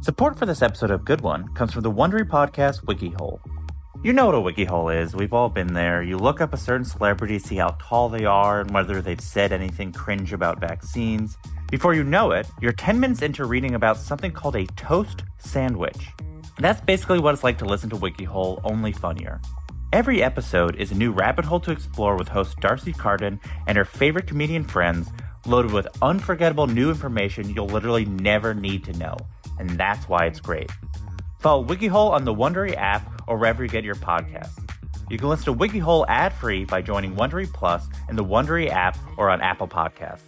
Support for this episode of Good One comes from the Wondery podcast WikiHole. You know what a WikiHole is. We've all been there. You look up a certain celebrity, see how tall they are, and whether they've said anything cringe about vaccines. Before you know it, you're 10 minutes into reading about something called a toast sandwich. That's basically what it's like to listen to WikiHole, only funnier. Every episode is a new rabbit hole to explore with host D'Arcy Carden and her favorite comedian friends, loaded with unforgettable new information you'll literally never need to know and that's why it's great. Follow WikiHole on the Wondery app or wherever you get your podcasts. You can listen to WikiHole ad-free by joining Wondery Plus in the Wondery app or on Apple Podcasts.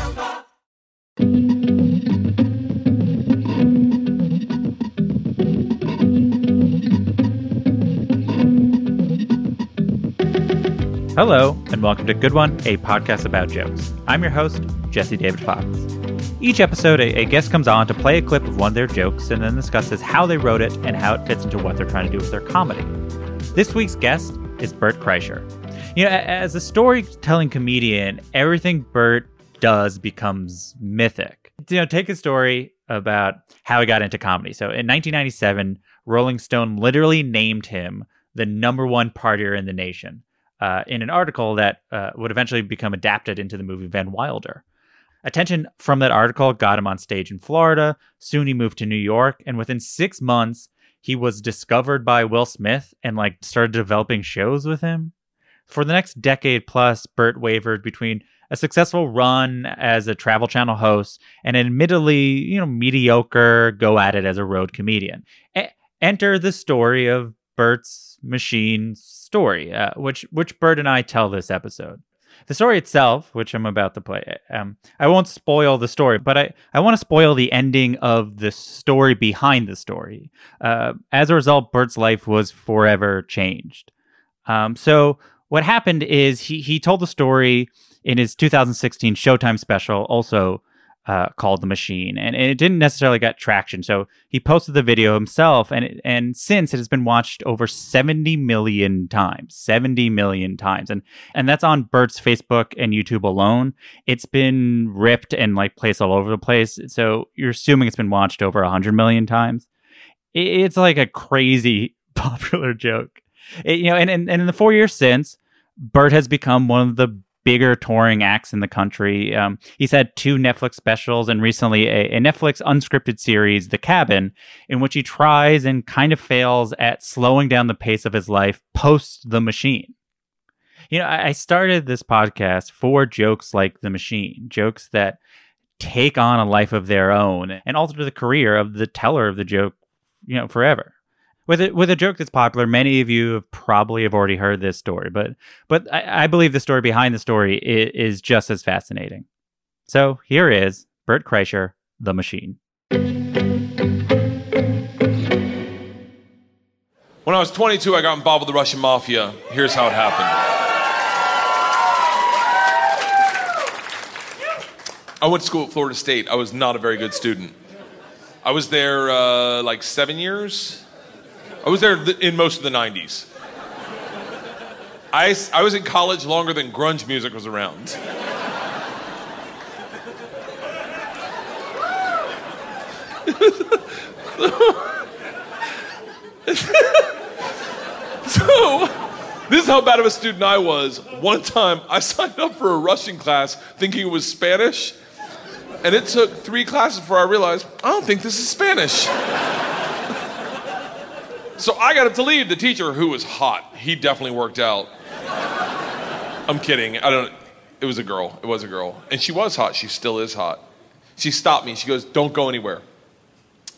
Hello, and welcome to Good One, a podcast about jokes. I'm your host, Jesse David Fox. Each episode, a, guest comes on to play a clip of one of their jokes and then discusses how they wrote it and how it fits into what they're trying to do with their comedy. This week's guest is Bert Kreischer. You know, as a storytelling comedian, everything Bert does becomes mythic. You know, take a story about how he got into comedy. So in 1997, Rolling Stone literally named him the number one partier in the nation uh, in an article that uh, would eventually become adapted into the movie Van Wilder. Attention from that article got him on stage in Florida. Soon he moved to New York, and within six months, he was discovered by Will Smith and like started developing shows with him. For the next decade plus, Bert wavered between a successful run as a Travel Channel host and an admittedly, you know, mediocre go at it as a road comedian. E- enter the story of Bert's machine story, uh, which which Bert and I tell this episode. The story itself, which I'm about to play, um, I won't spoil the story, but I, I want to spoil the ending of the story behind the story. Uh, as a result, Bert's life was forever changed. Um, so what happened is he he told the story in his 2016 Showtime special, also uh, called The Machine, and, and, it didn't necessarily get traction. So he posted the video himself, and it, and since it has been watched over 70 million times, 70 million times, and and that's on Bert's Facebook and YouTube alone. It's been ripped and like placed all over the place. So you're assuming it's been watched over 100 million times. It, it's like a crazy popular joke, it, you know. And, and and in the four years since, Bert has become one of the bigger touring acts in the country. Um, he's had two Netflix specials and recently a, a, Netflix unscripted series, The Cabin, in which he tries and kind of fails at slowing down the pace of his life post The Machine. You know, I, I started this podcast for jokes like The Machine, jokes that take on a life of their own and alter the career of the teller of the joke, you know, forever with it with a joke that's popular many of you have probably have already heard this story but but i, I believe the story behind the story is, is, just as fascinating. So here is bert kreischer the machine. When i was 22 i got involved with the russian mafia. Here's how it happened. I went to school at florida state. I was not a very good student. I was there uh, like seven years I was there in most of the 90s. I, I was in college longer than grunge music was around. so, this is how bad of a student I was. One time, I signed up for a Russian class thinking it was Spanish, and it took three classes before I realized I don't think this is Spanish. So I got to leave. The teacher, who was hot, he definitely worked out. I'm kidding. I don't. It was a girl. It was a girl, and she was hot. She still is hot. She stopped me. She goes, "Don't go anywhere.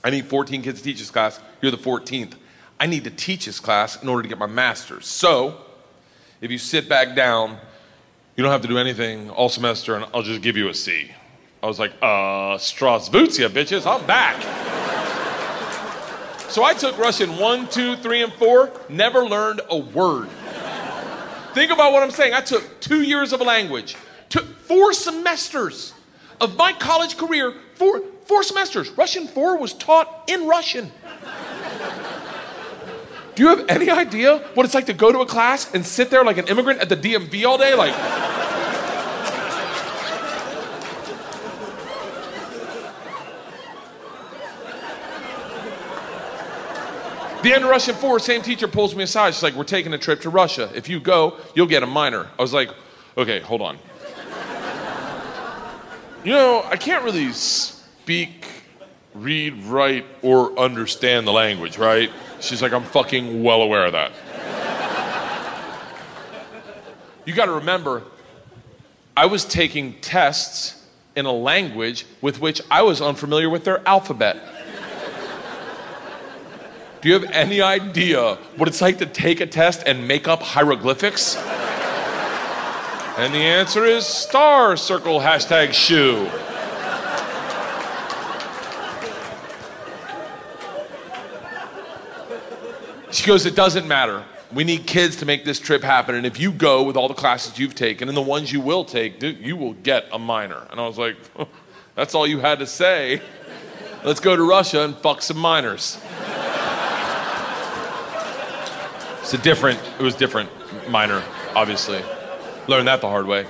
I need 14 kids to teach this class. You're the 14th. I need to teach this class in order to get my master's. So, if you sit back down, you don't have to do anything all semester, and I'll just give you a C." I was like, uh, Strasvutia, bitches, I'm back. So I took Russian one, two, three, and four, never learned a word. Think about what I'm saying. I took two years of a language, took four semesters of my college career, four, four semesters. Russian 4 was taught in Russian. Do you have any idea what it's like to go to a class and sit there like an immigrant at the DMV all day? Like, The end of Russian 4, same teacher pulls me aside. She's like, We're taking a trip to Russia. If you go, you'll get a minor. I was like, Okay, hold on. You know, I can't really speak, read, write, or understand the language, right? She's like, I'm fucking well aware of that. you gotta remember, I was taking tests in a language with which I was unfamiliar with their alphabet. Do you have any idea what it's like to take a test and make up hieroglyphics? And the answer is star circle hashtag shoe. She goes, It doesn't matter. We need kids to make this trip happen. And if you go with all the classes you've taken and the ones you will take, you will get a minor. And I was like, That's all you had to say. Let's go to Russia and fuck some minors. It's a different, it was different minor, obviously. Learned that the hard way.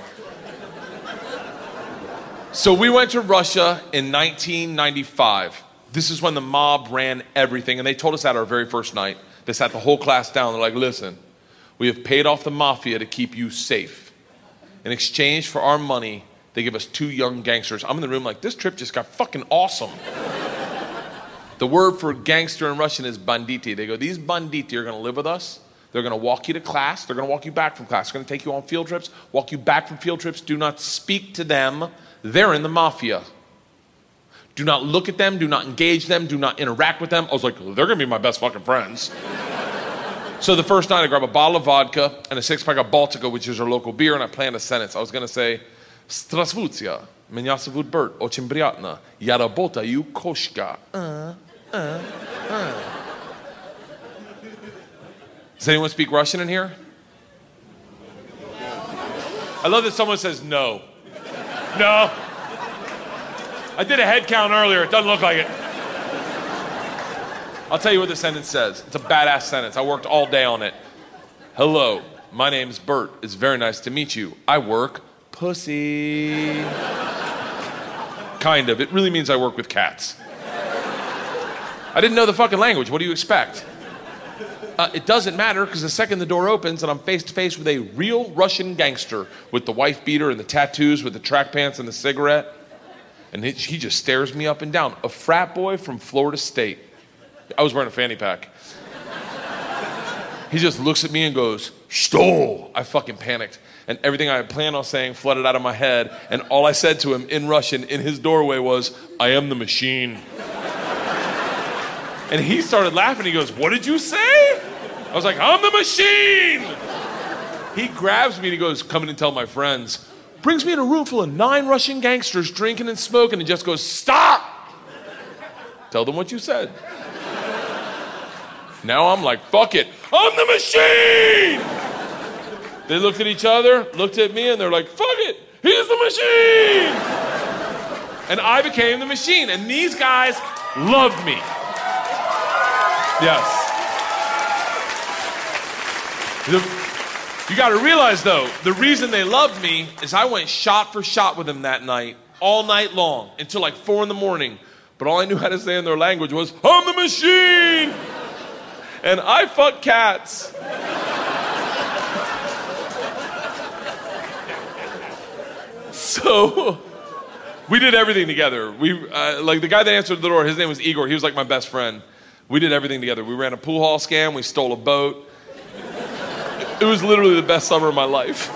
So we went to Russia in 1995. This is when the mob ran everything, and they told us that our very first night. They sat the whole class down. They're like, listen, we have paid off the mafia to keep you safe. In exchange for our money, they give us two young gangsters. I'm in the room like, this trip just got fucking awesome. the word for gangster in Russian is banditi. They go, these banditi are gonna live with us. They're going to walk you to class. They're going to walk you back from class. They're going to take you on field trips, walk you back from field trips. Do not speak to them. They're in the mafia. Do not look at them. Do not engage them. Do not interact with them. I was like, they're going to be my best fucking friends. so the first night, I grab a bottle of vodka and a six pack of Baltica, which is our local beer, and I planned a sentence. I was going to say, Strasvutia, меня зовут Bert, очень приятно. Я работаю кошка. Uh, uh, uh. Does anyone speak Russian in here? I love that someone says no. No. I did a head count earlier. It doesn't look like it. I'll tell you what the sentence says. It's a badass sentence. I worked all day on it. Hello, my name's Bert. It's very nice to meet you. I work pussy. kind of. It really means I work with cats. I didn't know the fucking language. What do you expect? Uh, it doesn't matter because the second the door opens and I'm face to face with a real Russian gangster with the wife beater and the tattoos, with the track pants and the cigarette, and he, he just stares me up and down. A frat boy from Florida State. I was wearing a fanny pack. he just looks at me and goes, Stole! I fucking panicked. And everything I had planned on saying flooded out of my head. And all I said to him in Russian in his doorway was, I am the machine. And he started laughing. He goes, What did you say? I was like, I'm the machine. He grabs me and he goes, Come in and tell my friends. Brings me in a room full of nine Russian gangsters drinking and smoking and just goes, Stop! Tell them what you said. Now I'm like, Fuck it. I'm the machine. They looked at each other, looked at me, and they're like, Fuck it. He's the machine. And I became the machine. And these guys loved me. Yes. The, you got to realize, though, the reason they loved me is I went shot for shot with them that night, all night long, until like four in the morning. But all I knew how to say in their language was, I'm the machine! And I fuck cats. so we did everything together. We uh, like the guy that answered the door. His name was Igor. He was like my best friend. We did everything together. We ran a pool hall scam. We stole a boat. It was literally the best summer of my life.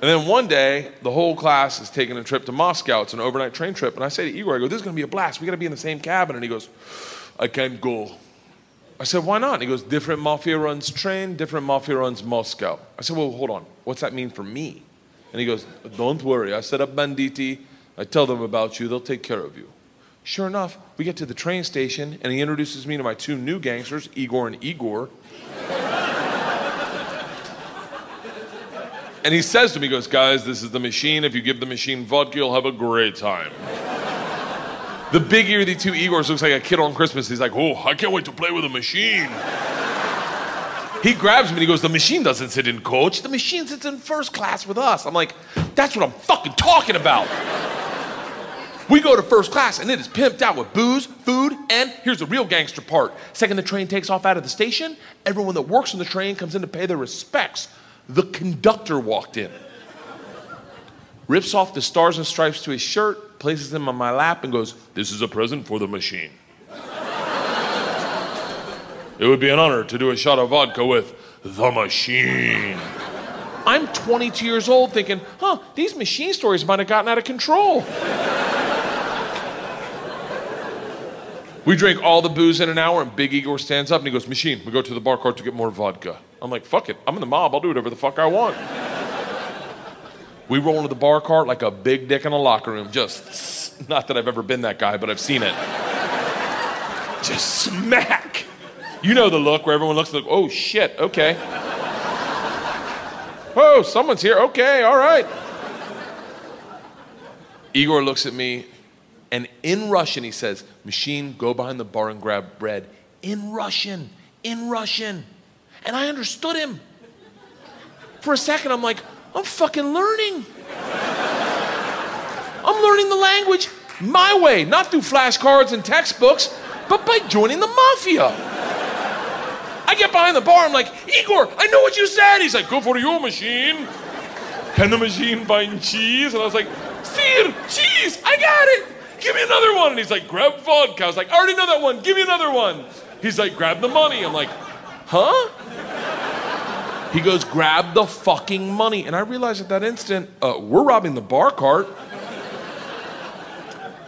And then one day, the whole class is taking a trip to Moscow. It's an overnight train trip. And I say to Igor, I go, this is going to be a blast. We got to be in the same cabin. And he goes, I can't go. I said, why not? And he goes, different mafia runs train, different mafia runs Moscow. I said, well, hold on. What's that mean for me? And he goes, don't worry. I set up banditi I tell them about you, they'll take care of you. Sure enough, we get to the train station, and he introduces me to my two new gangsters, Igor and Igor. And he says to me, he goes, Guys, this is the machine. If you give the machine vodka, you'll have a great time. the big ear of the two Igors looks like a kid on Christmas. He's like, Oh, I can't wait to play with a machine. He grabs me and he goes, The machine doesn't sit in coach. The machine sits in first class with us. I'm like, That's what I'm fucking talking about. We go to first class and it is pimped out with booze, food, and here's the real gangster part. Second, the train takes off out of the station, everyone that works on the train comes in to pay their respects. The conductor walked in, rips off the stars and stripes to his shirt, places them on my lap, and goes, This is a present for the machine. it would be an honor to do a shot of vodka with the machine. I'm 22 years old thinking, huh, these machine stories might have gotten out of control. We drink all the booze in an hour, and Big Igor stands up and he goes, Machine, we go to the bar cart to get more vodka. I'm like, fuck it, I'm in the mob, I'll do whatever the fuck I want. we roll into the bar cart like a big dick in a locker room, just, not that I've ever been that guy, but I've seen it. just smack. You know the look where everyone looks like, oh shit, okay. oh, someone's here, okay, all right. Igor looks at me and in Russian, he says, Machine, go behind the bar and grab bread. In Russian, in Russian. And I understood him. For a second, I'm like, I'm fucking learning. I'm learning the language my way, not through flashcards and textbooks, but by joining the mafia. I get behind the bar, I'm like, Igor, I know what you said. He's like, go for your machine. Can the machine find cheese? And I was like, Sir, cheese, I got it give me another one. And he's like, grab vodka. I was like, I already know that one. Give me another one. He's like, grab the money. I'm like, huh? He goes, grab the fucking money. And I realized at that instant, uh, we're robbing the bar cart.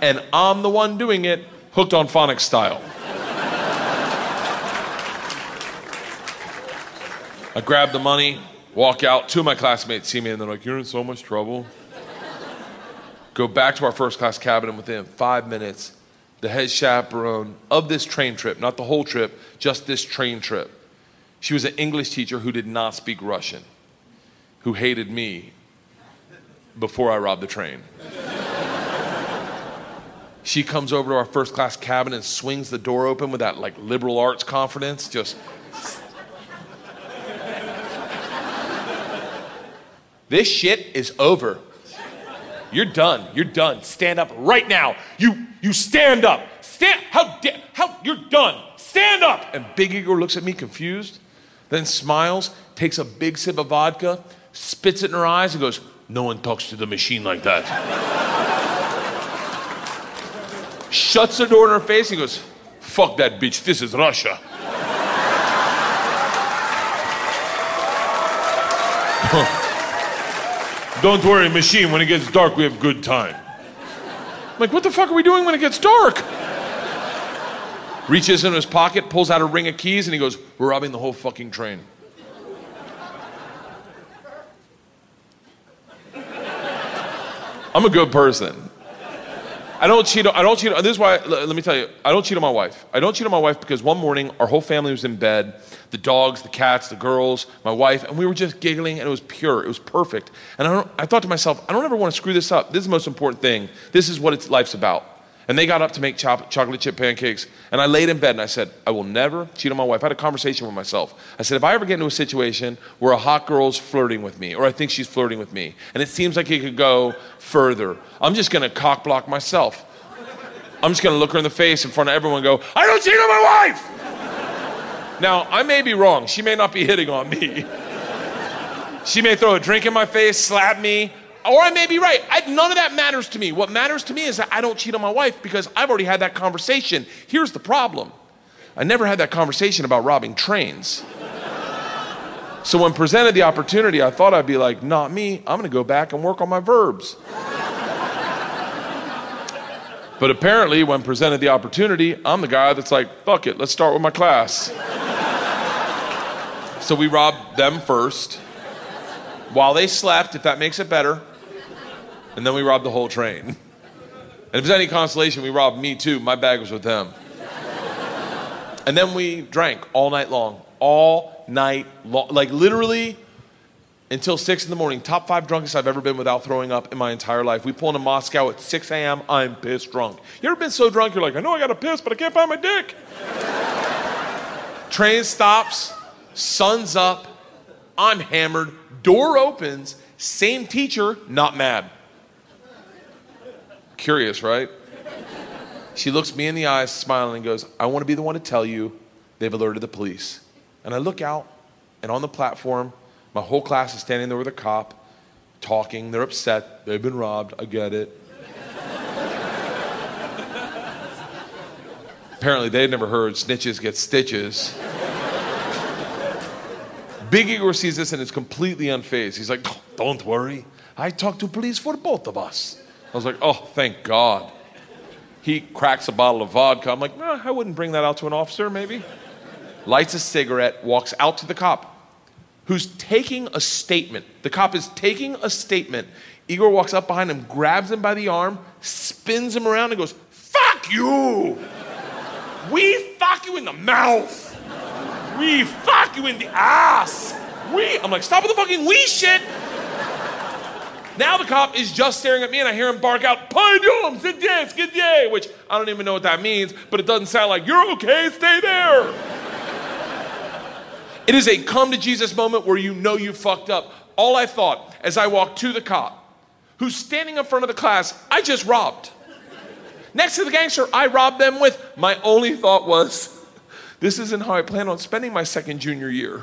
And I'm the one doing it, hooked on phonics style. I grab the money, walk out. Two of my classmates see me and they're like, You're in so much trouble go back to our first class cabin, within five minutes, the head chaperone of this train trip, not the whole trip, just this train trip, she was an English teacher who did not speak Russian, who hated me before I robbed the train. she comes over to our first class cabin and swings the door open with that like liberal arts confidence, just. this shit is over. You're done. You're done. Stand up right now. You you stand up. Stand how how you're done. Stand up. And Big Igor looks at me confused, then smiles, takes a big sip of vodka, spits it in her eyes, and goes, No one talks to the machine like that. Shuts the door in her face and goes, Fuck that bitch, this is Russia. Don't worry, machine, when it gets dark, we have good time. I'm like, what the fuck are we doing when it gets dark? Reaches in his pocket, pulls out a ring of keys, and he goes, We're robbing the whole fucking train. I'm a good person. I don't cheat. I don't cheat. This is why. Let me tell you. I don't cheat on my wife. I don't cheat on my wife because one morning our whole family was in bed, the dogs, the cats, the girls, my wife, and we were just giggling, and it was pure. It was perfect. And I, I thought to myself, I don't ever want to screw this up. This is the most important thing. This is what it's, life's about. And they got up to make chop, chocolate chip pancakes. And I laid in bed and I said, I will never cheat on my wife. I had a conversation with myself. I said, if I ever get into a situation where a hot girl's flirting with me, or I think she's flirting with me, and it seems like it could go further, I'm just gonna cock block myself. I'm just gonna look her in the face in front of everyone and go, I don't cheat on my wife! now, I may be wrong. She may not be hitting on me. she may throw a drink in my face, slap me, or I may be right. I, none of that matters to me. What matters to me is that I don't cheat on my wife because I've already had that conversation. Here's the problem I never had that conversation about robbing trains. so when presented the opportunity, I thought I'd be like, not me. I'm going to go back and work on my verbs. but apparently, when presented the opportunity, I'm the guy that's like, fuck it, let's start with my class. so we robbed them first while they slept, if that makes it better and then we robbed the whole train. And if it's any consolation, we robbed me too. My bag was with them. and then we drank all night long. All night long. Like literally until 6 in the morning. Top five drunkest I've ever been without throwing up in my entire life. We pull into Moscow at 6 a.m. I'm pissed drunk. You ever been so drunk you're like, I know I got to piss, but I can't find my dick? Train stops, sun's up, I'm hammered, door opens, same teacher, not mad. Curious, right? She looks me in the eyes, smiling, and goes, I want to be the one to tell you they've alerted the police. And I look out, and on the platform, my whole class is standing there with a cop, talking. They're upset. They've been robbed. I get it. Apparently, they'd never heard snitches get stitches. Big Igor sees this and is completely unfazed. He's like, "Oh, Don't worry. I talked to police for both of us. I was like, Oh, thank God. He cracks a bottle of vodka. I'm like, I wouldn't bring that out to an officer, maybe. Lights a cigarette, walks out to the cop, who's taking a statement. The cop is taking a statement. Igor walks up behind him, grabs him by the arm, spins him around, and goes, Fuck you! We fuck you in the mouth! We fuck you in the ass! We! I'm like, Stop with the fucking we shit! Now the cop is just staring at me and I hear him bark out, Pardon, skidye, skidye, which I don't even know what that means, but it doesn't sound like, you're okay, stay there. It is a come to Jesus moment where you know you fucked up. All I thought as I walked to the cop, who's standing in front of the class, I just robbed. Next to the gangster I robbed them with, my only thought was, this isn't how I plan on spending my second junior year.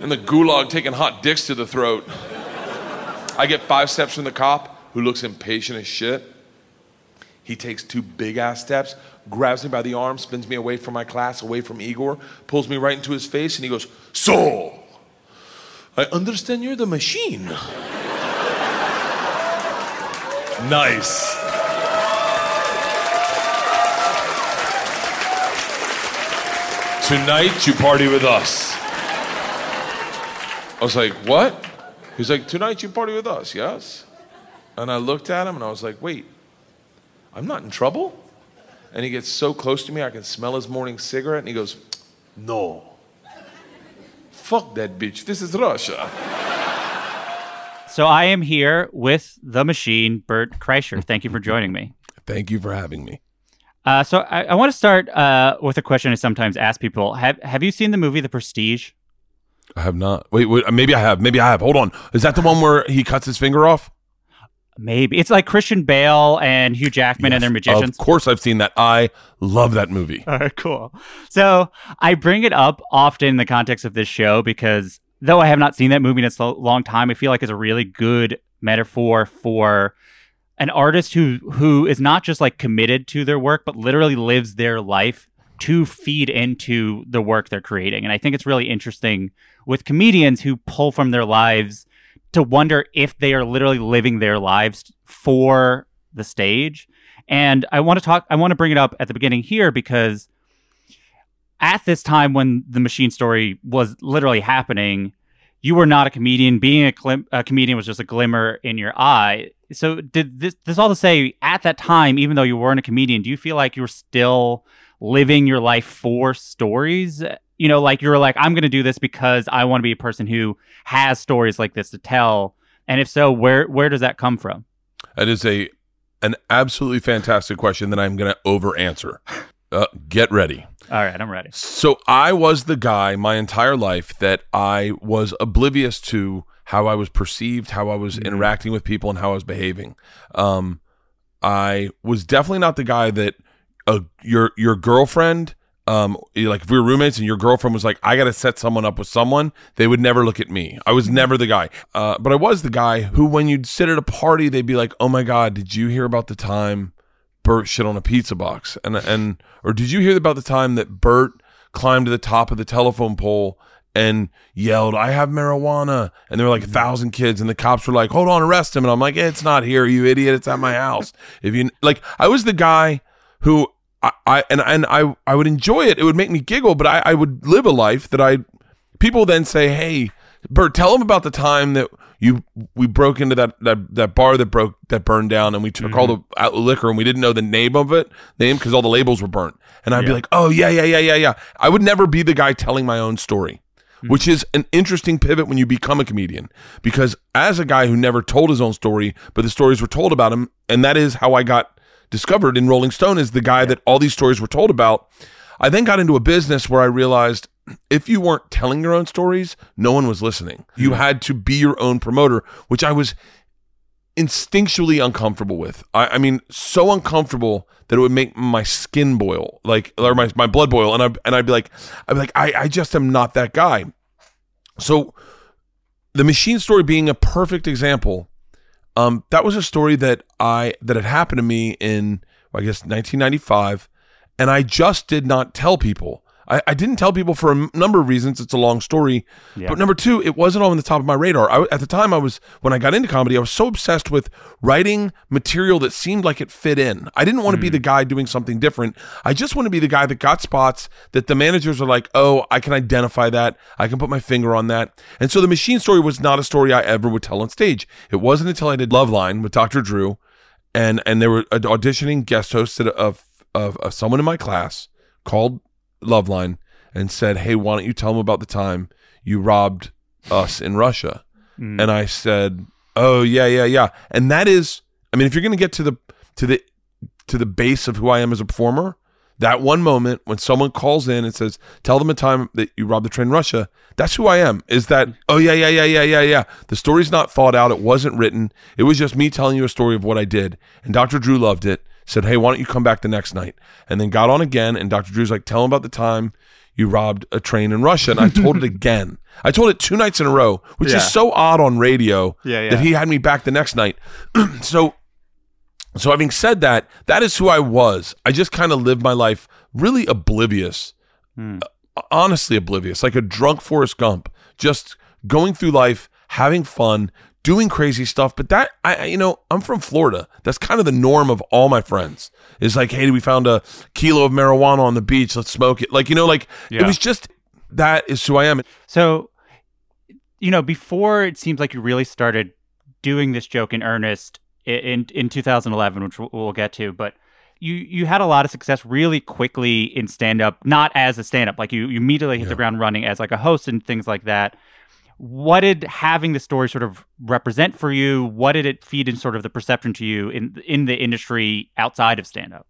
and the gulag taking hot dicks to the throat. I get five steps from the cop, who looks impatient as shit. He takes two big ass steps, grabs me by the arm, spins me away from my class, away from Igor, pulls me right into his face, and he goes, So, I understand you're the machine. nice. Tonight you party with us. I was like, What? He's like, Tonight you party with us, yes? And I looked at him and I was like, Wait, I'm not in trouble? And he gets so close to me, I can smell his morning cigarette, and he goes, No. Fuck that bitch. This is Russia. So I am here with the machine, Bert Kreischer. Thank you for joining me. Thank you for having me. Uh, so I, I want to start uh, with a question I sometimes ask people. Have Have you seen the movie The Prestige? I have not. Wait, wait, uh, maybe I have. Maybe I have. Hold on. Is that the one where he cuts his finger off? Maybe it's like Christian Bale and Hugh Jackman and Yes, they're magicians. Of course, I've seen that. I love that movie. All right, cool. So I bring it up often in the context of this show because though I have not seen that movie in a long time, I feel like it's a really good metaphor for an artist who who is not just like committed to their work, but literally lives their life to feed into the work they're creating. And I think it's really interesting with comedians who pull from their lives to wonder if they are literally living their lives for the stage. And I want to talk, I want to bring it up at the beginning here because at this time when the machine story was literally happening, you were not a comedian. Being a, glim- a comedian was just a glimmer in your eye. So, did this, this all to say, at that time, even though you weren't a comedian, do you feel like you were still living your life for stories? You know, like you're like, I'm going to do this because I want to be a person who has stories like this to tell. And if so, where where does that come from? That is a an absolutely fantastic question that I'm going to over answer. Uh, get ready. All right, I'm ready. So I was the guy my entire life that I was oblivious to how I was perceived, how I was interacting with people, and how I was behaving. Um, I was definitely not the guy that uh, your your girlfriend. Um, like if we were roommates and your girlfriend was like, I got to set someone up with someone, they would never look at me. I was never the guy. Uh, but I was the guy who, when you'd sit at a party, they'd be like, Oh my God, did you hear about the time Bert shit on a pizza box? And, and, or did you hear about the time that Bert climbed to the top of the telephone pole and yelled, I have marijuana. And there were like a thousand kids, and the cops were like, Hold on, arrest him. And I'm like, It's not here, you idiot. It's at my house. If you like, I was the guy who I, I and and I I would enjoy it. It would make me giggle, but I, I would live a life that I people then say, Hey, Bert, tell them about the time that you we broke into that that, that bar that broke that burned down, and we took all the Mm-hmm. out liquor, and we didn't know the name of it name because all the labels were burnt. And I'd be like, oh yeah, yeah, yeah, yeah, yeah. I would never be the guy telling my own story. Mm-hmm. Which is an interesting pivot when you become a comedian. Because as a guy who never told his own story, but the stories were told about him, and that is how I got discovered in Rolling Stone as the guy that all these stories were told about. I then got into a business where I realized if you weren't telling your own stories, no one was listening. You hmm. had to be your own promoter, which I was instinctually uncomfortable with. I, I mean, so uncomfortable that it would make my skin boil, like or my, my blood boil, and I and I'd be like, I'd be like, I, I just am not that guy. So, the machine story being a perfect example. Um, that was a story that I that had happened to me in I guess 1995, and I just did not tell people. I, I didn't tell people for a number of reasons. It's a long story, Yeah. but number two, it wasn't on the top of my radar. I, at the time, I was when I got into comedy, I was so obsessed with writing material that seemed like it fit in. I didn't want to be hmm. the guy doing something different. I just want to be the guy that got spots that the managers are like, "Oh, I can identify that. I can put my finger on that." And so the machine story was not a story I ever would tell on stage. It wasn't until I did Loveline with Dr. Drew, and and they were uh, auditioning guest hosts of of, of someone in my class called Loveline and said, "Hey, why don't you tell them about the time you robbed us in Russia?" Hmm. And I said, "Oh yeah, yeah, yeah." And that is, I mean, if you're going to get to the to the to the base of who I am as a performer, that one moment when someone calls in and says, "Tell them a time that you robbed the train in Russia," that's who I am. Is that? Hmm. Oh yeah, yeah, yeah, yeah, yeah, yeah. The story's not thought out. It wasn't written. It was just me telling you a story of what I did. And Dr. Drew loved it. Said, "Hey, why don't you come back the next night?" And then got on again. And Dr. Drew's like, "Tell him about the time." You robbed a train in Russia, and I told it again. I told it two nights in a row, which Yeah. is so odd on radio Yeah, yeah. that he had me back the next night. so so having said that, that is who I was. I just kind of lived my life really oblivious. Uh, Honestly oblivious, like a drunk Forrest Gump, just going through life, having fun, doing crazy stuff. But that I I- you know, I'm from Florida. That's kind of the norm of all my friends. Is like, hey, we found a kilo of marijuana on the beach, let's smoke it. Like, you know, like it was just that is who I am. So, you know, before it seems like you really started doing this joke in earnest in in 2011, which we'll- we'll get to, but you you had a lot of success really quickly in stand up, not as a stand up, like you you immediately hit the ground running as like a host and things like that. What did having the story sort of represent for you? What did it feed in sort of the perception to you in in the industry outside of stand up?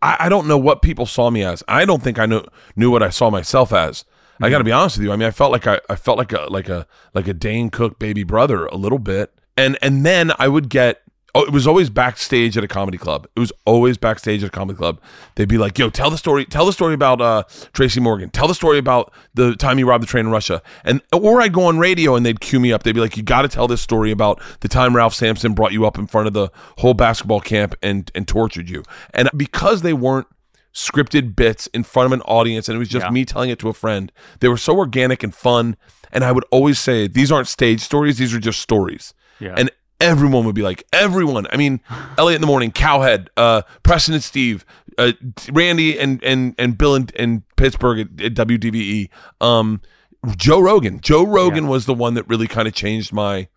I, I don't know what people saw me as. I don't think I knew knew what I saw myself as. I got to mm-hmm. be honest with you. I mean, I felt like I, I felt like a like a like a Dane Cook baby brother a little bit, and and then I would get. Oh, it was always backstage at a comedy club. It was always backstage at a comedy club. They'd be like, "Yo, tell the story. Tell the story about uh, Tracy Morgan. Tell the story about the time you robbed the train in Russia." And or I'd go on radio and they'd cue me up. They'd be like, "You got to tell this story about the time Ralph Sampson brought you up in front of the whole basketball camp and and tortured you." And because they weren't scripted bits in front of an audience and it was just Yeah. me telling it to a friend. They were so organic and fun. And I would always say, these aren't stage stories, these are just stories. Yeah. And everyone would be like, everyone. I mean, Elliot in the morning, Cowhead, uh, Preston and Steve, uh, Randy and and and Bill in, in Pittsburgh at, at WDVE. Um, Joe Rogan. Joe Rogan Yeah. was the one that really kind of changed my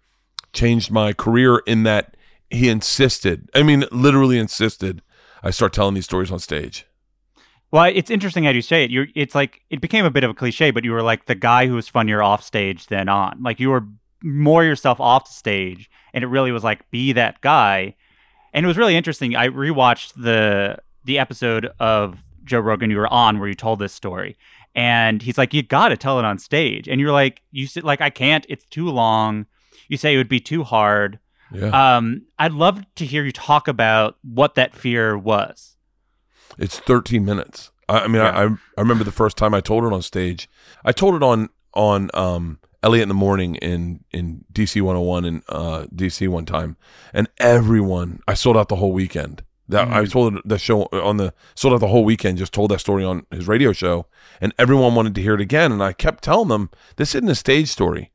changed my career in that he insisted. I mean, literally insisted. I start telling these stories on stage. Well, it's interesting how you say it. You're, it's like it became a bit of a cliche, but you were like the guy who was funnier off stage than on. Like you were more yourself off stage, and it really was like be that guy. And it was really interesting. I rewatched the the episode of Joe Rogan you were on where you told this story, and he's like, "You got to tell it on stage," and you're like, "You said like I can't. It's too long." You say it would be too hard. Yeah. Um, I'd love to hear you talk about what that fear was. It's 13 minutes. I, I mean, Yeah. I, I I remember the first time I told it on stage. I told it on on um, Elliot in the morning in in DC 101 in uh, DC one time, and everyone I sold out the whole weekend. That I told the show on the sold out the whole weekend. Just told that story on his radio show, and everyone wanted to hear it again. And I kept telling them this isn't a stage story.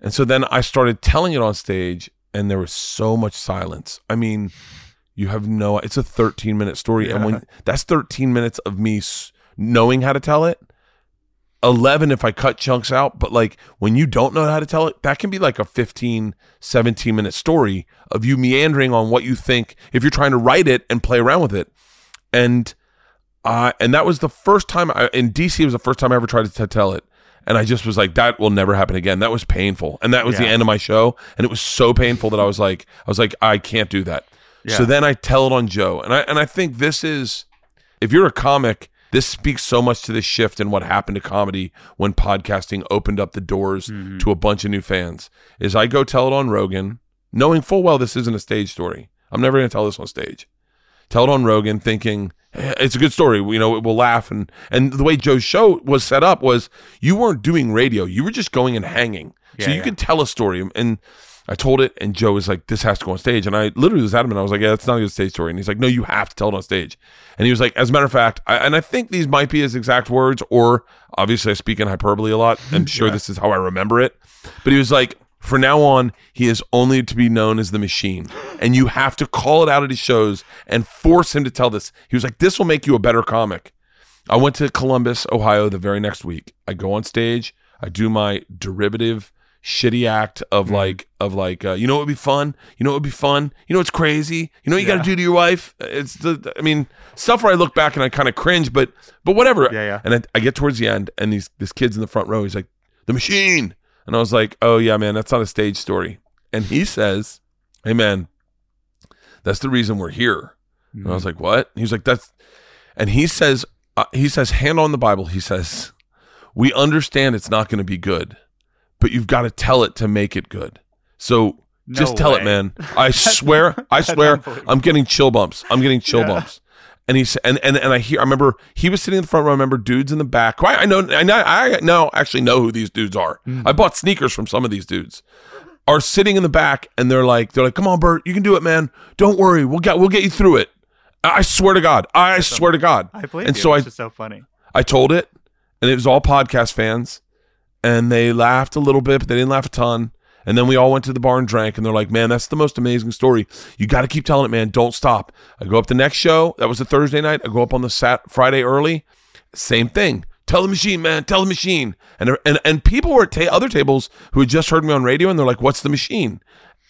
And so then I started telling it on stage, and there was so much silence. I mean, you have no. It's a 13 minute story, and when that's 13 minutes of me knowing how to tell it, 11 if I cut chunks out, but like when you don't know how to tell it, that can be like a 15, 17 minute story of you meandering on what you think if you're trying to write it and play around with it. And uh, and that was the first time I, in DC it was the first time I ever tried to t- tell it. And I just was like, that will never happen again. That was painful. And that was the end of my show. And it was so painful that I was like, I was like, I can't do that. So then I tell it on Joe. And I and I think this is if you're a comic, this speaks so much to the shift in what happened to comedy when podcasting opened up the doors to a bunch of new fans. Is I go tell it on Rogan, knowing full well this isn't a stage story. I'm never going to tell this on stage. Tell it on Rogan, thinking "Eh, it's a good story. You know, we'll laugh and and the way Joe's show was set up was you weren't doing radio. You were just going and hanging, so you yeah. could tell a story. And I told it, and Joe was like, "This has to go on stage." And I literally was adamant. I was like, "Yeah, that's not a good stage story." And he's like, "No, you have to tell it on stage." And he was like, "As a matter of fact," I, and I think these might be his exact words, or obviously I speak in hyperbole a lot. I'm sure this is how I remember it. But he was like, "For now on, he is only to be known as the Machine, and you have to call it out at his shows and force him to tell this." He was like, "This will make you a better comic." I went to Columbus, Ohio the very next week. I go on stage. I do my derivative shitty act of like of like uh, you know it would be fun? You know it would be fun? You know it's crazy? You know what you got to do to your wife? It's the i mean stuff where i look back and i kind of cringe but but whatever. Yeah, yeah. and I, I get towards the end and these this kid's in the front row he's like the machine! And i was like oh yeah man that's not a stage story. And he says hey man that's the reason we're here. And i was like what? He was like that's and he says uh, he says hand on the bible he says we understand it's not going to be good but you've got to tell it to make it good so just No tell it man i swear i swear i'm getting chill bumps i'm getting chill bumps and he said, and, and and I hear, I remember he was sitting in the front row. I remember dudes in the back. I, I know, I know, I now actually know who these dudes are. Mm. I bought sneakers from some of these dudes. Are sitting in the back, and they're like, they're like, "Come on, Bert, you can do it, man. Don't worry, we'll get, we'll get you through it." I swear to God, I swear to God. I believe and you. so I, it's just so funny. I told it, and it was all podcast fans, and they laughed a little bit, but they didn't laugh a ton. And then we all went to the bar and drank, and they're like, "Man, that's the most amazing story. You got to keep telling it, man. Don't stop." I go up the next show. That was a Thursday night. I go up on the sat Friday early. Same thing. Tell the machine, man. Tell the machine. And and and people were at ta- other tables who had just heard me on radio, and they're like, "What's the machine?"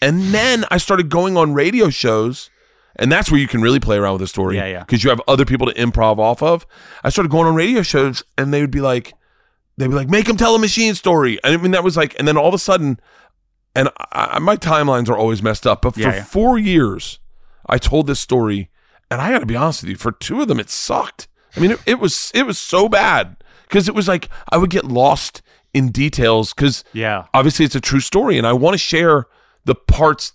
And then I started going on radio shows. And that's where you can really play around with a story. Yeah, yeah. Because you have other people to improv off of. I started going on radio shows and they would be like, they'd be like, make them tell a machine story. And I mean, that was like, and then all of a sudden, and I, I, my timelines are always messed up, but for Yeah, yeah. four years, I told this story. And I got to be honest with you, for two of them, it sucked. I mean, it, it was, it was so bad because it was like, I would get lost in details because Yeah. obviously it's a true story and I want to share the parts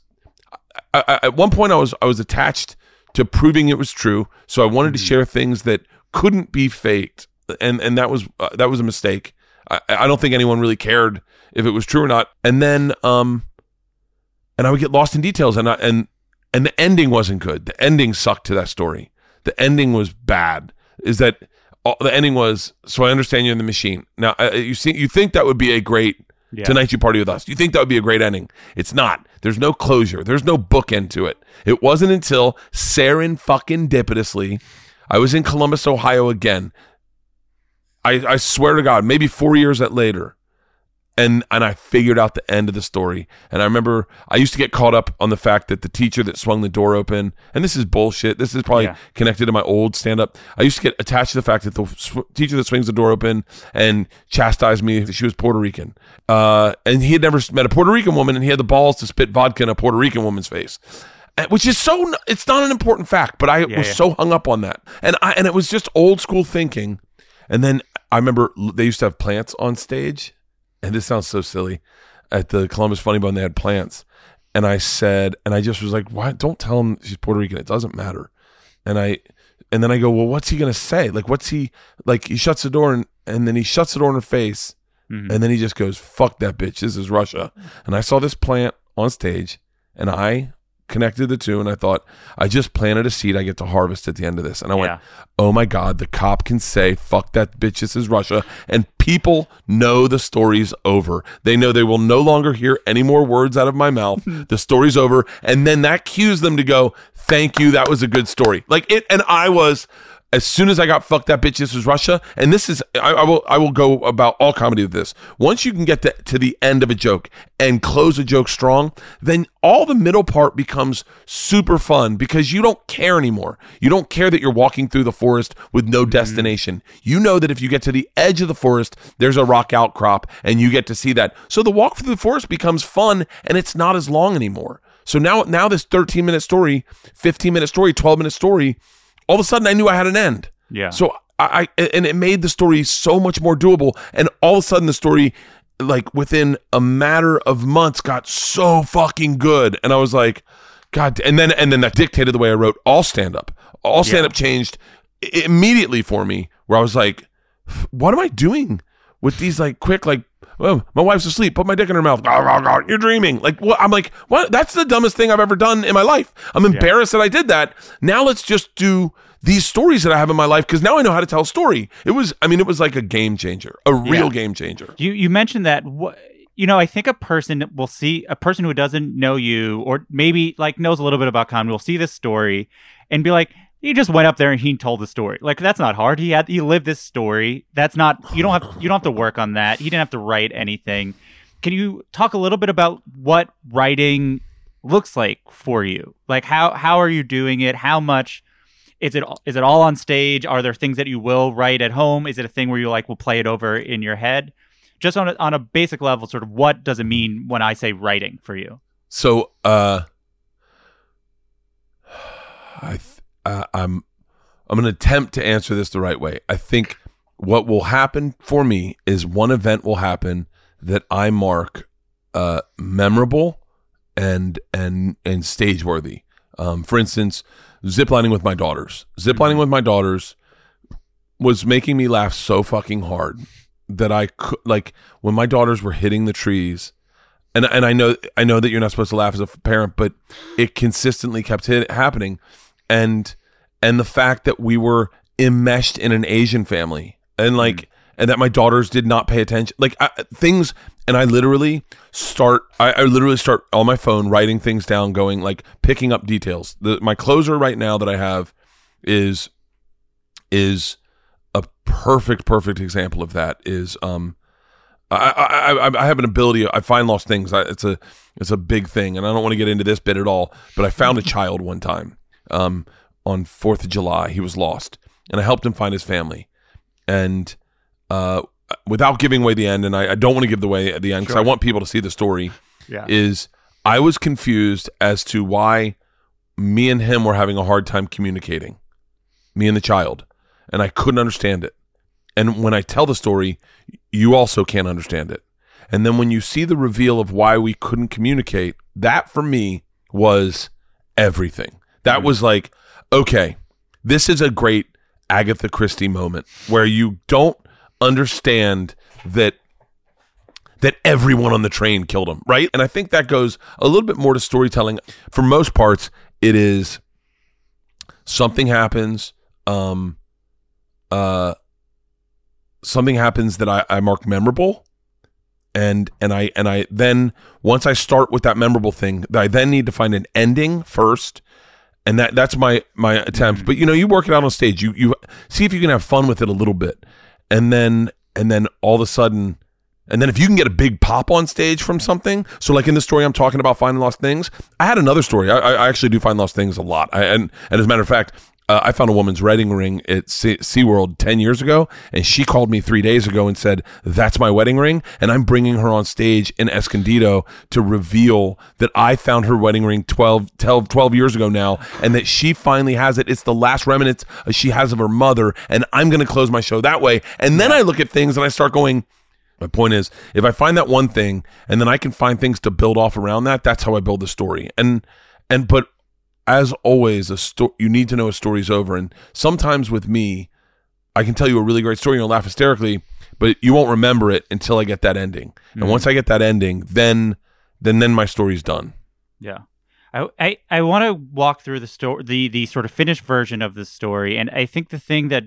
I, I, at one point I was I was attached to proving it was true so I wanted to hmm. share things that couldn't be faked and and that was uh, that was a mistake I, I don't think anyone really cared if it was true or not and then um and I would get lost in details and I, and and the ending wasn't good the ending sucked to that story the ending was bad is that uh, the ending was so I understand you're in the machine now uh, you see you think that would be a great Yeah. Tonight you party with us. You think that would be a great ending? It's not. There's no closure. There's no bookend to it. It wasn't until seren fucking dipitously, I was in Columbus, Ohio again. I, I swear to God, maybe four years at later, and and I figured out the end of the story. And I remember I used to get caught up on the fact that the teacher that swung the door open, and this is bullshit. This is probably Yeah. connected to my old stand up. I used to get attached to the fact that the sw- teacher that swings the door open and chastised me she was Puerto Rican. Uh, and he had never met a Puerto Rican woman, and he had the balls to spit vodka in a Puerto Rican woman's face. Uh, Which is so, it's not an important fact, but I was yeah. so hung up on that. And I, and it was just old school thinking. And then I remember they used to have plants on stage. And this sounds so silly. At the Columbus Funny Bone, they had plants. And I said, and I just was like, why? Don't tell him she's Puerto Rican. It doesn't matter. And I, and then I go, well, what's he going to say? Like, what's he, like, he shuts the door and, and then he shuts the door in her face. Mm-hmm. And then he just goes, fuck that bitch. This is Russia. And I saw this plant on stage and I connected the two and I thought, I just planted a seed I get to harvest at the end of this. And I went, Yeah. oh my God, the cop can say, fuck that bitch, this is Russia. And people know the story's over. They know they will no longer hear any more words out of my mouth. the story's over. And then that cues them to go, thank you. That was a good story. Like it, and I was, as soon as I got fucked that bitch, this was Russia, and this is I, I will I will go about all comedy with this. Once you can get to, to the end of a joke and close a joke strong, then all the middle part becomes super fun because you don't care anymore. You don't care that you're walking through the forest with no mm-hmm. destination. You know that if you get to the edge of the forest, there's a rock outcrop, and you get to see that. So the walk through the forest becomes fun, and it's not as long anymore. So now now this 13 minute story, 15 minute story, 12 minute story all of a sudden I knew I had an end. Yeah. So I, I and it made the story so much more doable. And all of a sudden the story, like within a matter of months, got so fucking good. And I was like, God. And then and then that dictated the way I wrote all stand up. All stand up changed immediately for me. Where I was like, what am I doing with these like quick like. Oh, my wife's asleep. Put my dick in her mouth. You're dreaming. Like what? I'm like, what? That's the dumbest thing I've ever done in my life. I'm embarrassed that I did that. Now let's just do these stories that I have in my life because now I know how to tell a story. It was, I mean, it was like a game changer, a real Yeah. game changer. You you mentioned that what you know, I think a person will see a person who doesn't know you or maybe like knows a little bit about comedy will see this story and be like, he just went up there and he told the story. Like that's not hard. He had he lived this story. That's not you don't have you don't have to work on that. He didn't have to write anything. Can you talk a little bit about what writing looks like for you? Like how how are you doing it? How much is it is it all on stage? Are there things that you will write at home? Is it a thing where you like will play it over in your head? Just on a, on a basic level, sort of what does it mean when I say writing for you? So, uh, I, th- uh, I'm, I'm going to attempt to answer this the right way. I think what will happen for me is one event will happen that I mark, uh, memorable and and and stage worthy. Um, for instance, ziplining with my daughters. Ziplining with my daughters was making me laugh so fucking hard that I could like when my daughters were hitting the trees and and I know I know that you're not supposed to laugh as a parent, but it consistently kept hit, happening, and and the fact that we were enmeshed in an Asian family, and like and that my daughters did not pay attention, like I, things, and I literally start I, I literally start on my phone writing things down, going like picking up details. The my closer right now that I have is is a perfect perfect example of that is um I, I, I, I have an ability. I find lost things. I, it's a it's a big thing, and I don't want to get into this bit at all. But I found a child one time um, on Fourth of July. He was lost, and I helped him find his family. And uh, without giving away the end, and I, I don't want to give away at the end because I want people to see the story. Yeah. Is I was confused as to why me and him were having a hard time communicating, me and the child, and I couldn't understand it. And when I tell the story, you also can't understand it. And then when you see the reveal of why we couldn't communicate, that for me was everything. That was like, okay, this is a great Agatha Christie moment where you don't understand that that everyone on the train killed him, right? And I think that goes a little bit more to storytelling. For most parts, it is something happens, um, uh, something happens that I, I mark memorable, and and I and I then once I start with that memorable thing, I then need to find an ending first, and that that's my my attempt. Mm-hmm. But you know, you work it out on stage. You you see if you can have fun with it a little bit, and then and then all of a sudden. And then if you can get a big pop on stage from something, so like in the story I'm talking about finding lost things, I had another story. I, I actually do find lost things a lot. I, and, and as a matter of fact, uh, I found a woman's wedding ring at sea- SeaWorld 10 years ago, and she called me three days ago and said, That's my wedding ring. And I'm bringing her on stage in Escondido to reveal that I found her wedding ring 12, 12, 12 years ago now, and that she finally has it. It's the last remnants uh, she has of her mother, and I'm going to close my show that way. And then I look at things and I start going, my point is, if I find that one thing and then I can find things to build off around that, that's how I build the story. And and but as always, a sto- you need to know a story's over. And sometimes with me, I can tell you a really great story and you'll laugh hysterically, but you won't remember it until I get that ending. And mm-hmm. once I get that ending, then then then my story's done. Yeah. I I, I want to walk through the story the the sort of finished version of the story and I think the thing that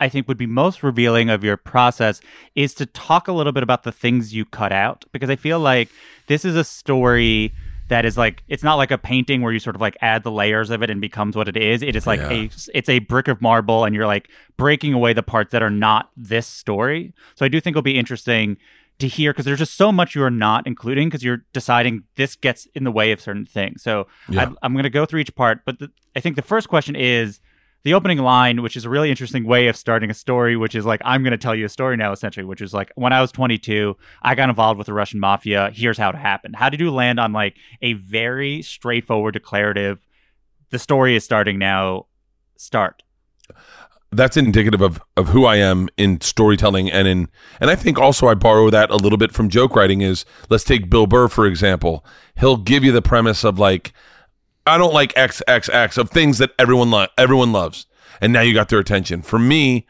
I think would be most revealing of your process is to talk a little bit about the things you cut out because I feel like this is a story that is like it's not like a painting where you sort of like add the layers of it and becomes what it is. It is like Yeah. a it's a brick of marble and you're like breaking away the parts that are not this story. So I do think it'll be interesting to hear because there's just so much you are not including because you're deciding this gets in the way of certain things. So Yeah. I, I'm going to go through each part, but the, I think the first question is the opening line, which is a really interesting way of starting a story, which is like, I'm going to tell you a story now, essentially, which is like, when I was 22, I got involved with the Russian mafia. Here's how it happened. How did you land on like a very straightforward, declarative, the story is starting now, start? that's indicative of of who I am in storytelling and in and I think also I borrow that a little bit from joke writing is let's take Bill Burr for example. He'll give you the premise of like I don't like XXX of things that everyone lo- everyone loves. And now you got their attention. For me,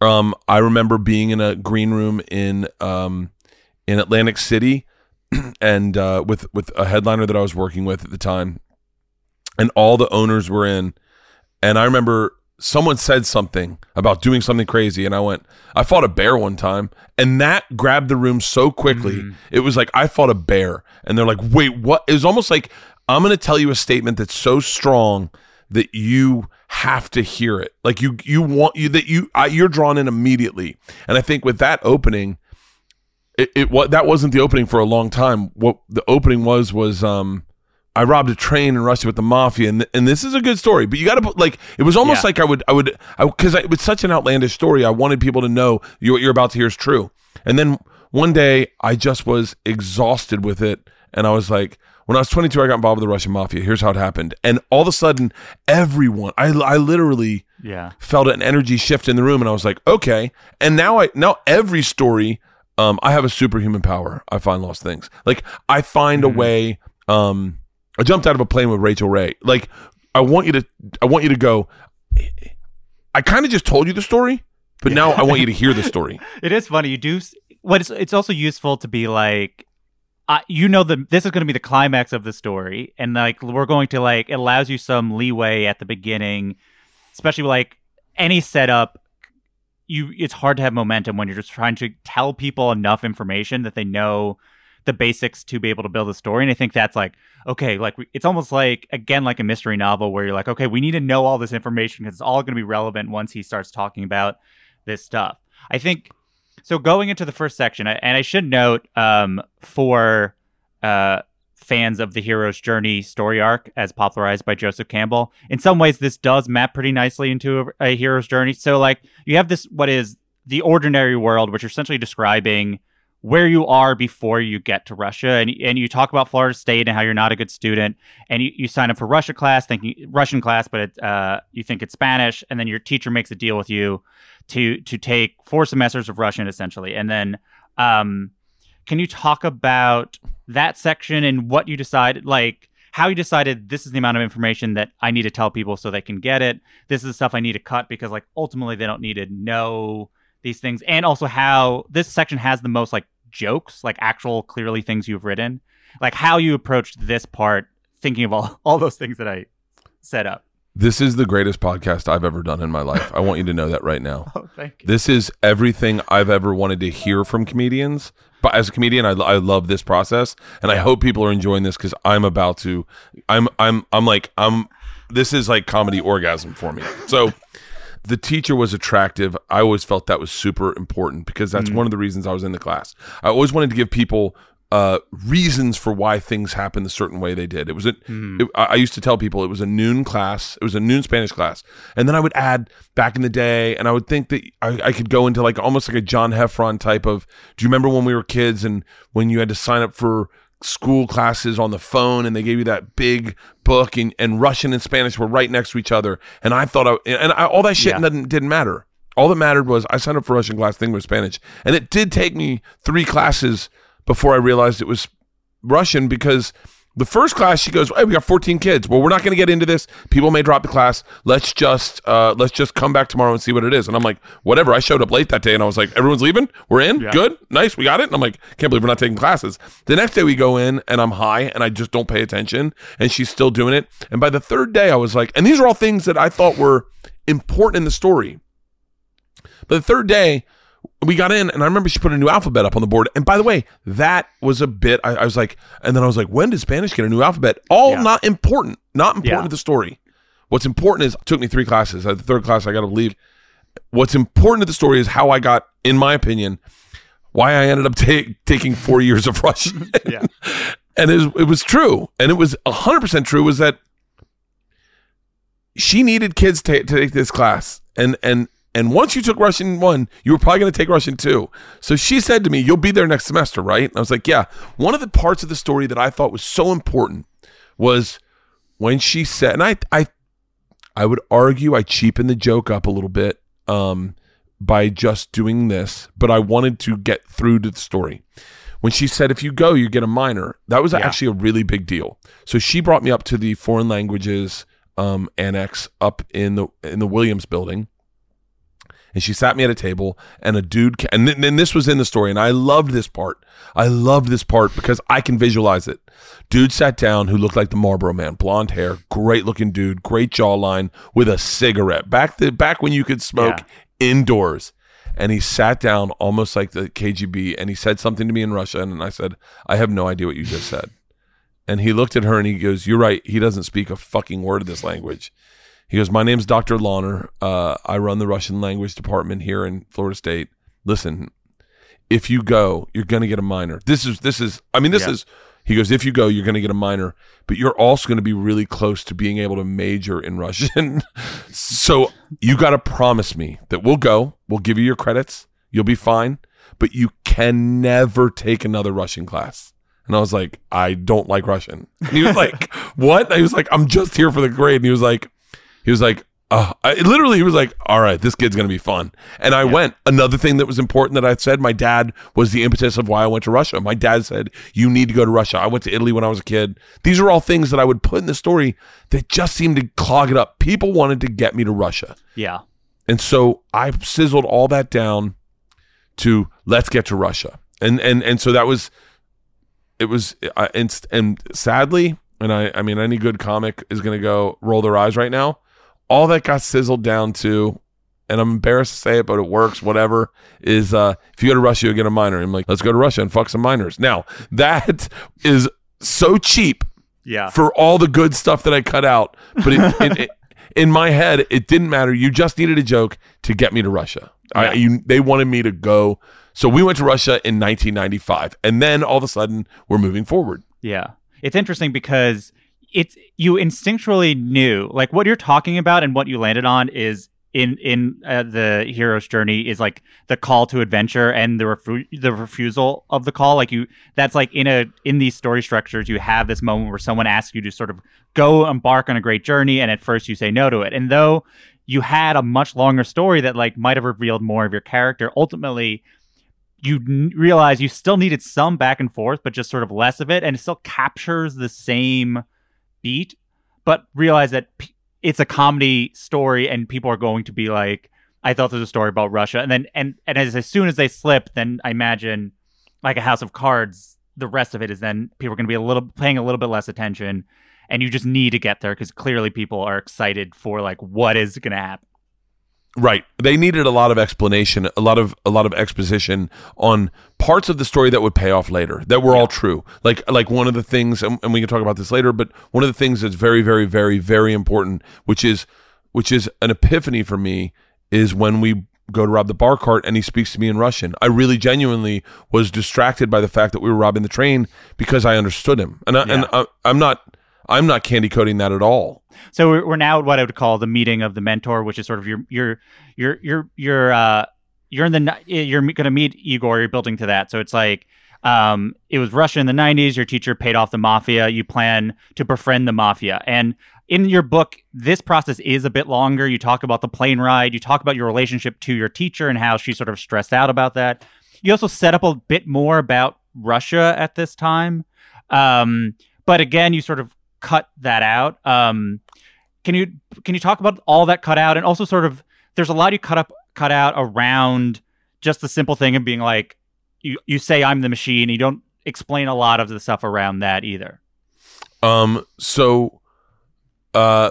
um I remember being in a green room in um in Atlantic City and uh with with a headliner that I was working with at the time. And all the owners were in. And I remember someone said something about doing something crazy and I went I fought a bear one time. And that grabbed the room so quickly it was like I fought a bear. And they're like wait what? It was almost like I'm going to tell you a statement that's so strong that you have to hear it like you you want you that you I, you're drawn in immediately and I think with that opening it, it what that wasn't the opening for a long time what the opening was was um I robbed a train in Russia with the mafia, and and this is a good story. But you got to like it was almost Yeah. like I would I would because it was such an outlandish story. I wanted people to know you, what you're about to hear is true. And then one day I just was exhausted with it, and I was like, when I was 22, I got involved with the Russian mafia. Here's how it happened, and all of a sudden, everyone I I literally Yeah. felt an energy shift in the room and I was like, okay. And now I now every story, um, I have a superhuman power. I find lost things. Like I find a way, um I jumped out of a plane with Rachael Ray. Like I want you to I want you to go I kind of just told you the story, but now I want you to hear the story. It is funny. You do. What it's it's also useful to be like, uh, you know, the this is going to be the climax of the story, and like we're going to like it allows you some leeway at the beginning, especially like any setup. You it's hard to have momentum when you're just trying to tell people enough information that they know the basics to be able to build a story. And I think that's like okay, like it's almost like again like a mystery novel where you're like, okay, we need to know all this information because it's all going to be relevant once he starts talking about this stuff. I think so. Going into the first section, and I should note um, for uh, fans of the hero's journey story arc, as popularized by Joseph Campbell, in some ways this does map pretty nicely into a, a hero's journey. So, like, you have this what is the ordinary world, which you're essentially describing where you are before you get to Russia, and and you talk about Florida State and how you're not a good student, and you, you sign up for Russia class, thinking Russian class, but it, uh, you think it's Spanish, and then your teacher makes a deal with you to to take four semesters of Russian essentially, and then um, can you talk about that section and what you decided, like how you decided this is the amount of information that I need to tell people so they can get it. This is the stuff I need to cut because like ultimately they don't need to know these things, and also how this section has the most like jokes, like actual clearly things you've written, like how you approached this part, thinking of all all those things that I set up. This is the greatest podcast I've ever done in my life. I want you to know that right now. Oh, thank you. This is everything I've ever wanted to hear from comedians. But as a comedian, I, I love this process, and I hope people are enjoying this because I'm about to. I'm I'm I'm like I'm. This is like comedy orgasm for me. So, the teacher was attractive. I always felt that was super important because that's mm. one of the reasons I was in the class. I always wanted to give people uh, reasons for why things happened the certain way they did. It was a, it- I I used to tell people it was a noon class. It was a noon Spanish class, and then I would add back in the day, and I would think that I, I could go into like almost like a John Heffron type of. Do you remember when we were kids and when you had to sign up for school classes on the phone and they gave you that big book and, and Russian and Spanish were right next to each other, and I thought I and I, all that shit Yeah. didn't didn't matter. All that mattered was I signed up for Russian class, thing was Spanish, and it did take me three classes before I realized it was Russian because the first class she goes, "Hey, we got 14 kids. Well, we're not going to get into this. People may drop the class. Let's just uh, let's just come back tomorrow and see what it is." And I'm like, "Whatever." I showed up late that day, and I was like, "Everyone's leaving. We're in. Yeah. Good, nice. We got it." And I'm like, "Can't believe we're not taking classes." The next day we go in, and I'm high, and I just don't pay attention, and she's still doing it. And by the third day, I was like, and these are all things that I thought were important in the story. But the third day, we got in, and I remember she put a new alphabet up on the board. And by the way, that was a bit. I, I was like, and then I was like, when did Spanish get a new alphabet? All Yeah. not important, not important Yeah. to the story. What's important is it took me three classes. At the third class, I got to leave. What's important to the story is how I got, in my opinion, why I ended up ta- taking four years of Russian. Yeah. and it was, it was true, and it was hundred percent true. Was that she needed kids to, to take this class, and and and once you took Russian one, you were probably going to take Russian two. So she said to me, "You'll be there next semester, right?" And I was like, "Yeah." One of the parts of the story that I thought was so important was when she said, and I I I would argue I cheapened the joke up a little bit um, by just doing this, but I wanted to get through to the story. When she said, if you go, you get a minor, that was Yeah. actually a really big deal. So she brought me up to the foreign languages um, annex up in the in the Williams building. And she sat me at a table, and a dude, ca- and then and this was in the story, and I loved this part. I loved this part because I can visualize it. Dude sat down who looked like the Marlboro Man, blonde hair, great looking dude, great jawline, with a cigarette. Back the back when you could smoke indoors, and he sat down almost like the KGB, and he said something to me in Russian, and I said, "I have no idea what you just said." And he looked at her and he goes, "You're right. He doesn't speak a fucking word of this language." He goes, "My name's Dr. Launer. Uh, I run the Russian language department here in Florida State. Listen, if you go, you're going to get a minor. This is this is. I mean, this Yeah. is." He goes, "If you go, you're going to get a minor, but you're also going to be really close to being able to major in Russian. so you got to promise me that we'll go. We'll give you your credits. You'll be fine, but you can never take another Russian class." And I was like, I don't like Russian. And he was like, what? I was like, I'm just here for the grade. And he was like, he was like, uh, I, literally, he was like, all right, this kid's going to be fun. And I went. Another thing that was important that I said, my dad was the impetus of why I went to Russia. My dad said, you need to go to Russia. I went to Italy when I was a kid. These are all things that I would put in the story that just seemed to clog it up. People wanted to get me to Russia. Yeah. And so I sizzled all that down to let's get to Russia. And and and so that was it was uh, and, and sadly, and I I mean any good comic is going to go roll their eyes right now. All that got sizzled down to and I'm embarrassed to say it, but it works. Whatever is, uh, if you go to Russia, you'll get a minor. I'm like, let's go to Russia and fuck some minors. Now that is so cheap Yeah. for all the good stuff that I cut out. But it, it, it, in my head, it didn't matter. You just needed a joke to get me to Russia. I, you, they wanted me to go. So we went to Russia in 1995. And then all of a sudden, we're moving forward. Yeah. It's interesting because it's you instinctually knew like what you're talking about and what you landed on is in in uh, the hero's journey is like the call to adventure and the refu- the refusal of the call. Like you that's like in a in these story structures you have this moment where someone asks you to sort of go embark on a great journey and at first you say no to it. And though you had a much longer story that like might have revealed more of your character ultimately you n- realize you still needed some back and forth, but just sort of less of it, and it still captures the same beat, but realize that p- it's a comedy story, and people are going to be like, "I thought there was a story about Russia," and then and and as, as soon as they slip, then I imagine like a House of Cards, the rest of it is then people are going to be a little paying a little bit less attention, and you just need to get there because clearly people are excited for like what is going to happen. Right. They needed a lot of explanation, a lot of a lot of exposition on parts of the story that would pay off later that were all true. Like like one of the things and, and we can talk about this later, but one of the things that's very very very very important, which is which is an epiphany for me is when we go to rob the bar cart and he speaks to me in Russian. I really genuinely was distracted by the fact that we were robbing the train because I understood him. And I, and I, I'm not I'm not candy coating that at all. So we're, we're now at what I would call the meeting of the mentor, which is sort of your your your your your uh you're in the you're going to meet Igor. You're building to that, so it's like um it was Russia in the '90s. Your teacher paid off the mafia. You plan to befriend the mafia, and in your book, this process is a bit longer. You talk about the plane ride. You talk about your relationship to your teacher and how she sort of stressed out about that. You also set up a bit more about Russia at this time, um, but again, you sort of cut that out. Um, can you can you talk about all that cut out and also sort of there's a lot you cut up cut out around just the simple thing of being like you you say I'm the machine. You don't explain a lot of the stuff around that either. Um. So, uh,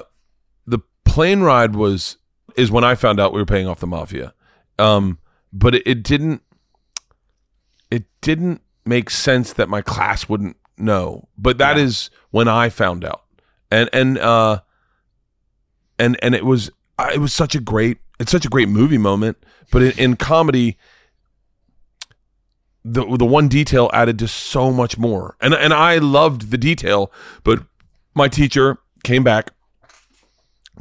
the plane ride was is when I found out we were paying off the mafia. Um, but it, it didn't it didn't make sense that my class wouldn't know. But that is when I found out, and and uh, and and it was it was such a great it's such a great movie moment. But in, in comedy, the the one detail added to so much more, and and I loved the detail. But my teacher came back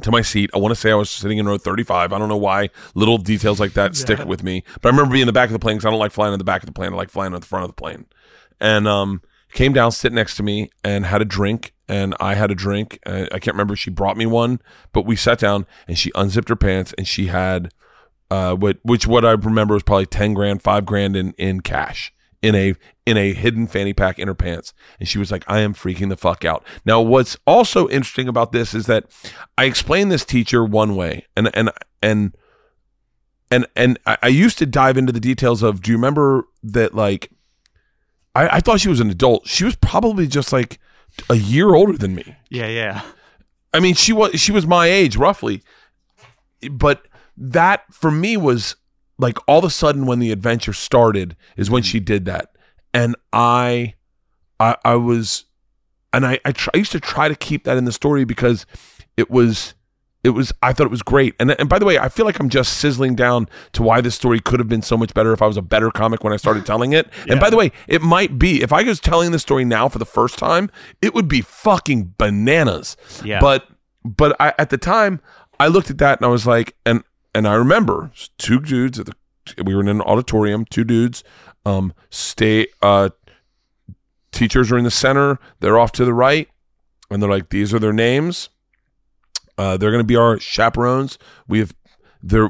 to my seat. I want to say I was sitting in row 35. I don't know why little details like that stick with me. But I remember being in the back of the plane because I don't like flying in the back of the plane. I like flying on the front of the plane. And um, came down, sit next to me, and had a drink. And I had a drink. Uh, I can't remember she brought me one, but we sat down and she unzipped her pants and she had uh, what which what I remember was probably ten grand, five grand in in cash in a in a hidden fanny pack in her pants, and she was like, "I am freaking the fuck out." Now, what's also interesting about this is that I explained this teacher one way, and and and and and I, I used to dive into the details of. Do you remember that? Like, I, I thought she was an adult. She was probably just like a year older than me. Yeah, yeah. I mean, she was she was my age roughly, but that for me was like all of a sudden when the adventure started is when she did that, and I, I, I was, and I I, try, I used to try to keep that in the story because it was. It was. I thought it was great, and and by the way, I feel like I'm just sizzling down to why this story could have been so much better if I was a better comic when I started telling it. And by the way, it might be if I was telling the story now for the first time, it would be fucking bananas. Yeah. But but I, at the time, I looked at that and I was like, and and I remember two dudes at the we were in an auditorium, two dudes, um, stay uh, teachers are in the center, they're off to the right, and they're like, these are their names. Uh, they're going to be our chaperones. We have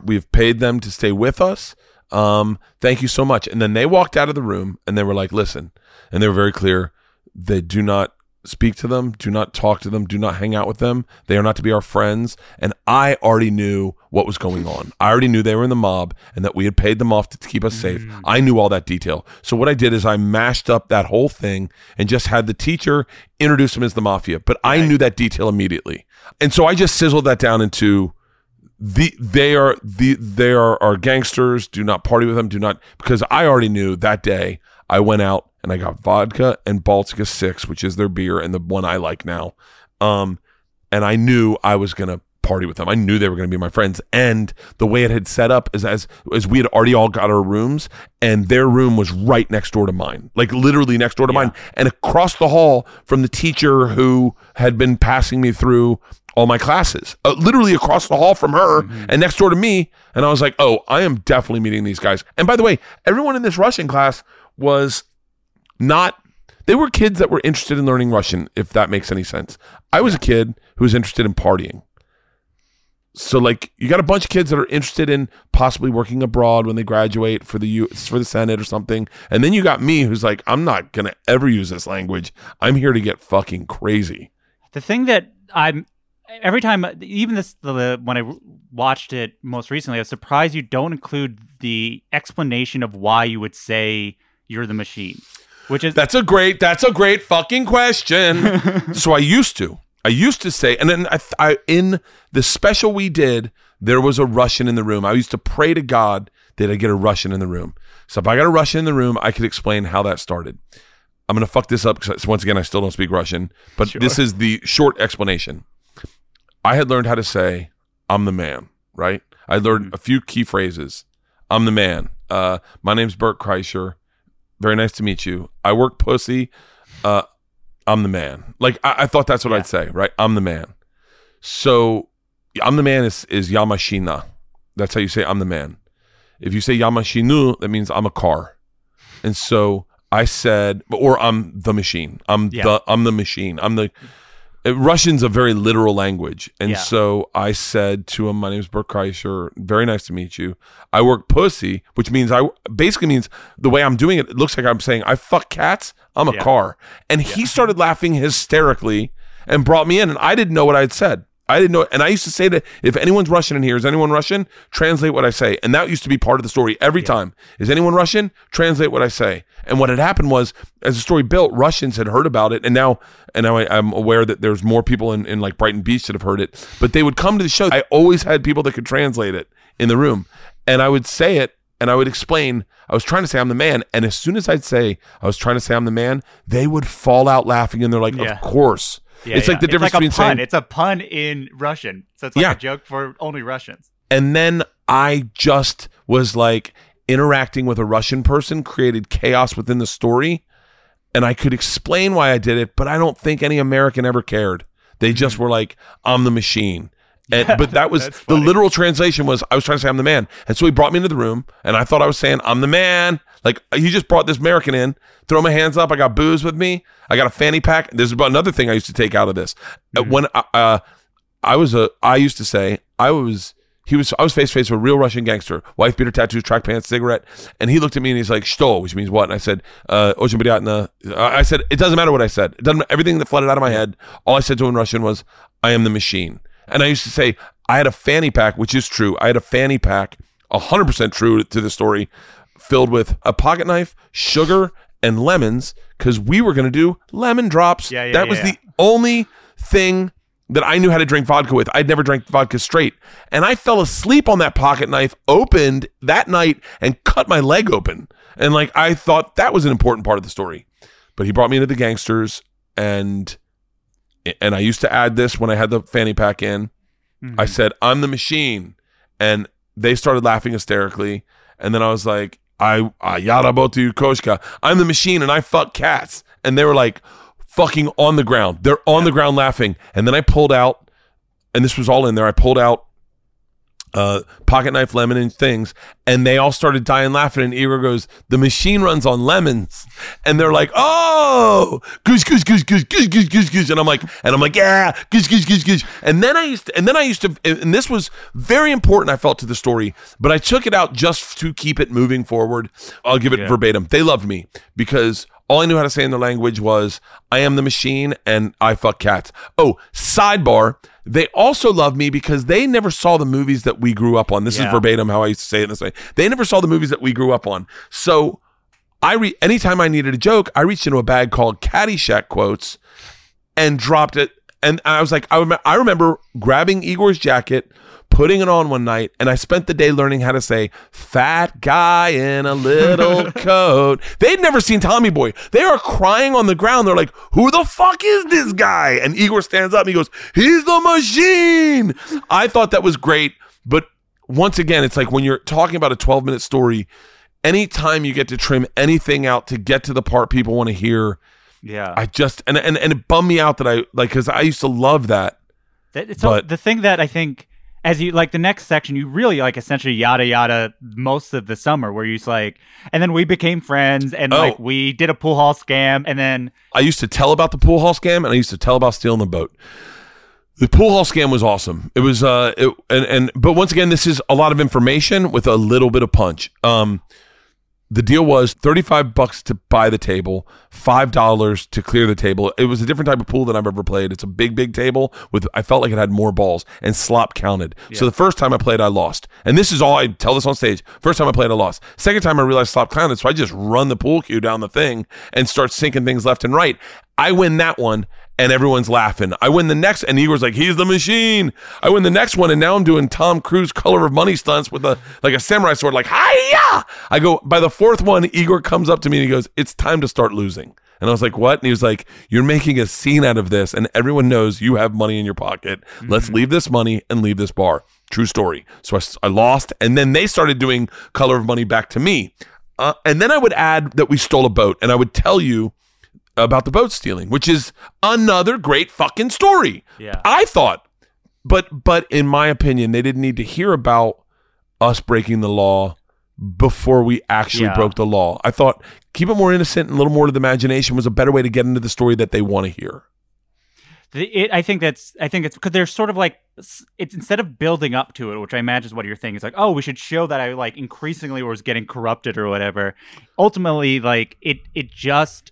we've paid them to stay with us. Um, thank you so much. And then they walked out of the room and they were like, listen, and they were very clear. They do not speak to them, do not talk to them, do not hang out with them. They are not to be our friends. And I already knew what was going on. I already knew they were in the mob and that we had paid them off to keep us safe. Mm. I knew all that detail. So what I did is I mashed up that whole thing and just had the teacher introduce him as the mafia. But I knew that detail immediately. And so I just sizzled that down into the they are the they are our gangsters. Do not party with them. Do not because I already knew that day. I went out and I got vodka and Baltika Six, which is their beer and the one I like now. Um, and I knew I was gonna party with them. I knew they were gonna be my friends. And the way it had set up is as as we had already all got our rooms, and their room was right next door to mine, like literally next door to mine, and across the hall from the teacher who had been passing me through all my classes, uh, literally across the hall from her and next door to me. And I was like, oh, I am definitely meeting these guys. And by the way, everyone in this Russian class was not, they were kids that were interested in learning Russian, if that makes any sense. I was a kid who was interested in partying. So like you got a bunch of kids that are interested in possibly working abroad when they graduate for the U for the Senate or something. And then you got me who's like, I'm not gonna ever use this language. I'm here to get fucking crazy. The thing that I'm every time, even this the, when I watched it most recently, I was surprised you don't include the explanation of why you would say you're the machine, which is That's a great. That's a great fucking question. so I used to. I used to say, and then I, I in the special we did, there was a Russian in the room. I used to pray to God that I get a Russian in the room. So if I got a Russian in the room, I could explain how that started. I'm gonna fuck this up because once again I still don't speak Russian, but this is the short explanation. I had learned how to say "I'm the man." Right? I learned a few key phrases. I'm the man. Uh, my name's Bert Kreischer. Very nice to meet you. I work pussy. Uh, I'm the man. Like I, I thought that's what I'd say, right? I'm the man. So I'm the man is is Yamashina. That's how you say I'm the man. If you say Yamashinu, that means I'm a car. And so I said, or I'm the machine. I'm Yeah. the I'm the machine. I'm the Uh, Russian's a very literal language. And Yeah. so I said to him, My name is Bert Kreischer. Very nice to meet you. I work pussy, which means I basically means the way I'm doing it, it looks like I'm saying I fuck cats. I'm a Yeah. car. And he started laughing hysterically and brought me in. And I didn't know what I'd said. I didn't know. And I used to say that if anyone's Russian in here, is anyone Russian? Translate what I say. And that used to be part of the story every time. Is anyone Russian? Translate what I say. And what had happened was, as the story built, Russians had heard about it. And now, and now I, I'm aware that there's more people in, in like Brighton Beach that have heard it. But they would come to the show. I always had people that could translate it in the room. And I would say it and I would explain I was trying to say I'm the man, and as soon as I'd say I was trying to say I'm the man, they would fall out laughing, and they're like, Yeah. "Of course." Yeah, it's yeah. like the difference like between pun. saying it's a pun in Russian, so it's like Yeah. a joke for only Russians. and then I just was like interacting with a Russian person created chaos within the story, and I could explain why I did it, but I don't think any American ever cared. They just hmm. were like, "I'm the machine." And, but that was. The literal translation was I was trying to say I'm the man, and so he brought me into the room, and I thought I was saying I'm the man. Like he just brought this American in, throw my hands up. I got booze with me. I got a fanny pack. There's about another thing I used to take out of this. Uh, Mm-hmm. When I, uh, I was a, I used to say I was. He was. I was face to face with a real Russian gangster. Wife beater, tattoos, track pants, cigarette, and he looked at me and he's like "Что," which means what? And I said, uh, "Очень приятно." I I said, "It doesn't matter what I said. It doesn't. Everything that flooded out of my head. All I said to him in Russian was, "I am the machine." And I used to say, I had a fanny pack, which is true. I had a fanny pack, 100% true to the story, filled with a pocket knife, sugar, and lemons, because we were going to do lemon drops. Yeah, yeah, that yeah, was yeah. the only thing that I knew how to drink vodka with. I'd never drank vodka straight. And I fell asleep on that pocket knife, opened that night, and cut my leg open. And like, I thought that was an important part of the story. But he brought me into the gangsters, and and I used to add this when I had the fanny pack in. I mm-hmm. said, I'm the machine. And they started laughing hysterically. And then I was like, I, I yada about botu koshka. I'm the machine and I fuck cats. And they were like fucking on the ground. They're on the ground laughing. And then I pulled out, and this was all in there. I pulled out uh, pocket knife, lemon, and things, and they all started dying laughing. And Igor goes, "The machine runs on lemons," and they're like, "Oh, goose, goose, goose, goose, goose, goose, goose, goose," and I'm like, and I'm like, "Yeah, goose, goose, goose, goose." And then I used, to, and then I used to, and this was very important. I felt to the story, but I took it out just to keep it moving forward. I'll give it Yeah. verbatim. They loved me because all I knew how to say in their language was, I am the machine and I fuck cats. Oh, sidebar. They also love me because they never saw the movies that we grew up on. This Yeah. is verbatim how I used to say it this way. They never saw the movies that we grew up on. So I re- anytime I needed a joke, I reached into a bag called Caddyshack quotes and dropped it. And I was like, I, rem- I remember grabbing Igor's jacket, putting it on one night, and I spent the day learning how to say "fat guy in a little coat." They'd never seen Tommy Boy. They are crying on the ground. They're like, "Who the fuck is this guy?" And Igor stands up and he goes, "He's the machine." I thought that was great, but once again, it's like when you're talking about a 12 minute story. Anytime you get to trim anything out to get to the part people want to hear, Yeah. I just and and and it bummed me out that I like because I used to love that. That- so But- the thing that I think, as you like the next section, you really like essentially yada yada most of the summer, where you like, and then we became friends, and Oh. like we did a pool hall scam, and then I used to tell about the pool hall scam and I used to tell about stealing the boat. The pool hall scam was awesome. It was uh it, and and but once again this is a lot of information with a little bit of punch. Um the deal was 35 bucks to buy the table, $5 to clear the table. It was a different type of pool than I've ever played. It's a big big table with I felt like it had more balls and slop counted. So the first time I played I lost. And this is all I tell this on stage. First time I played I lost. Second time I realized slop counted, so I just run the pool cue down the thing and start sinking things left and right. I win that one and everyone's laughing. I win the next, and Igor's like, "He's the machine." I win the next one, and now I'm doing Tom Cruise color of money stunts with a like a samurai sword, like hiya. I go by the fourth one. Igor comes up to me and he goes, "It's time to start losing." And I was like, "What?" And he was like, "You're making a scene out of this, and everyone knows you have money in your pocket. Let's leave this money and leave this bar." True story. So I lost, and then they started doing color of money back to me. Uh, and then I would add that we stole a boat, and I would tell you about the boat stealing, which is another great fucking story. Yeah. I thought, but but in my opinion, they didn't need to hear about us breaking the law before we actually Yeah. broke the law. I thought keep it more innocent and a little more to the imagination was a better way to get into the story that they want to hear. it, I think that's I think it's because they're sort of like it's instead of building up to it, which I imagine is what you're thinking. It's like, oh, we should show that I like increasingly was getting corrupted or whatever. Ultimately, like it it just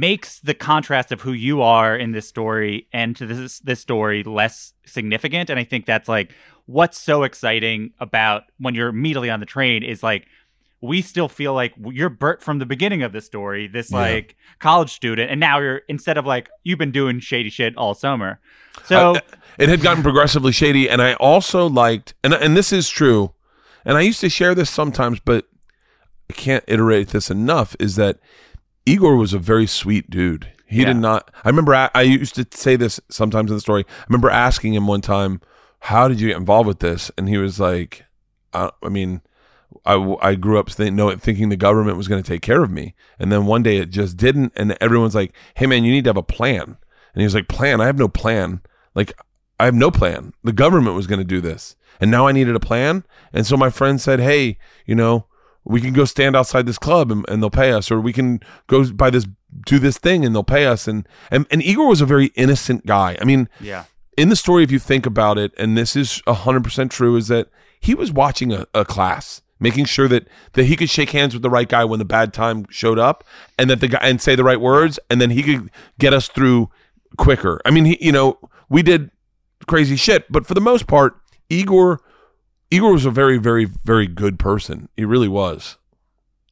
makes the contrast of who you are in this story and to this this story less significant. And I think that's like what's so exciting about when you're immediately on the train is like we still feel like you're Bert from the beginning of the story, this Yeah. like college student, and now you're instead of like you've been doing shady shit all summer. So Uh, it had gotten progressively shady, and I also liked, and and this is true, and I used to share this sometimes, but I can't iterate this enough. Is that Igor was a very sweet dude. He Yeah. did not. I remember I, I used to say this sometimes in the story. I remember asking him one time, "How did you get involved with this?" And he was like, "I, I mean." I, I grew up think, thinking the government was going to take care of me. And then one day it just didn't. And everyone's like, hey, man, you need to have a plan. And he was like, plan? I have no plan. Like, I have no plan. The government was going to do this. And now I needed a plan. And so my friend said, hey, you know, we can go stand outside this club and, and they'll pay us, or we can go buy this, do this thing and they'll pay us. And, and, and Igor was a very innocent guy. I mean, Yeah. in the story, if you think about it, and this is 100% true, is that he was watching a, a class, making sure that, that he could shake hands with the right guy when the bad time showed up and that the guy and say the right words, and then he could get us through quicker. I mean, he, you know, we did crazy shit, but for the most part, Igor, Igor was a very, very, very good person. He really was.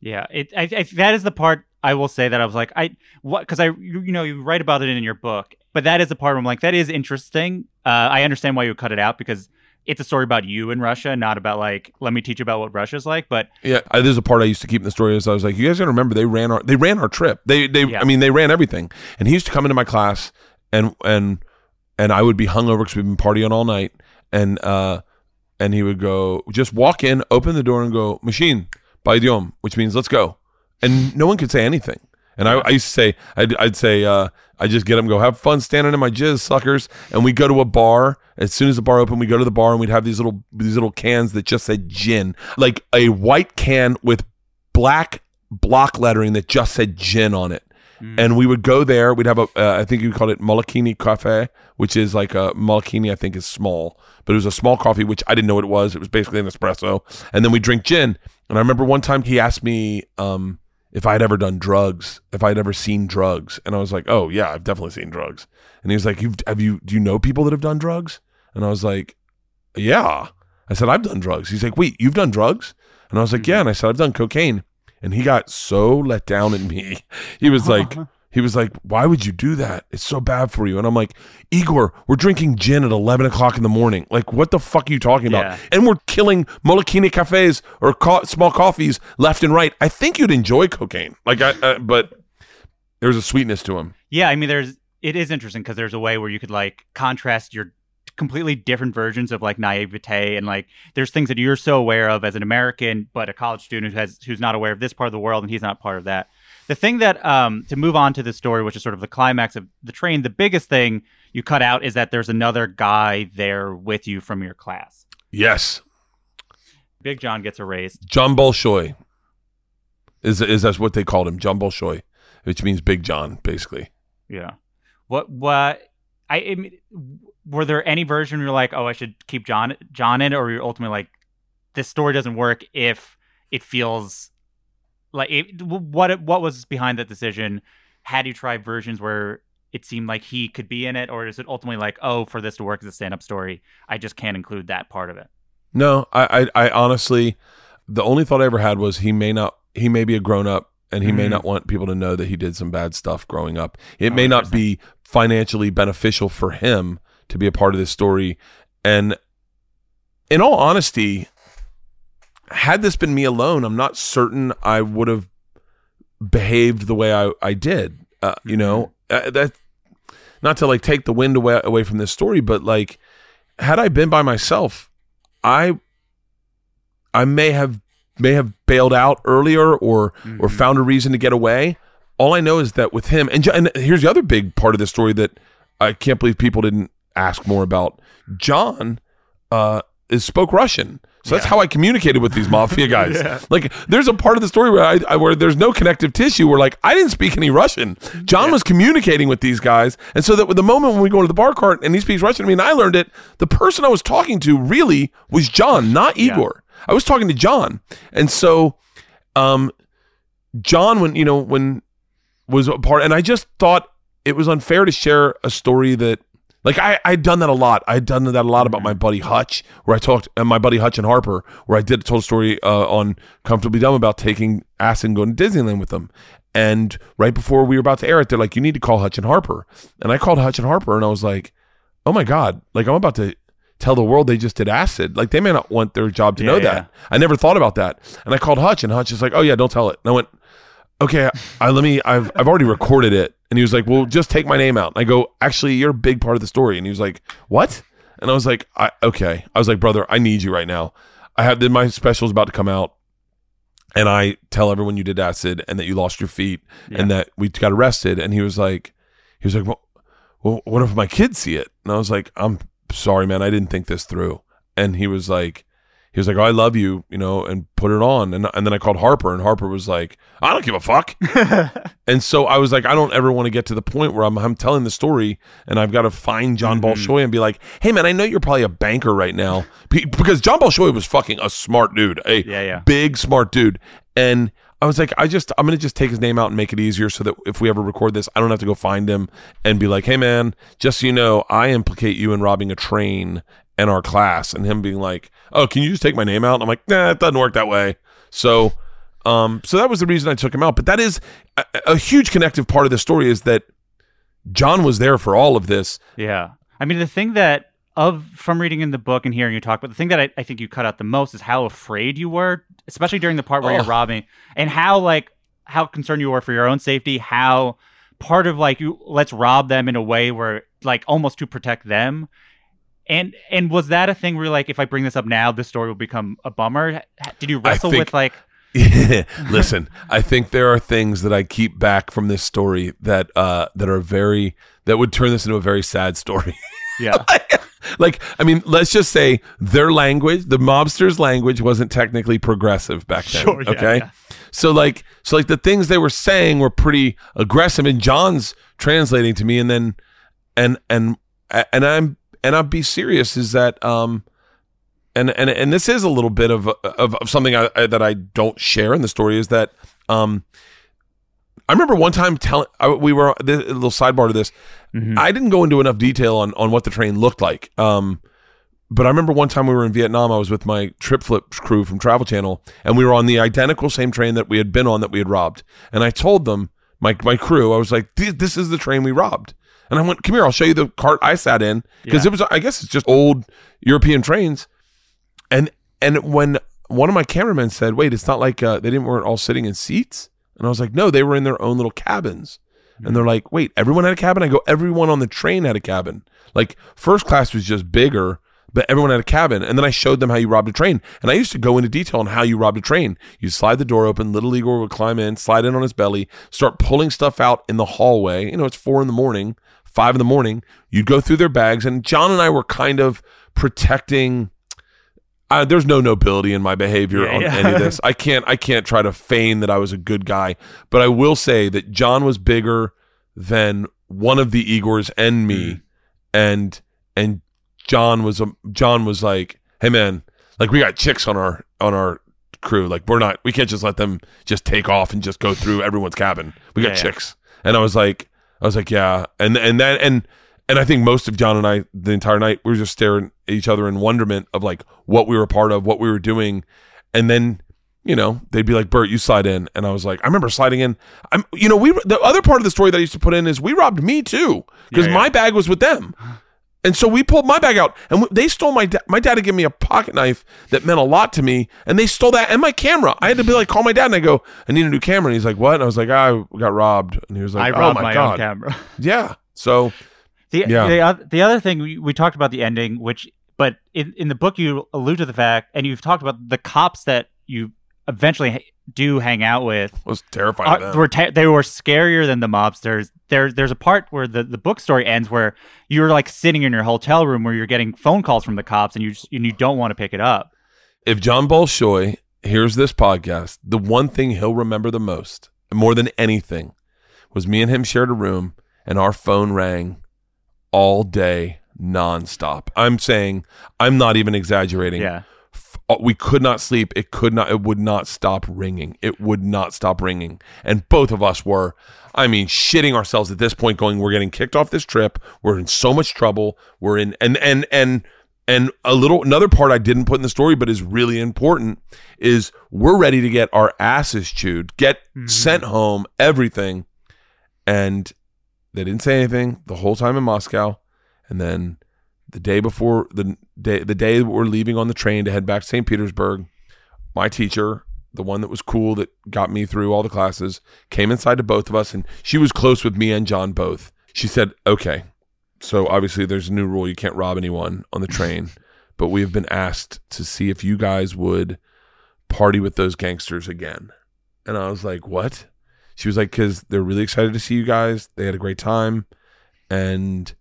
Yeah, it I, I, that is the part I will say that I was like I what because I you, you know you write about it in your book, but that is the part where I'm like that is interesting. Uh, I understand why you cut it out because it's a story about you in Russia, not about like let me teach you about what Russia's like. But Yeah, I, there's a part I used to keep in the story. Is I was like, you guys got to remember they ran our they ran our trip. They they Yeah. I mean they ran everything. And he used to come into my class and and and I would be hungover because we've been partying all night. And uh and he would go just walk in, open the door, and go machine paidom, which means let's go, and no one could say anything. And I, I used to say, I'd, I'd say, uh, I just get him go have fun standing in my jizz, suckers. And we go to a bar. As soon as the bar opened, we go to the bar and we'd have these little these little cans that just said gin, like a white can with black block lettering that just said gin on it. And we would go there. We'd have a, uh, I think you called it Molokini Cafe, which is like a Molokini. I think is small, but it was a small coffee, which I didn't know what it was. It was basically an espresso. And then we drink gin. And I remember one time he asked me um, if I had ever done drugs, if I'd ever seen drugs, and I was like, "Oh yeah, I've definitely seen drugs." And he was like, "You've have you do you know people that have done drugs?" And I was like, "Yeah." I said, "I've done drugs." He's like, "Wait, you've done drugs?" And I was like, "Yeah." And I said, "I've done cocaine." And he got so let down at me. He was like, he was like, "Why would you do that? It's so bad for you." And I'm like, "Igor, we're drinking gin at 11 o'clock in the morning. Like, what the fuck are you talking about?" Yeah. And we're killing Molokini cafes or co- small coffees left and right. I think you'd enjoy cocaine, like, I, uh, but there's a sweetness to him. yeah, I mean, there's it is interesting because there's a way where you could like contrast your completely different versions of like naivete and like there's things that you're so aware of as an American, but a college student who has who's not aware of this part of the world and he's not part of that. The thing that um to move on to the story, which is sort of the climax of the train, the biggest thing you cut out is that there's another guy there with you from your class. Yes, Big John gets erased. John Bolshoi is is that's what they called him, John Bolshoi, which means Big John, basically. Yeah. What what I, I mean, were there any version where you're like, oh, I should keep John John in, or you're ultimately like, this story doesn't work if it feels like it, what what was behind that decision? Had you tried versions where it seemed like he could be in it, or is it ultimately like, oh, for this to work as a stand up story, I just can't include that part of it? No, I, I, I honestly, the only thought I ever had was he may not, he may be a grown up, and he may Mhm. not want people to know that he did some bad stuff growing up. It Oh, may not be financially beneficial for him to be a part of this story. And in all honesty, had this been me alone, I'm not certain I would have behaved the way I, I did. Uh, you know, uh, that not to like take the wind away away from this story, but like had I been by myself, I I may have may have bailed out earlier or or found a reason to get away. All I know is that with him, and, and here's the other big part of the story that I can't believe people didn't ask more about. John uh, is spoke Russian, so that's how I communicated with these mafia guys. Like, there's a part of the story where I, I where there's no connective tissue. Where like I didn't speak any Russian. John was communicating with these guys, and so that with the moment when we go to the bar cart and he speaks Russian to me, and I learned it, the person I was talking to really was John, not Igor. I was talking to John, and so um, John, when you know when was a part, and I just thought it was unfair to share a story that. Like I, I'd done that a lot. I'd done that a lot about my buddy Hutch, where I talked, and my buddy Hutch and Harper, where I did told a story uh, on Comfortably Dumb about taking acid and going to Disneyland with them. And right before we were about to air it, they're like, "You need to call Hutch and Harper." And I called Hutch and Harper, and I was like, "Oh my god! Like I'm about to tell the world they just did acid. Like they may not want their job to Yeah, know yeah. that. I never thought about that. And I called Hutch, and Hutch is like, "Oh yeah, don't tell it." And I went, "Okay, I, let me. I've I've already recorded it." And he was like, "Well, just take my name out." And I go, "Actually, you're a big part of the story." And he was like, "What?" And I was like, I, "Okay." I was like, "Brother, I need you right now. I have then my special is about to come out." And I tell everyone you did acid and that you lost your feet and that we got arrested. And he was like, he was like, well, well, what if my kids see it? And I was like, I'm sorry, man. I didn't think this through. And he was like, he was like, oh, I love you, you know, and put it on. And, and then I called Harper and Harper was like, I don't give a fuck. and so I was like, I don't ever want to get to the point where I'm, I'm telling the story and I've got to find John mm-hmm. Bolshoi and be like, hey, man, I know you're probably a banker right now because John Bolshoi was fucking a smart dude, a Yeah, yeah. big smart dude. And I was like, I just, I'm going to just take his name out and make it easier so that if we ever record this, I don't have to go find him and be like, hey, man, just so you know, I implicate you in robbing a train in our class. And him being like, oh, can you just take my name out? And I'm like, nah, it doesn't work that way. So, um, so that was the reason I took him out. But that is a, a huge connective part of the story is that John was there for all of this. Yeah. I mean, the thing that of from reading in the book and hearing you talk, but the thing that I, I think you cut out the most is how afraid you were, especially during the part where Oh. you're robbing, and how like how concerned you were for your own safety. How part of like you let's rob them in a way where like almost to protect them. And and was that a thing where like if I bring this up now, this story will become a bummer? Did you wrestle think- with like Listen, I think there are things that I keep back from this story that uh that are very that would turn this into a very sad story. yeah like, I mean, let's just say their language, the mobsters' language wasn't technically progressive back then. Sure, yeah, okay. yeah. So like so like the things they were saying were pretty aggressive and John's translating to me and then and and and I'm and I'll be serious is that um and and and this is a little bit of of, of something I, I, that I don't share in the story is that um I remember one time telling we were this, a little sidebar to this. I didn't go into enough detail on on what the train looked like. Um, but I remember one time we were in Vietnam. I was with my trip flip crew from Travel Channel, and we were on the identical same train that we had been on that we had robbed. And I told them my my crew, I was like, "This this is the train we robbed." And I went, "Come here, I'll show you the cart I sat in because Yeah. it was I guess it's just old European trains." And and when one of my cameramen said, "Wait, it's not like uh, they didn't weren't all sitting in seats," and I was like, "No, they were in their own little cabins." And they're like, "Wait, everyone had a cabin?" I go, "Everyone on the train had a cabin. Like first class was just bigger." But everyone had a cabin, and then I showed them how you robbed a train. And I used to go into detail on how you robbed a train. You slide the door open, little Igor would climb in, slide in on his belly, start pulling stuff out in the hallway. You know, it's four in the morning, five in the morning. You'd go through their bags, and John and I were kind of protecting uh, there's no nobility in my behavior Yeah, on yeah. any of this. I can't I can't try to feign that I was a good guy, but I will say that John was bigger than one of the Igors and me, and and John was a John was like, hey man, like we got chicks on our on our crew, like we're not we can't just let them just take off and just go through everyone's cabin. We got yeah. chicks, and I was like, I was like, yeah, and and that and and I think most of John and I the entire night we were just staring at each other in wonderment of like what we were a part of, what we were doing, and then you know they'd be like, Bert, you slide in, and I was like, I remember sliding in. I'm you know we the other part of the story that I used to put in is we robbed me too because Yeah, yeah. my bag was with them. And so we pulled my bag out, and they stole my da- my dad had given me a pocket knife that meant a lot to me, and they stole that and my camera. I had to be like, call my dad, and I go, I need a new camera, and he's like, what? And I was like, I got robbed, and he was like, I oh robbed my, my, god, own camera. yeah. So The Yeah. the, the other thing we, we talked about the ending, which but in in the book you allude to the fact, and you've talked about the cops that you eventually do hang out with. Was terrifying. Uh, Are, were they were scarier than the mobsters. There's there's a part where the, the book story ends where you're like sitting in your hotel room where you're getting phone calls from the cops and you just, and you don't want to pick it up. if John Bolshoi hears this podcast, the one thing he'll remember the most, more than anything, was me and him shared a room and our phone rang all day nonstop. I'm saying, I'm not even exaggerating. Yeah. Uh, We could not sleep. It could not, it would not stop ringing. It would not stop ringing. And both of us were, I mean, shitting ourselves at this point, going, we're getting kicked off this trip. We're in so much trouble. We're in, and, and, and, and a little, another part I didn't put in the story, but is really important is we're ready to get our asses chewed, get sent home, everything. And they didn't say anything the whole time in Moscow. And then the day before the day the day we're leaving on the train to head back to St. Petersburg, my teacher, the one that was cool that got me through all the classes, came inside to both of us and she was close with me and John both. She said, "Okay, so obviously there's a new rule you can't rob anyone on the train, but we have been asked to see if you guys would party with those gangsters again." And I was like, "What?" She was like, "Cuz they're really excited to see you guys. They had a great time and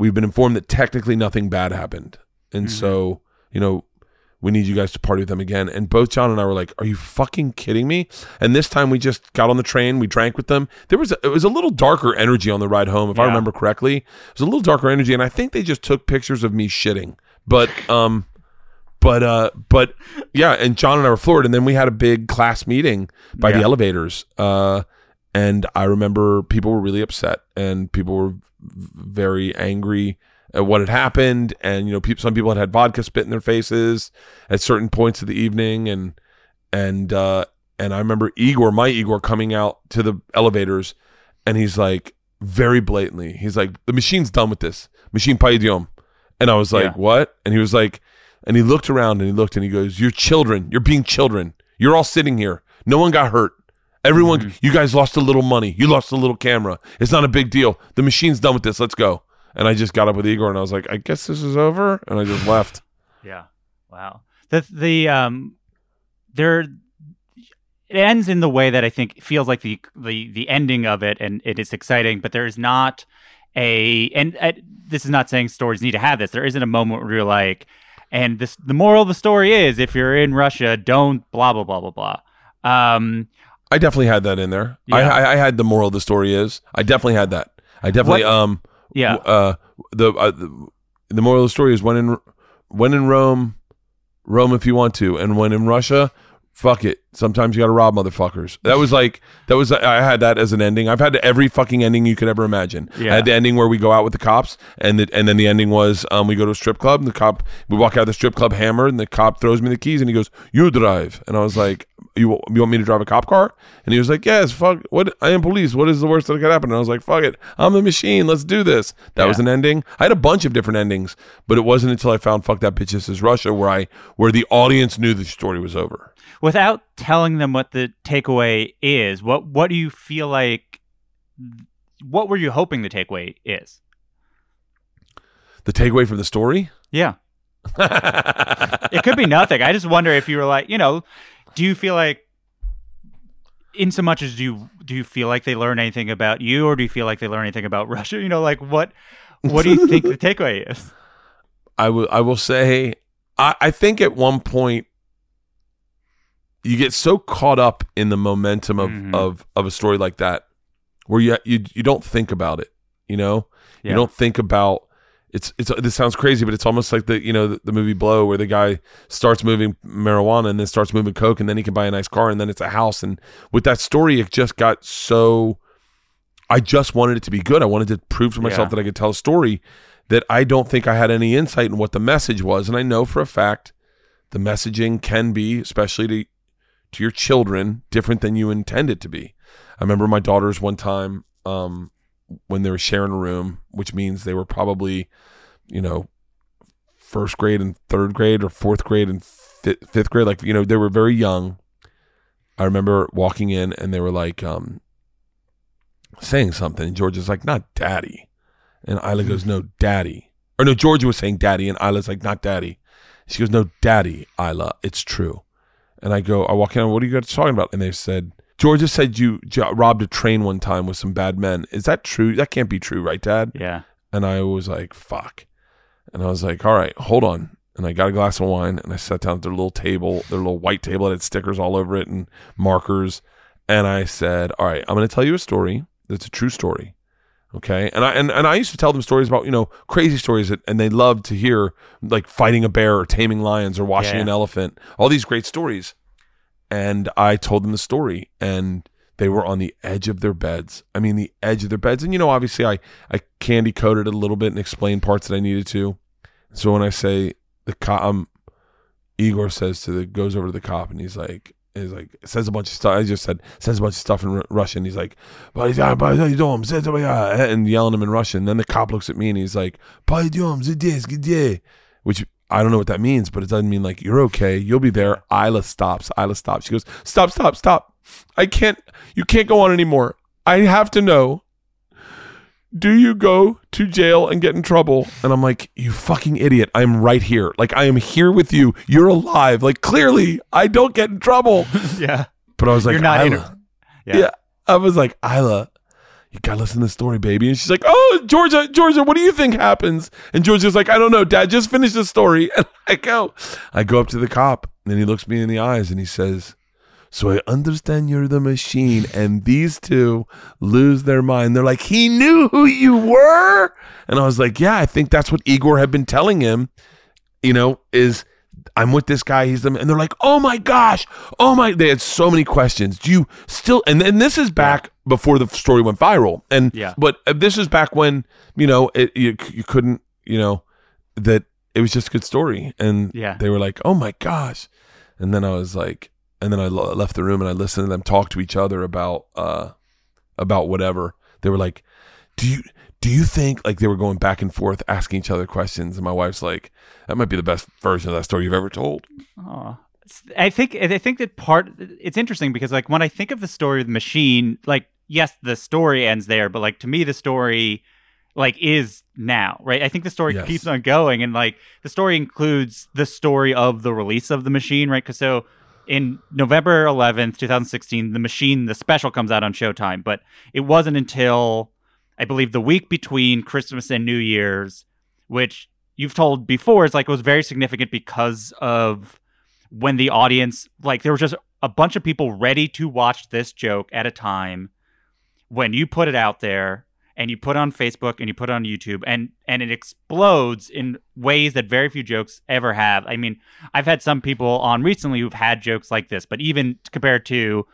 we've been informed that technically nothing bad happened. And Mhm. so, you know, we need you guys to party with them again. And both John and I were like, "Are you fucking kidding me?" And this time we just got on the train, we drank with them. There was a, it was a little darker energy on the ride home, if I remember correctly. It was a little darker energy, and I think they just took pictures of me shitting. But um, but uh, but yeah, and John and I were floored, and then we had a big class meeting by the elevators. Uh, and I remember people were really upset, and people were very angry at what had happened, and you know, people, some people had had vodka spit in their faces at certain points of the evening, and and uh, and I remember Igor, my Igor, coming out to the elevators, and he's like very blatantly, he's like, the machine's done with this, machine paidium, and I was like, Yeah. what? And he was like, and he looked around and he looked and he goes, you're children, you're being children, you're all sitting here, no one got hurt. Everyone, you guys lost a little money. You lost a little camera. It's not a big deal. The machine's done with this. Let's go. And I just got up with Igor and I was like, I guess this is over. And I just left. Yeah. Wow. The the um there it ends in the way that I think feels like the the the ending of it and it is exciting, but there is not a and uh, this is not saying stories need to have this. There isn't a moment where you're like and this the moral of the story is if you're in Russia, don't blah blah blah blah blah. Um I definitely had that in there. I, Yeah. I, I had the moral of the story is I definitely had that. I definitely What- um yeah. uh the, uh the the moral of the story is when in when in Rome, Rome if you want to, and when in Russia, fuck it. Sometimes you got to rob motherfuckers. That was like that was I had that as an ending. I've had every fucking ending you could ever imagine. Yeah. I had the ending where we go out with the cops, and the, and then the ending was um we go to a strip club. And the cop we walk out of the strip club hammered, and the cop throws me the keys, and he goes, "You drive," and I was like. You, you want me to drive a cop car? And he was like, Yes, fuck. What? I am police. What is the worst that could happen? And I was like, Fuck it. I'm the machine. Let's do this. That was an ending. I had a bunch of different endings, but it wasn't until I found "Fuck That Bitch This Is Russia" where I where the audience knew the story was over. without telling them what the takeaway is, what what do you feel like what were you hoping the takeaway is? The takeaway from the story? Yeah. it could be nothing. I just wonder if you were like, you know, do you feel like in so much as do you do you feel like they learn anything about you or do you feel like they learn anything about Russia? You know, like what what do you think the takeaway is? I will. I will say. I, I think at one point you get so caught up in the momentum of Mhm. of of a story like that, where you you you don't think about it. You know, Yeah. you don't think about. It's it's this sounds crazy, but it's almost like the you know the, the movie Blow, where the guy starts moving marijuana and then starts moving coke, and then he can buy a nice car, and then it's a house. And with that story, it just got so. I just wanted it to be good. I wanted to prove to myself Yeah. that I could tell a story that I don't think I had any insight in what the message was. And I know for a fact the messaging can be, especially to to your children, different than you intend it to be. I remember my daughters one time um, when they were sharing a room, which means they were probably, you know, first grade and third grade or fourth grade and fi- fifth grade. Like, you know, they were very young. I remember walking in and they were like um, saying something. And George is like, not daddy. And Isla goes, no, daddy. Or no, Georgia was saying daddy. And Isla's like, not daddy. She goes, no, daddy, Isla. It's true. And I go, I walk in, what are you guys talking about? And they said, Georgia said you robbed a train one time with some bad men. Is that true? That can't be true, right, Dad? Yeah. And I was like, fuck. And I was like, all right, hold on. And I got a glass of wine and I sat down at their little table, their little white table that had stickers all over it and markers. And I said, all right, I'm going to tell you a story that's a true story. Okay. And I, and, and I used to tell them stories about, you know, crazy stories that, and they loved to hear like fighting a bear or taming lions or washing Yeah. an elephant, all these great stories and I told them the story and they were on the edge of their beds. I mean, the edge of their beds. And you know, obviously, I I candy coated a little bit and explained parts that I needed to. So when I say the cop, um, Igor says to the goes over to the cop and he's like, he's like says a bunch of stuff. I just said says a bunch of stuff in r- Russian. He's like, and yelling him in Russian. Then the cop looks at me and he's like, which I don't know what that means, but it doesn't mean like you're okay. You'll be there. Isla stops. Isla stops. She goes, "Stop, stop, stop! I can't. You can't go on anymore. I have to know do you go to jail and get in trouble? And I'm like, you fucking idiot. I'm right here. Like, I am here with you. You're alive. Like, clearly, I don't get in trouble. yeah. But I was like, You're not Isla. Yeah. Yeah. I was like, Isla, you gotta listen to the story, baby. And she's like, Oh, Georgia, Georgia, what do you think happens? And Georgia's like, I don't know, Dad, just finish the story. And I go, I go up to the cop, and he looks me in the eyes and he says, So I understand you're the machine. And these two lose their mind. They're like, He knew who you were. And I was like, Yeah, I think that's what Igor had been telling him, you know, is I'm with this guy. He's the, and they're like, oh my gosh, oh my. They had so many questions. Do you still? And and this is back before the story went viral. And Yeah. but uh, this is back when you know it, you you couldn't you know that it was just a good story. And Yeah. they were like, oh my gosh. And then I was like, and then I lo- left the room and I listened to them talk to each other about uh about whatever. They were like, do you do you think like they were going back and forth asking each other questions and my wife's like that might be the best version of that story you've ever told Aw. I think I think that part it's interesting because like when I think of the story of the machine, like yes, the story ends there, but like to me the story like is now, right? I think the story Yes. keeps on going and like the story includes the story of the release of the machine, right? Cuz so in November 11th, 2016, the machine the special comes out on Showtime, but it wasn't until I believe the week between Christmas and New Year's, which you've told before is like was very significant because of when the audience like there was just a bunch of people ready to watch this joke at a time when you put it out there and you put it on Facebook and you put it on YouTube and and it explodes in ways that very few jokes ever have. I mean, I've had some people on recently who've had jokes like this, but even compared to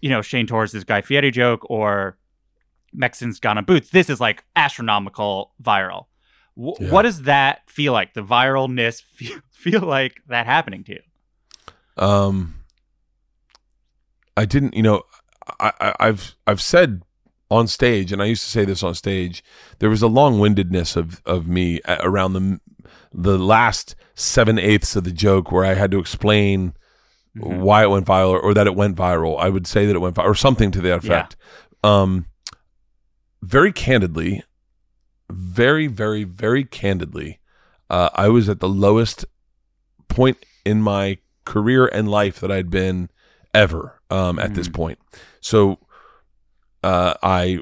you know Shane Torres's Guy Fieri joke or Mexicans Got on Boots, this is like astronomical viral. W- Yeah. What does that feel like? The viralness feel, feel like that happening to you? um i didn't you know I, I i've i've said on stage and i used to say this on stage there was a long-windedness of of me around the the last seven eighths of the joke where i had to explain why it went viral or, or that it went viral i would say that it went viral or something to that effect um very candidly very very very candidly uh, i was at the lowest point in my career and life that I'd been ever um, at this point. So uh, I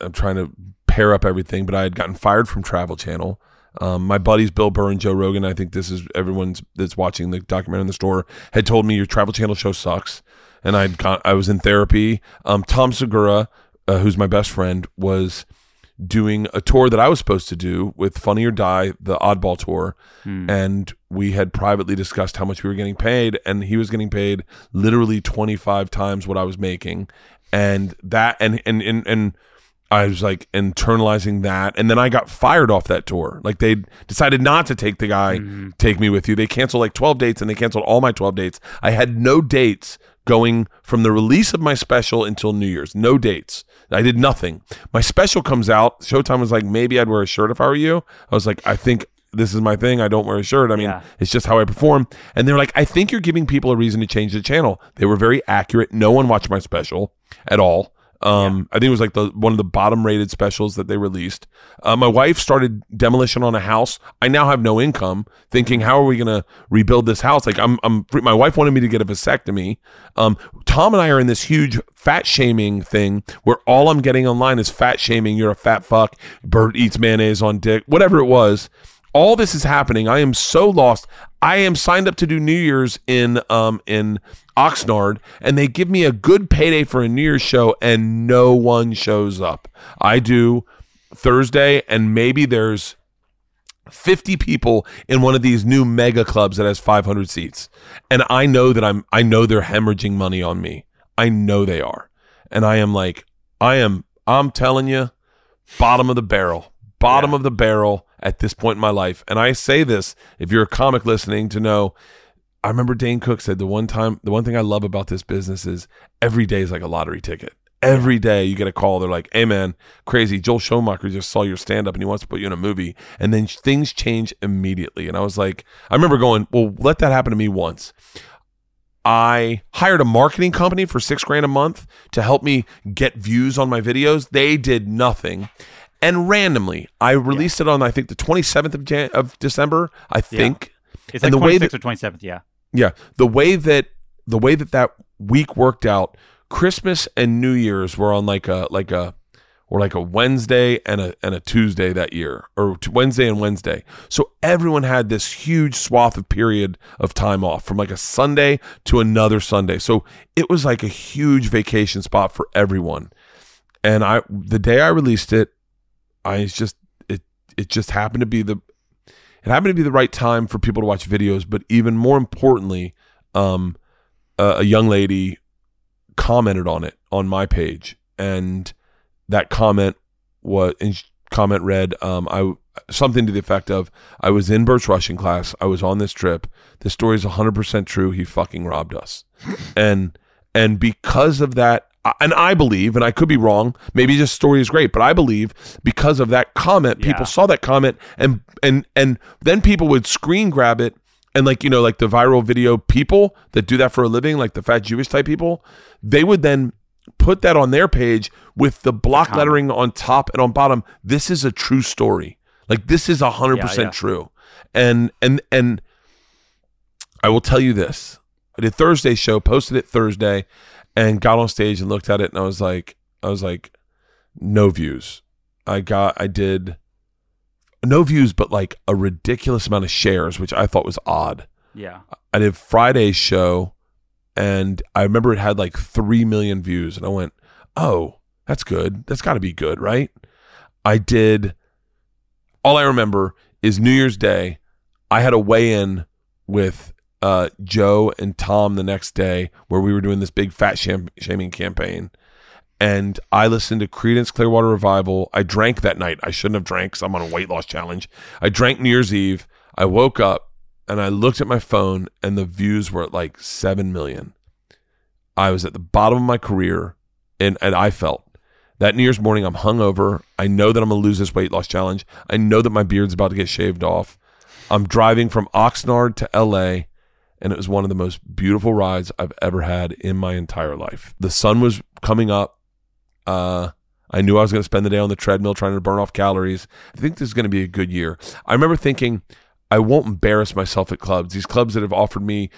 I'm trying to pair up everything, but I had gotten fired from Travel Channel. Um, my buddies Bill Burr and Joe Rogan, I think this is everyone's that's watching the documentary in the store, had told me your Travel Channel show sucks, and I'd I was in therapy. Um, Tom Segura, uh, who's my best friend, was doing a tour that I was supposed to do with Funny or Die, the Oddball tour, and we had privately discussed how much we were getting paid, and he was getting paid literally twenty five times what I was making, and that and and and and. I was like internalizing that, and then I got fired off that tour. Like they decided not to take the guy, take me with you. They canceled like twelve dates, and they canceled all my twelve dates. I had no dates going from the release of my special until New Year's. No dates. I did nothing. My special comes out. Showtime was like, maybe I'd wear a shirt if I were you. I was like, I think this is my thing. I don't wear a shirt. I mean, Yeah. it's just how I perform. And they're like, I think you're giving people a reason to change the channel. They were very accurate. No one watched my special at all. Um, I think it was like the one of the bottom rated specials that they released. Uh, my wife started demolition on a house. I now have no income. Thinking, how are we gonna rebuild this house? Like, I'm, I'm. My wife wanted me to get a vasectomy. Um, Tom and I are in this huge fat shaming thing where all I'm getting online is fat shaming. You're a fat fuck. Bert eats mayonnaise on dick. Whatever it was all this is happening. I am so lost. I am signed up to do New Year's in um in Oxnard, and they give me a good payday for a New Year's show, and no one shows up. I do Thursday, and maybe there's 50 people in one of these new mega clubs that has 500 seats. And I know that I'm I know they're hemorrhaging money on me. I know they are. And I am like I am I'm telling you bottom of the barrel. Bottom of the barrel at this point in my life. And I say this if you're a comic listening to know I remember Dane Cook said the one time, the one thing I love about this business is every day is like a lottery ticket. Every day you get a call. They're like, "Hey man, crazy! Joel Schumacher just saw your stand up and he wants to put you in a movie." And then things change immediately. And I was like, I remember going, "Well, let that happen to me once." I hired a marketing company for six grand a month to help me get views on my videos. They did nothing. And randomly, I released it on I think the 27th of, Jan- of December. I think. It's And like the way 26th that- or 27th. Yeah. Yeah, the way that the way that that week worked out, Christmas and New Year's were on like a like a or like a Wednesday and a and a Tuesday that year, or t- Wednesday and Wednesday. So everyone had this huge swath of period of time off from like a Sunday to another Sunday. So it was like a huge vacation spot for everyone. And I the day I released it, I just it it just happened to be the it happened to be the right time for people to watch videos, but even more importantly, um, a, a young lady commented on it on my page, and that comment was comment read, um, I something to the effect of, "I was in Bert's Russian class. I was on this trip. This story is 100 percent true. He fucking robbed us," and and because of that. And I believe, and I could be wrong. Maybe this story is great, but I believe because of that comment, people Yeah. saw that comment, and and and then people would screen grab it, and like you know, like the viral video people that do that for a living, like the fat Jewish type people, they would then put that on their page with the block comment. lettering on top and on bottom. This is a true story. Like this is a hundred Yeah, percent yeah. true. And and and I will tell you this. I did Thursday show, posted it Thursday, and got on stage and looked at it and I was like I was like, no views. I got I did no views, but like a ridiculous amount of shares, which I thought was odd. Yeah. I did Friday's show and I remember it had like 3 million views and I went, "Oh, that's good. That's got to be good, right?" I did all I remember is New Year's Day. I had a weigh in with uh, Joe and Tom the next day where we were doing this big fat sham- shaming campaign. And I listened to Creedence Clearwater Revival. I drank that night. I shouldn't have drank because I'm on a weight loss challenge. I drank New Year's Eve. I woke up and I looked at my phone and the views were at like 7 million. I was at the bottom of my career and, and I felt that New Year's morning I'm hungover. I know that I'm going to lose this weight loss challenge. I know that my beard's about to get shaved off. I'm driving from Oxnard to LA and it was one of the most beautiful rides I've ever had in my entire life. The sun was coming up. Uh, I knew I was going to spend the day on the treadmill trying to burn off calories. I think this is going to be a good year. I remember thinking, I won't embarrass myself at clubs. These clubs that have offered me,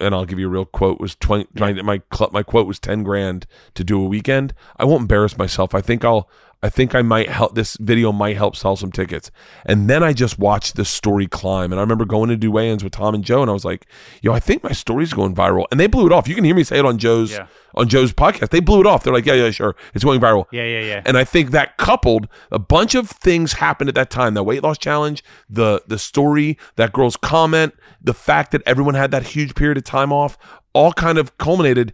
and I'll give you a real quote, was twenty. My my, club, my quote was ten grand to do a weekend. I won't embarrass myself. I think I'll. I think I might help. This video might help sell some tickets. And then I just watched this story climb. And I remember going to do weigh-ins with Tom and Joe, and I was like, "Yo, I think my story's going viral." And they blew it off. You can hear me say it on Joe's Yeah. on Joe's podcast. They blew it off. They're like, "Yeah, yeah, sure, it's going viral." Yeah. Yeah. Yeah. And I think that coupled a bunch of things happened at that time. The weight loss challenge, the the story, that girl's comment, the fact that everyone had that huge period of time off, all kind of culminated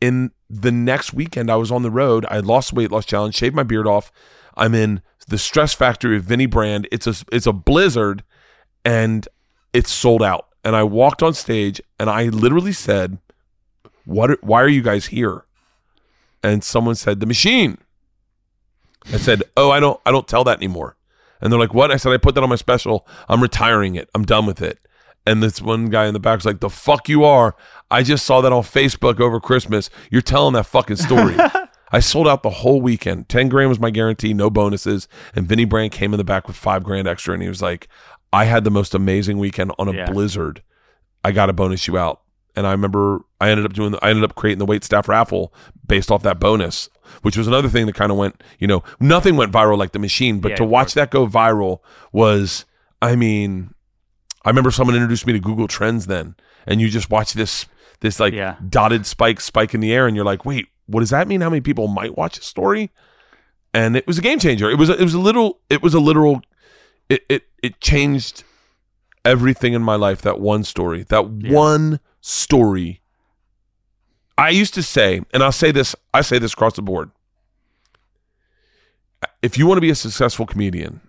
in the next weekend I was on the road. I lost weight loss challenge, shaved my beard off. I'm in the stress factory of Vinnie Brand. It's a it's a blizzard and it's sold out. And I walked on stage and I literally said, "What are, why are you guys here?" And someone said, "The machine." I said, "Oh, I don't I don't tell that anymore." And they're like, "What?" I said, "I put that on my special. I'm retiring it. I'm done with it." And this one guy in the back was like, "The fuck you are? I just saw that on Facebook over Christmas. You're telling that fucking story." I sold out the whole weekend. Ten grand was my guarantee, no bonuses. And Vinnie Brand came in the back with five grand extra, and he was like, "I had the most amazing weekend on a Yeah. blizzard. I got to bonus you out." And I remember I ended up doing, the, I ended up creating the wait staff raffle based off that bonus, which was another thing that kind of went, you know, nothing went viral like the machine, but Yeah, to watch that go viral was, I mean, I remember someone introduced me to Google Trends then, and you just watch this this like Yeah. dotted spike spike in the air, and you're like, wait, what does that mean? How many people might watch a story? And it was a game changer. It was a, it was a little it was a literal it it it changed everything in my life. That one story, that Yeah. one story. I used to say, and I'll say this, I say this across the board. If you want to be a successful comedian,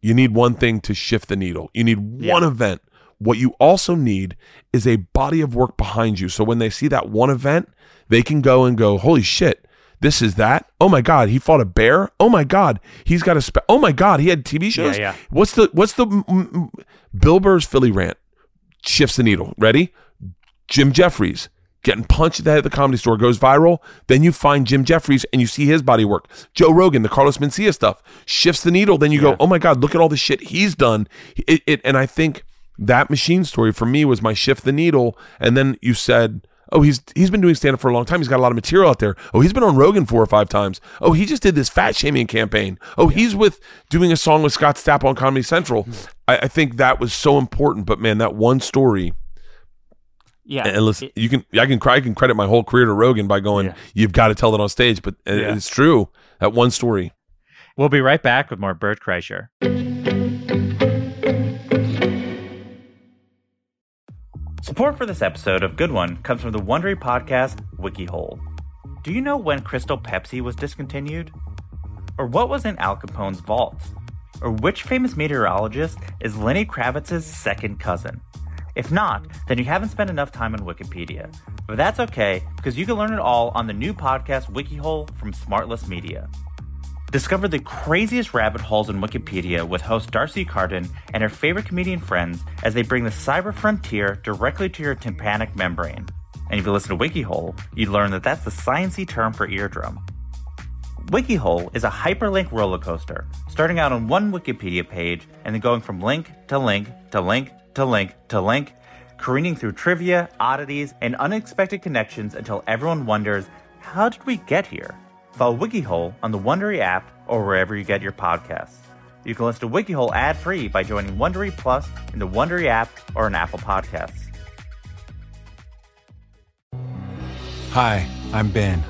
you need one thing to shift the needle. You need Yeah. one event, what you also need is a body of work behind you. So when they see that one event, they can go and go, holy shit, this is that. Oh my god, he fought a bear. Oh my god, he's got a. Spe- oh my god, he had TV shows. yeah. What's the what's the mm, mm, Bill Burr's Philly rant? Shifts the needle. Ready? Jim Jeffries getting punched at the head of the comedy store goes viral. Then you find Jim Jeffries and you see his body work. Joe Rogan, the Carlos Mencia stuff, shifts the needle. Then you go, oh my God, look at all the shit he's done. It, it, and I think that machine story for me was my shift the needle. And then you said, Oh, he's he's been doing stand up for a long time. He's got a lot of material out there. Oh, he's been on Rogan four or five times. Oh, he just did this fat shaming campaign. Oh, he's with doing a song with Scott Stapp on Comedy Central. Hmm. I, I think that was so important. But man, that one story Yeah. and listen, It- you can I can cry, I can credit my whole career to Rogan by going, Yeah. you've got to tell it on stage. But uh, Yeah. it's true that one story. We'll be right back with more Bert Kreischer. Support for this episode of Good One comes from the Wondery podcast WikiHole. Do you know when Crystal Pepsi was discontinued? Or what was in Al Capone's vault? Or which famous meteorologist is Lenny Kravitz's second cousin? If not, then you haven't spent enough time on Wikipedia. But that's okay, because you can learn it all on the new podcast WikiHole from Smartless Media. Discover the craziest rabbit holes in Wikipedia with host D'Arcy Carden and her favorite comedian friends as they bring the cyber frontier directly to your tympanic membrane. And if you listen to WikiHole, you learn that that's the sciency term for eardrum. WikiHole is a hyperlink roller coaster, starting out on one Wikipedia page and then going from link to link to link to link to link, careening through trivia, oddities, and unexpected connections until everyone wonders, how did we get here? Follow WikiHole on the Wondery app or wherever you get your podcasts. You can listen to WikiHole ad-free by joining Wondery Plus in the Wondery app or on Apple Podcasts. Hi, I'm Ben.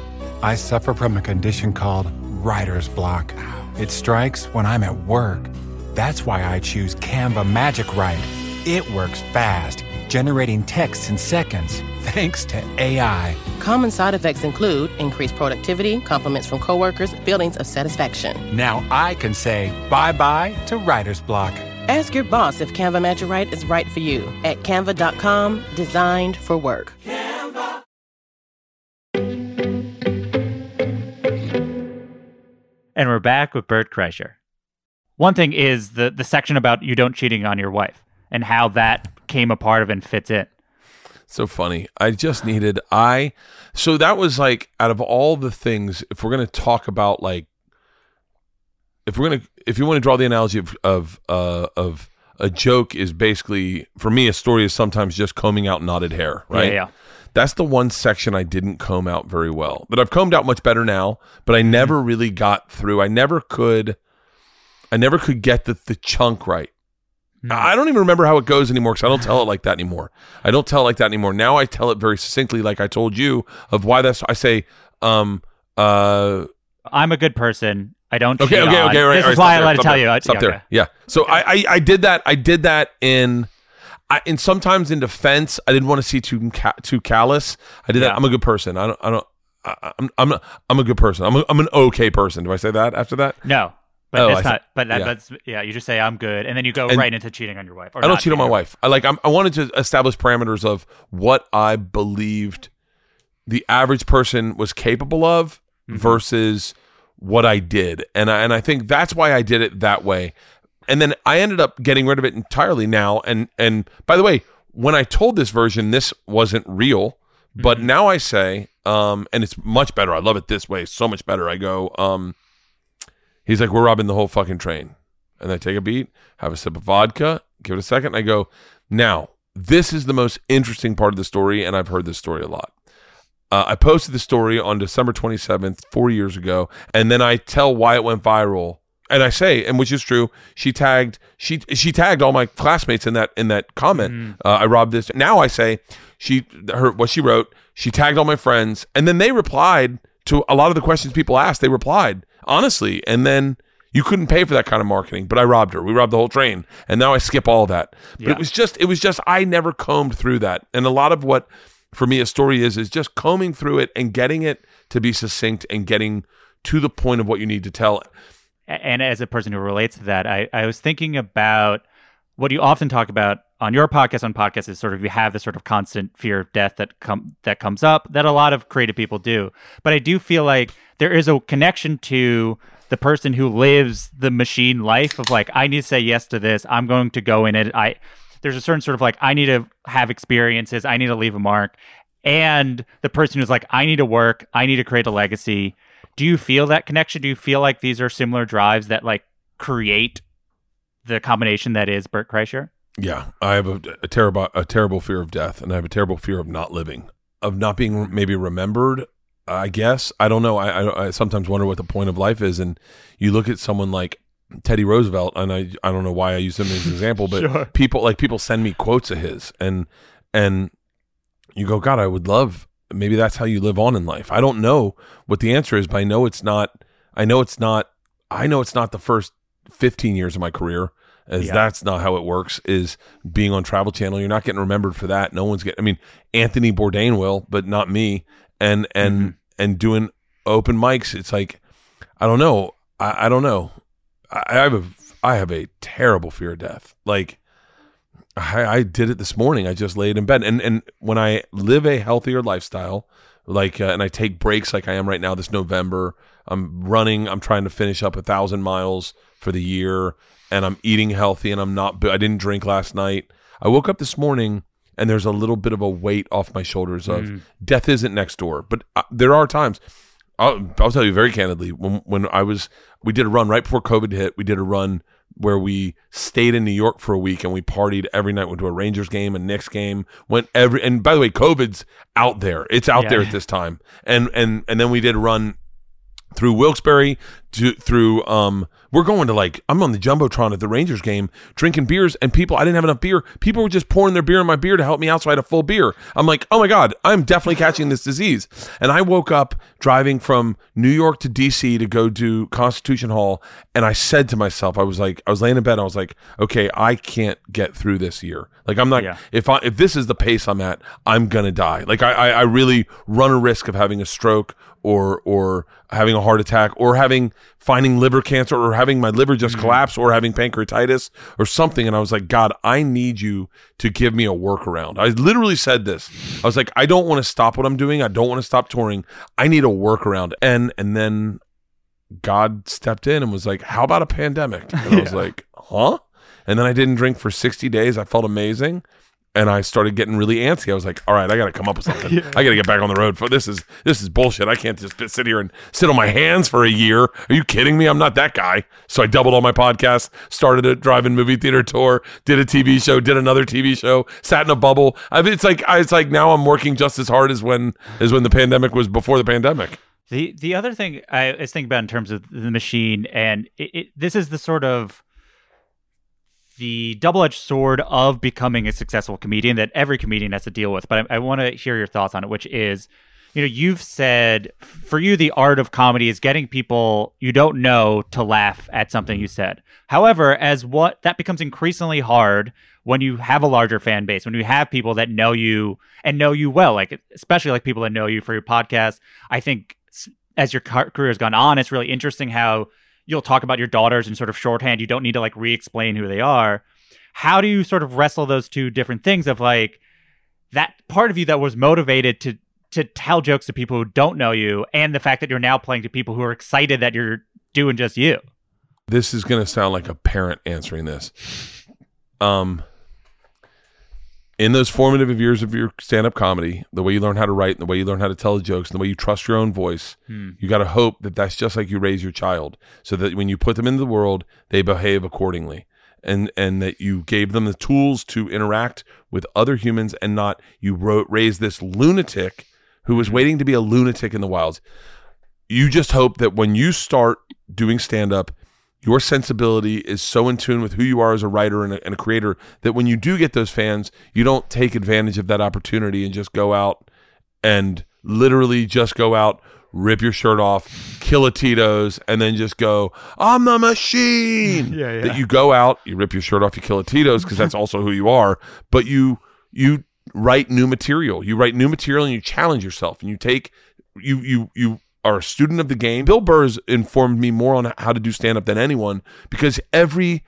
I suffer from a condition called writer's block. It strikes when I'm at work. That's why I choose Canva Magic Write. It works fast, generating texts in seconds, thanks to AI. Common side effects include increased productivity, compliments from coworkers, feelings of satisfaction. Now I can say bye bye to writer's block. Ask your boss if Canva Magic Write is right for you at canva.com, designed for work. Canva. And we're back with Bert Kreischer. One thing is the the section about you don't cheating on your wife and how that came a part of and fits in. So funny. I just needed I so that was like out of all the things if we're going to talk about like if we're going to if you want to draw the analogy of of uh of a joke is basically for me a story is sometimes just combing out knotted hair, right? Yeah, yeah. That's the one section I didn't comb out very well. But I've combed out much better now, but I never really got through. I never could I never could get the the chunk right. I don't even remember how it goes anymore because I don't tell it like that anymore. I don't tell it like that anymore. Now I tell it very succinctly, like I told you, of why that's. I say, um, uh, I'm a good person. I don't okay, okay, on. okay, right. This right, is stop why I let to stop tell there, you. Stop yeah, there. okay. Yeah. So I, I, I did that. I did that in. I, and sometimes in defense, I didn't want to see too too callous. I did Yeah. that. I'm a good person. I don't. I don't. I, I'm. I'm. A, I'm a good person. I'm. A, I'm an okay person. Do I say that after that? No. But Oh, I not. But that, Yeah. that's yeah. You just say I'm good, and then you go And- right into cheating on your wife. I don't cheat on my wife. I like. I'm, I wanted to establish parameters of what I believed the average person was capable of Mm-hmm. versus what I did, and I, and I think that's why I did it that way. And then I ended up getting rid of it entirely now. And and by the way, when I told this version, this wasn't real. But Mm-hmm. now I say, um, and it's much better. I love it this way, so much better. I go, um, he's like, we're robbing the whole fucking train. And I take a beat, have a sip of vodka, give it a second. And I go, now, this is the most interesting part of the story. And I've heard this story a lot. Uh, I posted the story on December 27th, four years ago. And then I tell why it went viral. And I say, and which is true, she tagged she she tagged all my classmates in that in that comment. Uh, I robbed this. Now I say she her what she wrote. She tagged all my friends, and then they replied to a lot of the questions people asked. They replied honestly, and then you couldn't pay for that kind of marketing. But I robbed her. We robbed the whole train, and now I skip all that. But Yeah. it was just it was just I never combed through that, and a lot of what for me a story is is just combing through it and getting it to be succinct and getting to the point of what you need to tell. And as a person who relates to that, I, I was thinking about what you often talk about on your podcast on podcasts is sort of you have this sort of constant fear of death that come that comes up that a lot of creative people do. But I do feel like there is a connection to the person who lives the machine life of like I need to say yes to this. I'm going to go in it. I there's a certain sort of like I need to have experiences. I need to leave a mark. And the person who's like I need to work. I need to create a legacy. Do you feel that connection? Do you feel like these are similar drives that like create the combination that is Bert Kreischer? Yeah, I have a, a terrible a terrible fear of death, and I have a terrible fear of not living, of not being maybe remembered. I guess I don't know. I, I, I sometimes wonder what the point of life is, and you look at someone like Teddy Roosevelt, and I I don't know why I use him as an example, but Sure. people like people send me quotes of his, and and you go, God, I would love maybe that's how you live on in life. I don't know what the answer is, but I know it's not. I know it's not. I know it's not the first 15 years of my career as Yeah. that's not how it works is being on travel channel you're not getting remembered for that no one's getting i mean anthony bourdain will but not me and and mm-hmm. And doing open mics it's like i don't know i, I don't know I, I have a i have a terrible fear of death like I, I did it this morning. I just laid in bed, and and when I live a healthier lifestyle, like uh, and I take breaks like I am right now this November. I'm running. I'm trying to finish up a thousand miles for the year, and I'm eating healthy, and I'm not. I didn't drink last night. I woke up this morning, and there's a little bit of a weight off my shoulders of death isn't next door, but uh, there are times. I'll, I'll tell you very candidly when when I was we did a run right before COVID hit. We did a run where we stayed in New York for a week and we partied every night. Went to a Rangers game, a Knicks game. Went every and by the way, COVID's out there. It's out Yeah. there at this time. And and and then we did a run through Wilkes-Barre to through um we're going to like I'm on the jumbotron at the Rangers game drinking beers and people I didn't have enough beer people were just pouring their beer in my beer to help me out so I had a full beer I'm like oh my god I'm definitely catching this disease and I woke up driving from New York to DC to go do Constitution Hall and I said to myself I was like I was laying in bed and I was like okay I can't get through this year like I'm not Yeah. if I if this is the pace I'm at, I'm gonna die. Like I, I, I really run a risk of having a stroke or or having a heart attack or having finding liver cancer or having my liver just mm-hmm. collapse or having pancreatitis or something. And I was like, God, I need you to give me a workaround. I literally said this. I was like, I don't want to stop what I'm doing. I don't want to stop touring. I need a workaround. And and then God stepped in and was like, How about a pandemic? And I was like, Huh? And then I didn't drink for 60 days. I felt amazing. And I started getting really antsy. I was like, all right, I got to come up with something. I got to get back on the road. For This is this is bullshit. I can't just sit here and sit on my hands for a year. Are you kidding me? I'm not that guy. So I doubled all my podcasts, started a drive-in movie theater tour, did a TV show, did another TV show, sat in a bubble. I mean, it's like I- it's like now I'm working just as hard as when as when the pandemic was before the pandemic. The the other thing I was thinking about in terms of the machine, and it, it, this is the sort of the double edged sword of becoming a successful comedian that every comedian has to deal with. But I, I want to hear your thoughts on it, which is, you know, you've said for you the art of comedy is getting people you don't know to laugh at something you said. However, as what that becomes increasingly hard when you have a larger fan base, when you have people that know you and know you well, like especially like people that know you for your podcast. I think as your career has gone on, it's really interesting how you'll talk about your daughters in sort of shorthand. You don't need to like re-explain who they are. How do you sort of wrestle those two different things of like that part of you that was motivated to to tell jokes to people who don't know you, and the fact that you're now playing to people who are excited that you're doing just you? this is going to sound like a parent answering this. Um, in those formative years of your stand-up comedy, the way you learn how to write, and the way you learn how to tell the jokes, and the way you trust your own voice, hmm. you got to hope that that's just like you raise your child, so that when you put them into the world, they behave accordingly, and and that you gave them the tools to interact with other humans, and not you wrote, raised this lunatic who was hmm. waiting to be a lunatic in the wilds. You just hope that when you start doing stand up, your sensibility is so in tune with who you are as a writer and a, and a creator that when you do get those fans, you don't take advantage of that opportunity and just go out and literally just go out, rip your shirt off, kill a Tito's, and then just go, I'm the machine. Yeah, yeah. That you go out, you rip your shirt off, you kill a Tito's because that's also who you are, but you you write new material. You write new material and you challenge yourself and you take you you you are a student of the game. Bill Burr has informed me more on how to do stand up than anyone because every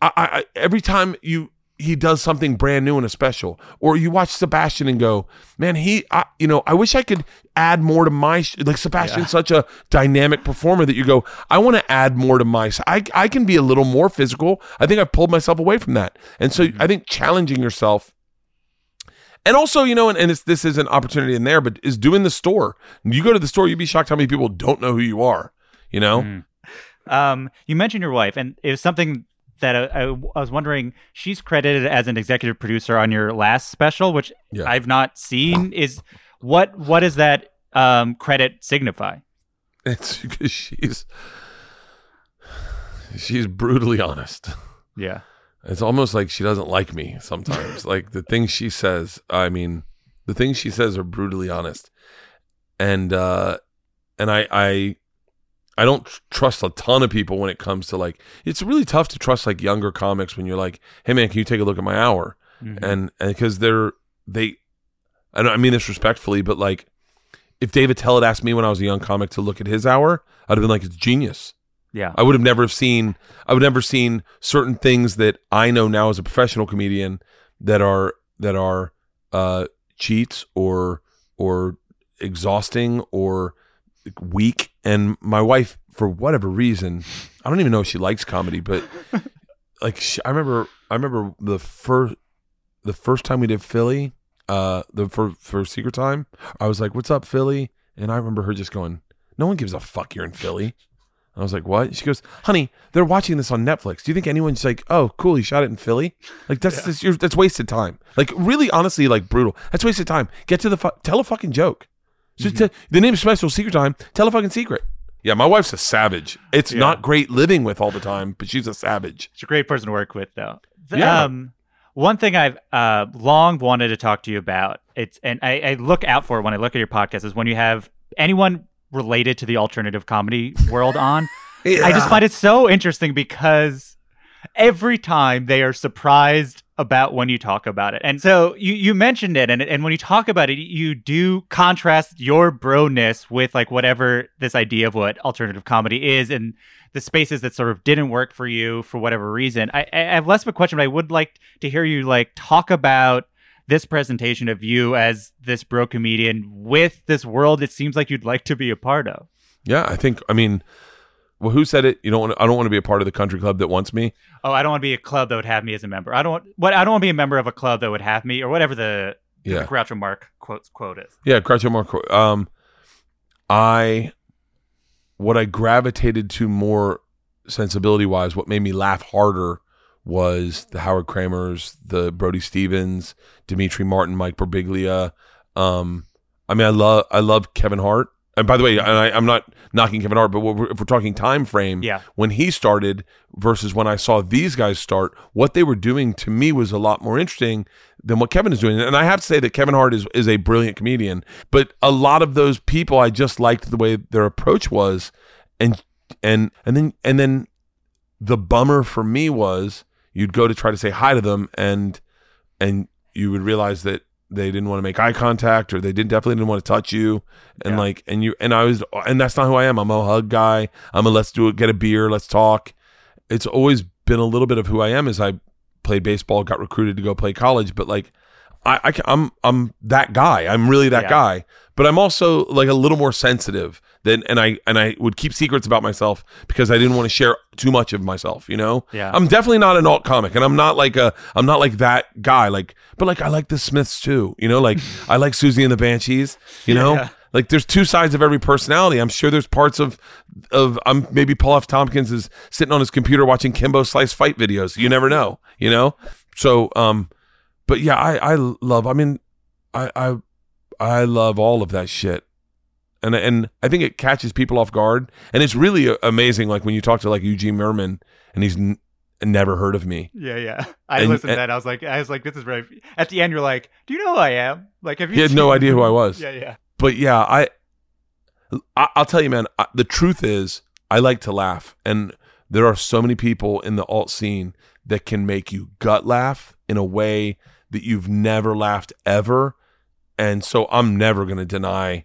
I, I every time you he does something brand new in a special, or you watch Sebastian and go, man, he, I, you know, I wish I could add more to my sh-. like Sebastian's such a dynamic performer that you go, I want to add more to my. I I can be a little more physical. I think I've pulled myself away from that, and so mm-hmm. I think challenging yourself. And also, you know, and, and it's, this is an opportunity in there, but is doing the store. You go to the store, you'd be shocked how many people don't know who you are. You know, Um, you mentioned your wife, and it was something that I, I, I was wondering. She's credited as an executive producer on your last special, which Yeah. I've not seen. Is what what does that um, credit signify? it's because she's she's brutally honest. Yeah. It's almost like she doesn't like me sometimes. like the things she says, I mean, the things she says are brutally honest. And uh and I I I don't tr- trust a ton of people when it comes to like it's really tough to trust like younger comics when you're like, "Hey man, can you take a look at my hour?" Mm-hmm. And and because they're they I don't I mean this respectfully, but like if Dave Attell had asked me when I was a young comic to look at his hour, I'd have been like, "It's genius." Yeah. I would have never seen I would never seen certain things that I know now as a professional comedian that are that are uh cheats or or exhausting or weak. And my wife for whatever reason I don't even know if she likes comedy but like she, I remember I remember the first the first time we did Philly uh the for for secret time I was like what's up Philly? And I remember her just going no one gives a fuck you're in Philly I was like, "What?" She goes, "Honey, they're watching this on Netflix. Do you think anyone's like, oh, cool, he shot it in Philly? Like that's that's, you're, that's wasted time. Like really, honestly, like brutal. That's wasted time. Get to the fu- tell a fucking joke. Just Mm-hmm. te- the name special secret time. Tell a fucking secret. Yeah, my wife's a savage. It's not great living with all the time, but she's a savage. She's a great person to work with, though. The- Yeah. Um, one thing I've uh, long wanted to talk to you about, it's and I, I look out for it when I look at your podcast, is when you have anyone related to the alternative comedy world on. I just find it so interesting because every time they are surprised about when you talk about it. And so you, you mentioned it, and, and when you talk about it, you do contrast your bro-ness with like whatever this idea of what alternative comedy is and the spaces that sort of didn't work for you for whatever reason. I, I have less of a question, but I would like to hear you like talk about this presentation of you as this bro comedian with this world it seems like you'd like to be a part of. Yeah, I think. I mean, well, who said it? You don't. Want I don't want to be a part of the country club that wants me. Oh, I don't want to be a club that would have me as a member. I don't want what I don't want to be a member of a club that would have me or whatever the, Yeah. the Groucho Mark quote quote is. Yeah, Groucho Marx. Um, I what I gravitated to more sensibility wise, what made me laugh harder was the Howard Kremers, the Brody Stevens, Demetri Martin, Mike Birbiglia. Um, I mean, I love I love Kevin Hart. And by the way, and I, I'm not knocking Kevin Hart, but we're, if we're talking time frame, Yeah. when he started versus when I saw these guys start, what they were doing to me was a lot more interesting than what Kevin is doing. And I have to say that Kevin Hart is, is a brilliant comedian, but a lot of those people, I just liked the way their approach was. And, and, and then, and then the bummer for me was you'd go to try to say hi to them and, and you would realize that they didn't want to make eye contact or they didn't definitely didn't want to touch you and Yeah. like and you and I was and that's not who I am. I'm a hug guy. I'm a let's do it, get a beer, let's talk. It's always been a little bit of who I am as I played baseball, got recruited to go play college, but like I, I ca- I'm I'm that guy. I'm really that Yeah. guy. But I'm also like a little more sensitive than and I and I would keep secrets about myself because I didn't want to share too much of myself, you know? Yeah. I'm definitely not an alt comic and I'm not like a I'm not like that guy. Like but like I like the Smiths too. You know, like I like Siouxsie and the Banshees, you know? Yeah. Like there's two sides of every personality. I'm sure there's parts of of I'm maybe Paul F. Tompkins is sitting on his computer watching Kimbo Slice fight videos. You never know, you know? So um but yeah, I I love I mean I I I love all of that shit. And and I think it catches people off guard. And it's really amazing like when you talk to like Eugene Mirman and he's n- never heard of me. Yeah, yeah. I And- listened to that. I was like, I was like, this is right. At the end, you're like, do you know who I am? Like, have you? He had no idea who I was. Yeah, yeah. but yeah, I, I I'll tell you, man. I, the truth is, I like to laugh, and there are so many people in the alt scene that can make you gut laugh in a way that you've never laughed ever, and so I'm never gonna deny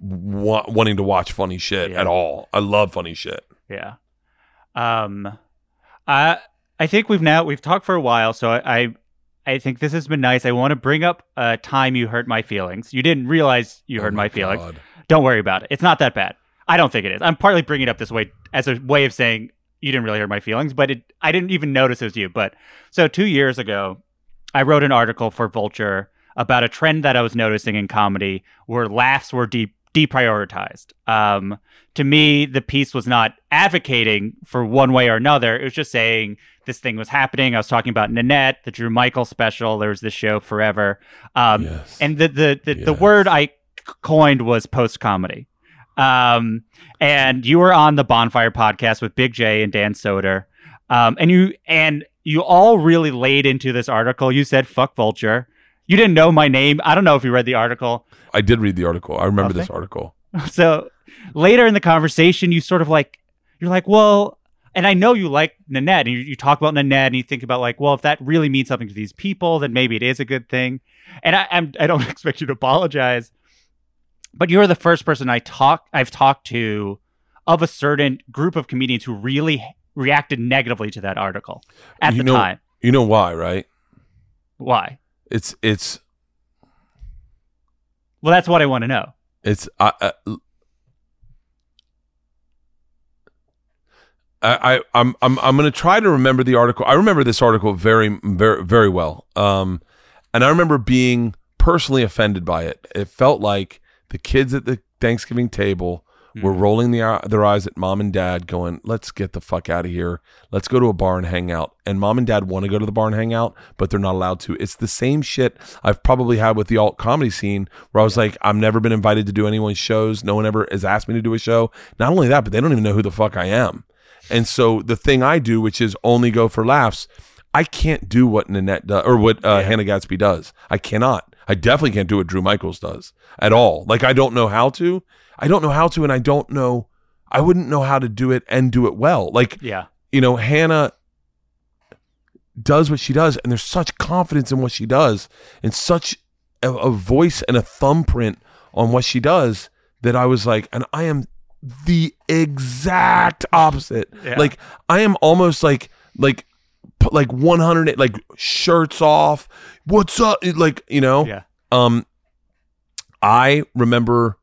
wa- wanting to watch funny shit Yeah. at all. I love funny shit. Yeah. Um, I I think we've now we've talked for a while, so I I, I think this has been nice. I want to bring up a time you hurt my feelings. You didn't realize you hurt Oh my feelings. God. Don't worry about it. It's not that bad. I don't think it is. I'm partly bringing it up this way as a way of saying you didn't really hurt my feelings, but it I didn't even notice it was you. But so two years ago, I wrote an article for Vulture about a trend that I was noticing in comedy where laughs were de- deprioritized. Um, to me, the piece was not advocating for one way or another. It was just saying this thing was happening. I was talking about Nanette, the Drew Michael special. There was this show Forever. Um, Yes. And the, the, the, the word I coined was post comedy. Um, and you were on the Bonfire podcast with Big Jay and Dan Soder. Um, and you and you all really laid into this article. You said "fuck Vulture." You didn't know my name. I don't know if you read the article. I did read the article. I remember Okay. this article. So later in the conversation, you sort of like you're like, well, and I know you like Nanette, and you, you talk about Nanette, and you think about like, well, if that really means something to these people, then maybe it is a good thing. And I, I'm I don't expect you to apologize, but you're the first person I talk I've talked to of a certain group of comedians who really reacted negatively to that article at You the know- time. You know why, right? Why? It's it's Well, that's what I want to know. It's I, I, I I'm I'm I'm going to try to remember the article. I remember this article very very very well. Um, and I remember being personally offended by it. It felt like the kids at the Thanksgiving table were rolling the, their eyes at mom and dad, going, "Let's get the fuck out of here. Let's go to a bar and hang out." And mom and dad want to go to the bar and hang out, but they're not allowed to. It's the same shit I've probably had with the alt comedy scene, where I was like, "I've never been invited to do anyone's shows. No one ever has asked me to do a show. Not only that, but they don't even know who the fuck I am." And so the thing I do, which is only go for laughs, I can't do what Nanette does or what uh, Hannah Gadsby does. I cannot. I definitely can't do what Drew Michaels does at all. Like I don't know how to. I don't know how to, and I don't know. I wouldn't know how to do it and do it well. Like Yeah. you know, Hannah does what she does, and there's such confidence in what she does, and such a, a voice and a thumbprint on what she does that I was like, and I am the exact opposite. Yeah. Like I am almost like like like 100 like shirts off. What's up? Like you know. Yeah. Um, I remember.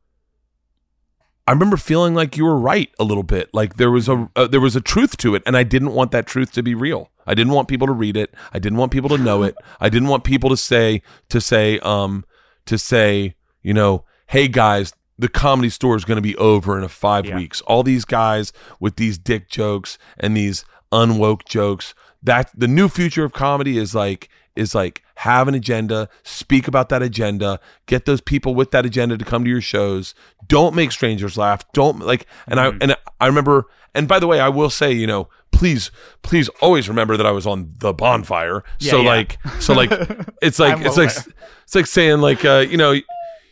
I remember feeling like you were right a little bit. Like there was a uh, there was a truth to it, and I didn't want that truth to be real. I didn't want people to read it. I didn't want people to know it. I didn't want people to say to say um to say you know, hey guys, the comedy store is going to be over in a five Yeah. weeks. All these guys with these dick jokes and these unwoke jokes. That the new future of comedy is like is like have an agenda, speak about that agenda, get those people with that agenda to come to your shows. Don't make strangers laugh. Don't like and I and I remember and by the way, I will say, you know, please please always remember that I was on the bonfire. so yeah. like so like it's like it's like aware. it's like saying like uh you know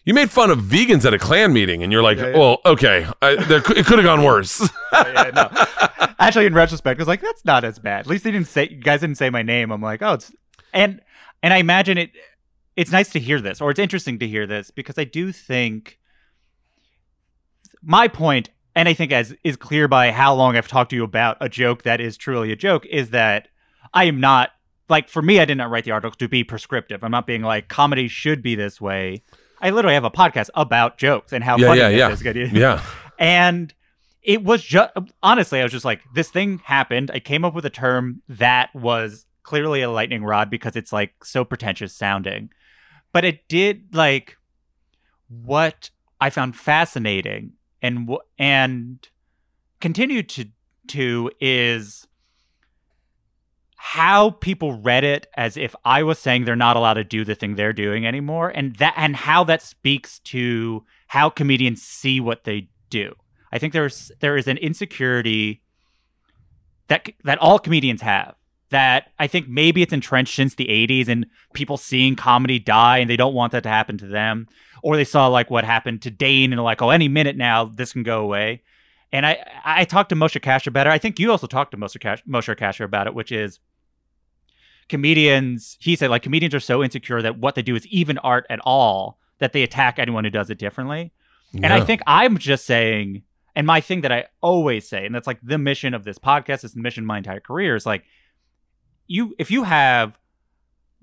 you made fun of vegans at a clan meeting, and you're like, "Well, okay, I, there, it could have gone worse." yeah, no. Actually, in retrospect, I was like, that's not as bad. At least they didn't say you guys didn't say my name. I'm like, oh, it's and and I imagine it. It's nice to hear this, or it's interesting to hear this because I do think my point, and I think as is clear by how long I've talked to you about a joke that is truly a joke, is that I am not like for me, I did not write the article to be prescriptive. I'm not being like comedy should be this way. I literally have a podcast about jokes and how yeah, funny yeah, this yeah, is. Good. yeah. And it was just honestly, I was just like, this thing happened. I came up with a term that was clearly a lightning rod because it's like so pretentious sounding. But it did like what I found fascinating and and continue to to is how people read it as if I was saying they're not allowed to do the thing they're doing anymore and that and how that speaks to how comedians see what they do. I think there's there is an insecurity that that all comedians have. That I think maybe it's entrenched since the 80s and people seeing comedy die and they don't want that to happen to them. Or they saw like what happened to Dane and like, oh, any minute now this can go away. And I I talked to Moshe Kasher about it. I think you also talked to Moshe Kash- Moshe Kasher about it, which is comedians. He said like comedians are so insecure that what they do is even art at all that they attack anyone who does it differently. And I think I'm just saying, and my thing that I always say, and that's like the mission of this podcast, is the mission of my entire career is like, you if you have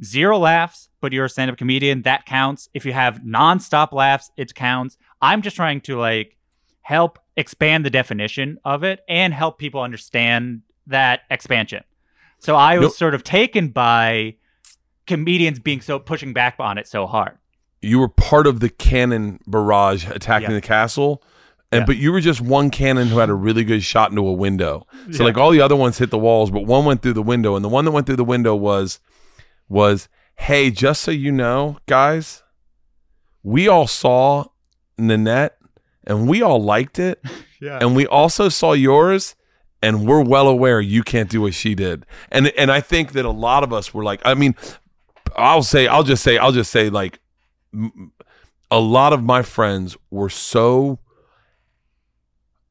zero laughs, but you're a stand-up comedian, that counts. If you have non-stop laughs, it counts. I'm just trying to like help expand the definition of it and help people understand that expansion. So I was sort of taken by comedians being so pushing back on it so hard. you were part of the cannon barrage attacking Yeah. the castle and Yeah. but you were just one cannon who had a really good shot into a window so Yeah. like all the other ones hit the walls but one went through the window and the one that went through the window was was hey just so you know guys we all saw nanette and we all liked it Yeah. and we also saw yours and we're well aware you can't do what she did and and i think that a lot of us were like i mean i'll say i'll just say i'll just say like m- a lot of my friends were so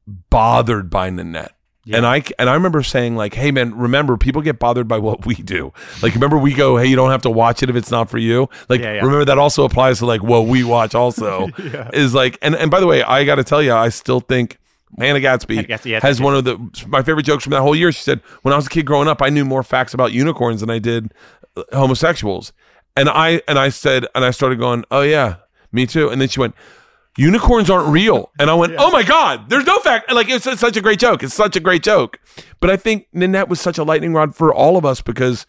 bothered by nanette Yeah. And I and I remember saying like, "Hey man, remember people get bothered by what we do. Like, remember we go, hey, you don't have to watch it if it's not for you. Like, Yeah, yeah. remember that also applies to like what we watch. Also, is like, and and by the way, I got to tell you, I still think Hannah Gadsby Hannah Gadsby, yeah, has one of the my favorite jokes from that whole year. She said, "When I was a kid growing up, I knew more facts about unicorns than I did uh, homosexuals." And I and I said, and I started going, "Oh yeah, me too." And then she went, "Unicorns aren't real," and I went, "Oh my god, there's no fact." Like it's, it's such a great joke. It's such a great joke. But I think Nanette was such a lightning rod for all of us because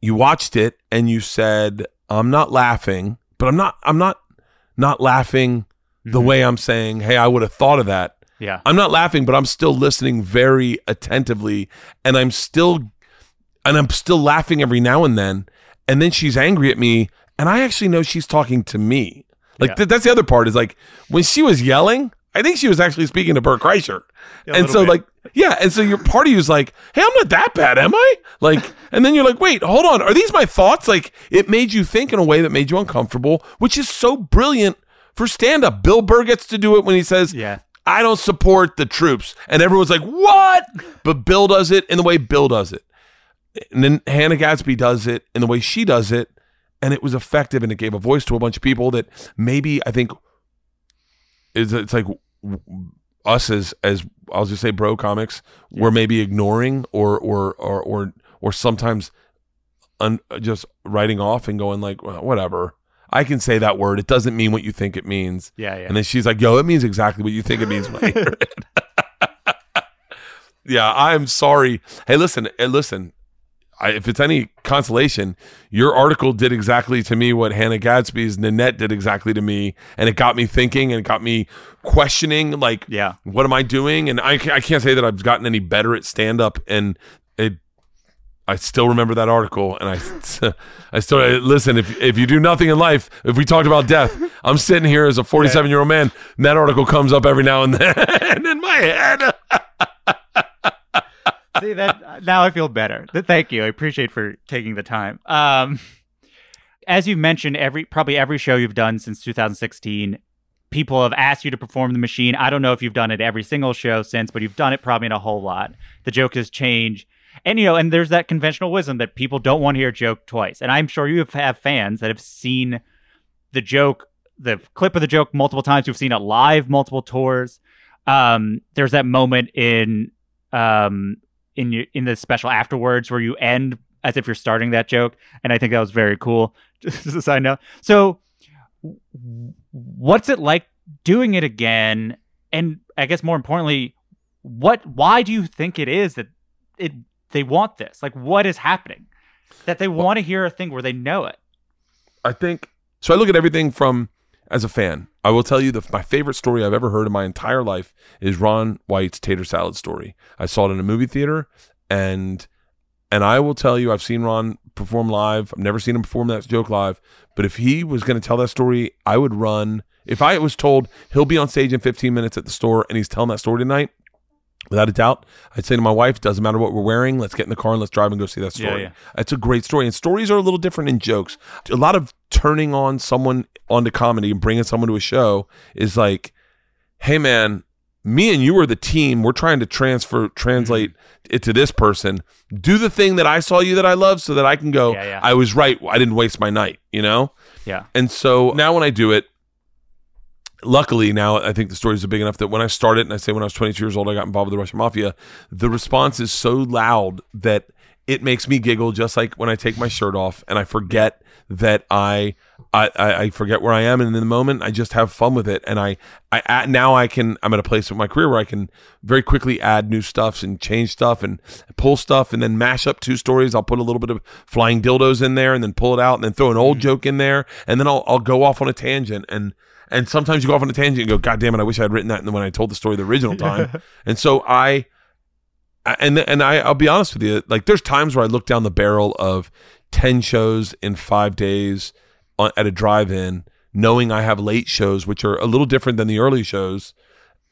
you watched it and you said, "I'm not laughing," but I'm not. I'm not not laughing the mm-hmm. way I'm saying, "Hey, I would have thought of that." yeah. I'm not laughing, but I'm still listening very attentively, and I'm still, and I'm still laughing every now and then. And then she's angry at me, and I actually know she's talking to me. Like Yeah. th- that's the other part is like when she was yelling, I think she was actually speaking to Bert Kreischer. a and so bit. like yeah, and so your party was like, "Hey, I'm not that bad, am I?" Like, and then you're like, "Wait, hold on, are these my thoughts?" Like, it made you think in a way that made you uncomfortable, which is so brilliant for stand up. Bill Burr gets to do it when he says, Yeah. I don't support the troops. And everyone's like, what? But Bill does it in the way Bill does it. And then Hannah Gadsby does it in the way she does it. And it was effective and it gave a voice to a bunch of people that maybe I think is it's like us as as I'll just say bro comics we're maybe ignoring or or or or or sometimes un, just writing off and going like well, whatever I can say that word it doesn't mean what you think it means Yeah, yeah. and then she's like, yo, it means exactly what you think it means when I hear it. yeah, I'm sorry. Hey, listen, hey, listen. I, if it's any consolation, your article did exactly to me what Hannah Gadsby's Nanette did exactly to me. And it got me thinking and it got me questioning, like, Yeah. what am I doing? And I, I can't say that I've gotten any better at stand up. And it, I still remember that article, and I, I still listen. If if you do nothing in life, if we talked about death, I'm sitting here as a 47 year old man, and that article comes up every now and then in my head. See that now I feel better. Thank you. I appreciate for taking the time. Um, as you mentioned, every probably every show you've done since 2016, people have asked you to perform the machine. I don't know if you've done it every single show since, but you've done it probably in a whole lot. The joke has changed, and you know, and there's that conventional wisdom that people don't want to hear a joke twice. And I'm sure you have, fans that have seen the joke, the clip of the joke multiple times. You've seen it live multiple tours. Um, there's that moment in um in your in the special afterwards where you end as if you're starting that joke. And i think that was very cool. Just as a side note. So what's it like doing it again? And i guess more importantly what why do you think it is that it they want this? Like what is happening? That they want to hear a thing where they know it. I think so. I look at everything from as a fan. I will tell you that my favorite story I've ever heard in my entire life is Ron White's tater salad story. I saw it in a movie theater, and and I will tell you, I've seen Ron perform live. I've never seen him perform that joke live. But if he was going to tell that story, I would run. If I was told he'll be on stage in 15 minutes at the store and he's telling that story tonight, without a doubt, I'd say to my wife, doesn't matter what we're wearing, let's get in the car and let's drive and go see that story. yeah. It's a great story. And stories are a little different in jokes. A lot of turning on someone onto comedy and bringing someone to a show is like, hey, man, me and you are the team. We're trying to transfer, translate Mm-hmm. it to this person. Do the thing that I saw you that I love so that I can go, Yeah, yeah. I was right. I didn't waste my night, you know? yeah And so now when I do it, luckily now I think the stories are big enough that when I started and I say when I was 22 years old I got involved with the Russian mafia, the response is so loud that it makes me giggle just like when I take my shirt off and I forget that I, I, I forget where I am and in the moment I just have fun with it. And I, I now I can, I'm at a place in my career where I can very quickly add new stuffs and change stuff and pull stuff and then mash up two stories. I'll put a little bit of flying dildos in there and then pull it out and then throw an old mm. joke in there. And then I'll, I'll go off on a tangent and, and sometimes you go off on a tangent and go, God damn it, I wish I had written that when I told the story the original time. and so I, and and I I'll be honest with you, like there's times where I look down the barrel of ten shows in five days on, at a drive-in, knowing I have late shows, which are a little different than the early shows,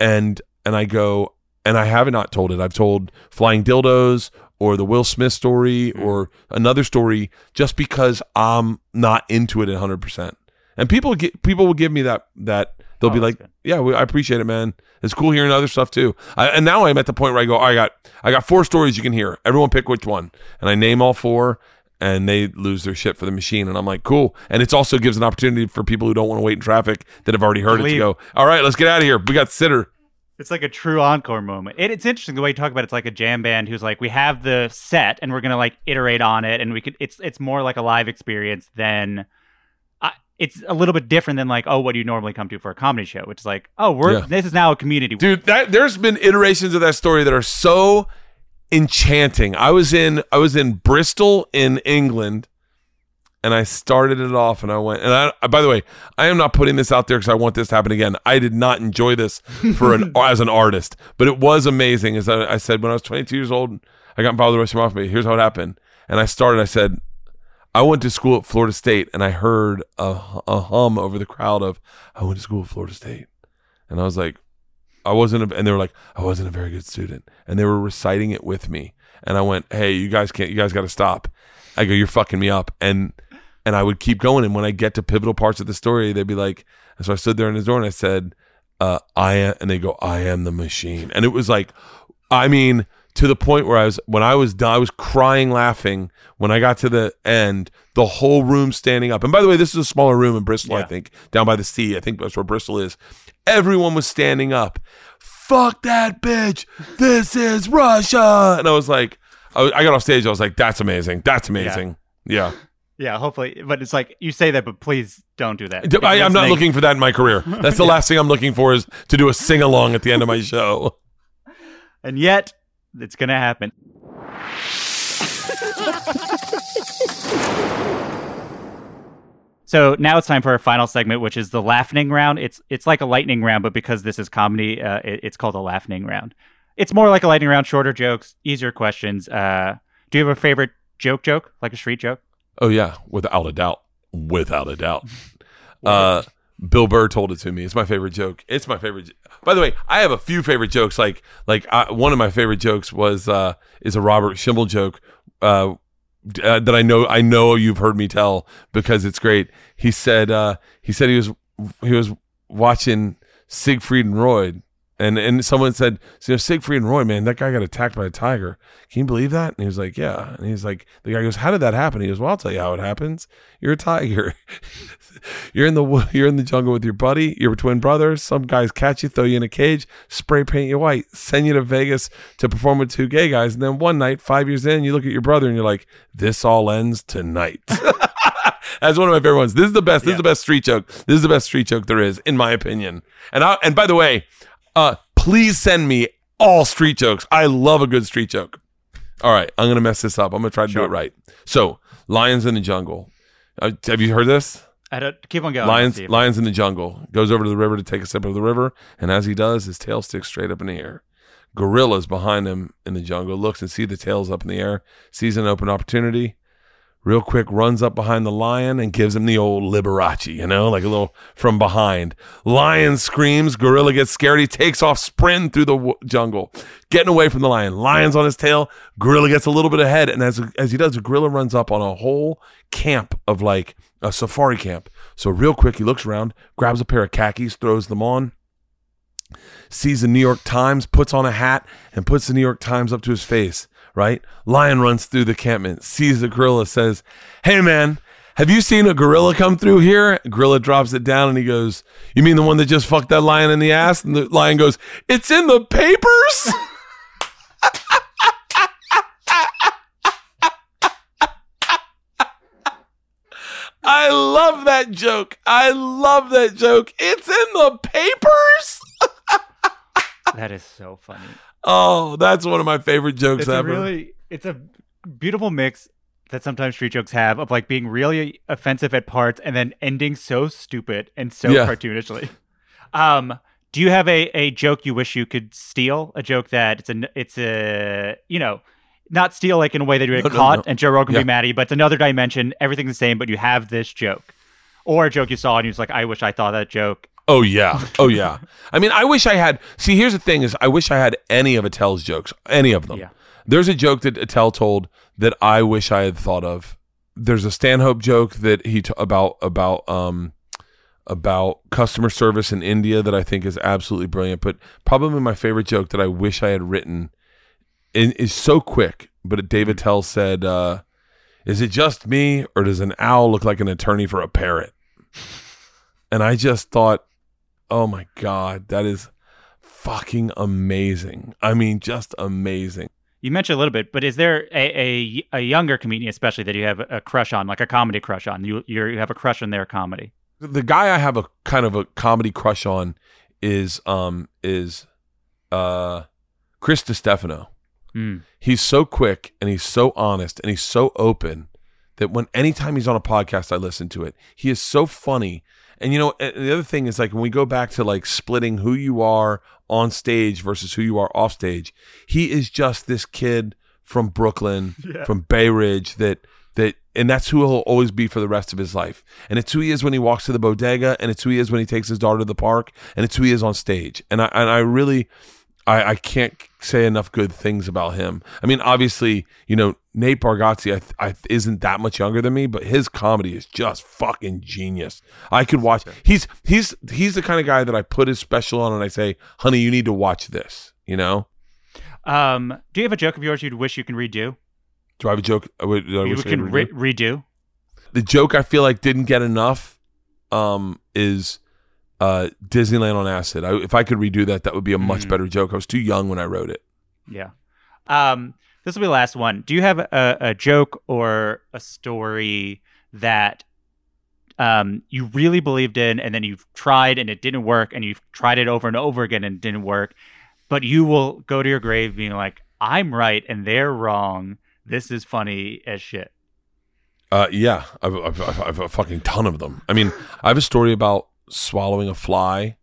and and I go and I have not told it. I've told Flying Dildos or the Will Smith story hmm. or another story just because I'm not into it 100. percent And people get people will give me that that they'll be Oh, like, good. yeah, we, I appreciate it, man. It's cool hearing other stuff too. I, and now I'm at the point where I go, I got, I got four stories you can hear. Everyone pick which one, and I name all four, and they lose their shit for the machine. And I'm like, cool. And it also gives an opportunity for people who don't want to wait in traffic that have already heard it to go, all right, let's get out of here. We got sitter. It's like a true encore moment. It, it's interesting the way you talk about it. It's like a jam band who's like, we have the set and we're gonna like iterate on it, and we could. It's it's more like a live experience than. I it's a little bit different than like, oh, what do you normally come to for a comedy show? Which is like, oh, we're Yeah. this is now a community. dude that there's been iterations of that story that are so enchanting i was in i was in bristol in england and i started it off and i went and i by the way i am not putting this out there because i want this to happen again i did not enjoy this for an as an artist but it was amazing as i, I said when i was 22 years old i got involved with russian mafia here's how it happened and i started i said I went to school at Florida State and I heard a, a hum over the crowd of, I went to school at Florida State. And I was like, I wasn't, a, and they were like, I wasn't a very good student. And they were reciting it with me. And I went, Hey, you guys can't, you guys got to stop. I go, You're fucking me up. And, and I would keep going. And when I get to pivotal parts of the story, they'd be like, and so I stood there in his door and I said, uh, I am, and they go, I am the machine. And it was like, I mean, to the point where I was when I was done, I was crying, laughing. When I got to the end, the whole room standing up. And by the way, this is a smaller room in Bristol, I think, down by the sea. I think that's where Bristol is. Everyone was standing up. Fuck that bitch! This is Russia. And I was like, I, was- I got off stage. I was like, that's amazing. That's amazing. Yeah. yeah, hopefully, but it's like you say that, but please don't do that. I, am not Listening- looking for that in my career. That's the last thing I'm looking for is to do a sing along at the end of my show. and yet it's gonna happen. So now it's time for our final segment, which is the laughing round. It's it's like a lightning round, but because this is comedy, uh, it- it's called a laughing round. It's more like a lightning round, shorter jokes, easier questions. Uh, do you have a favorite joke? Joke like a street joke? Oh yeah, without a doubt, without a doubt. uh, Bill Burr told it to me. It's my favorite joke. It's my favorite. By the way, I have a few favorite jokes. Like like I, one of my favorite jokes was uh, is a Robert Schimmel joke. Uh, uh, that I know I know you've heard me tell because it's great. He said uh, he said he was he was watching Siegfried and Roy and and someone said you know Siegfried and Roy man that guy got attacked by a tiger. Can you believe that? And he was like yeah. And he's like the guy goes how did that happen? He goes well I'll tell you how it happens. You're a tiger. you're in the you're in the jungle with your buddy. You're twin brother. Some guys catch you, throw you in a cage, spray paint you white, send you to Vegas to perform with two gay guys, and then one night, five years in, you look at your brother and you're like, "This all ends tonight." That's one of my favorite ones. This is the best. This is the best street joke. This is the best street joke there is, in my opinion. And I and by the way, uh, please send me all street jokes. I love a good street joke. All right, I'm gonna mess this up. I'm gonna try to do it right. So, lions in the jungle. Uh, have you heard this? I don't keep on going. Lions, Let's see if- lions in the jungle. Goes over to the river to take a sip of the river, and as he does, his tail sticks straight up in the air. Gorillas behind him in the jungle looks and see the tails up in the air, sees an open opportunity. Real quick, runs up behind the lion and gives him the old Liberace, you know, like a little from behind. Lion screams, gorilla gets scared. He takes off, sprinting through the w- jungle, getting away from the lion. Lion's on his tail. Gorilla gets a little bit ahead, and as as he does, the gorilla runs up on a whole camp of like a safari camp. So real quick, he looks around, grabs a pair of khakis, throws them on, sees the New York Times, puts on a hat, and puts the New York Times up to his face right? Lion runs through the campment, sees the gorilla, says, Hey, man, have you seen a gorilla come through here? Gorilla drops it down and he goes, You mean the one that just fucked that lion in the ass? And the lion goes, It's in the papers. I love that joke. I love that joke. It's in the papers. that is so funny. Oh, that's one of my favorite jokes It's ever. really, it's a beautiful mix that sometimes street jokes have of like being really offensive at parts and then ending so stupid and so Yeah. cartoonishly. Um, do you have a, a joke you wish you could steal? A joke that it's a it's a you know not steal like in a way that you get No, no, caught no. and Joe Rogan Yeah. be mad at you, but it's another dimension. Everything's the same, but you have this joke or a joke you saw and you was like, I wish I thought that joke. Oh yeah. Oh yeah. I mean, I wish I had. See, here's the thing: is I wish I had any of Attell's jokes, any of them. Yeah. There's a joke that Attell told that I wish I had thought of. There's a Stanhope joke that he t- about about um about customer service in India that I think is absolutely brilliant. But probably my favorite joke that I wish I had written is so quick. But David Attell said, uh, "Is it just me, or does an owl look like an attorney for a parrot?" And I just thought, oh my God, that is fucking amazing. I mean, just amazing. You mentioned a little bit, but is there a, a, a younger comedian, especially that you have a crush on, like a comedy crush on? You you're, you have a crush on their comedy. The guy I have a kind of a comedy crush on is um is uh Chris DiStefano. Mm. He's so quick and he's so honest and he's so open that when anytime he's on a podcast, I listen to it. He is so funny. And you know, eh, the other thing is like when we go back to like splitting who you are on stage versus who you are off stage, he is just this kid from Brooklyn, from Bay Ridge that that and that's who he'll always be for the rest of his life. And it's who he is when he walks to the bodega, and it's who he is when he takes his daughter to the park, and it's who he is on stage. And I and I really I, I can't say enough good things about him. I mean, obviously, you know, Nate Bargatze I, I, isn't that much younger than me, but his comedy is just fucking genius. I could watch. He's he's he's the kind of guy that I put his special on and I say, "Honey, you need to watch this." You know, Um, do you have a joke of yours you'd wish you can redo? do I have a joke? I would- I you I can could re- redo? redo. the joke I feel like didn't get enough um, is uh, Disneyland on acid. I, if I could redo that, that would be a much Mm. better joke. I was too young when I wrote it. Yeah. Um, this will be the last one. Do you have a, a joke or a story that um, you really believed in and then you've tried and it didn't work and you've tried it over and over again and it didn't work, but you will go to your grave being like, I'm right and they're wrong. This is funny as shit. Uh, yeah, I've, I've, I've, I've a fucking ton of them. I mean, I have a story about swallowing a fly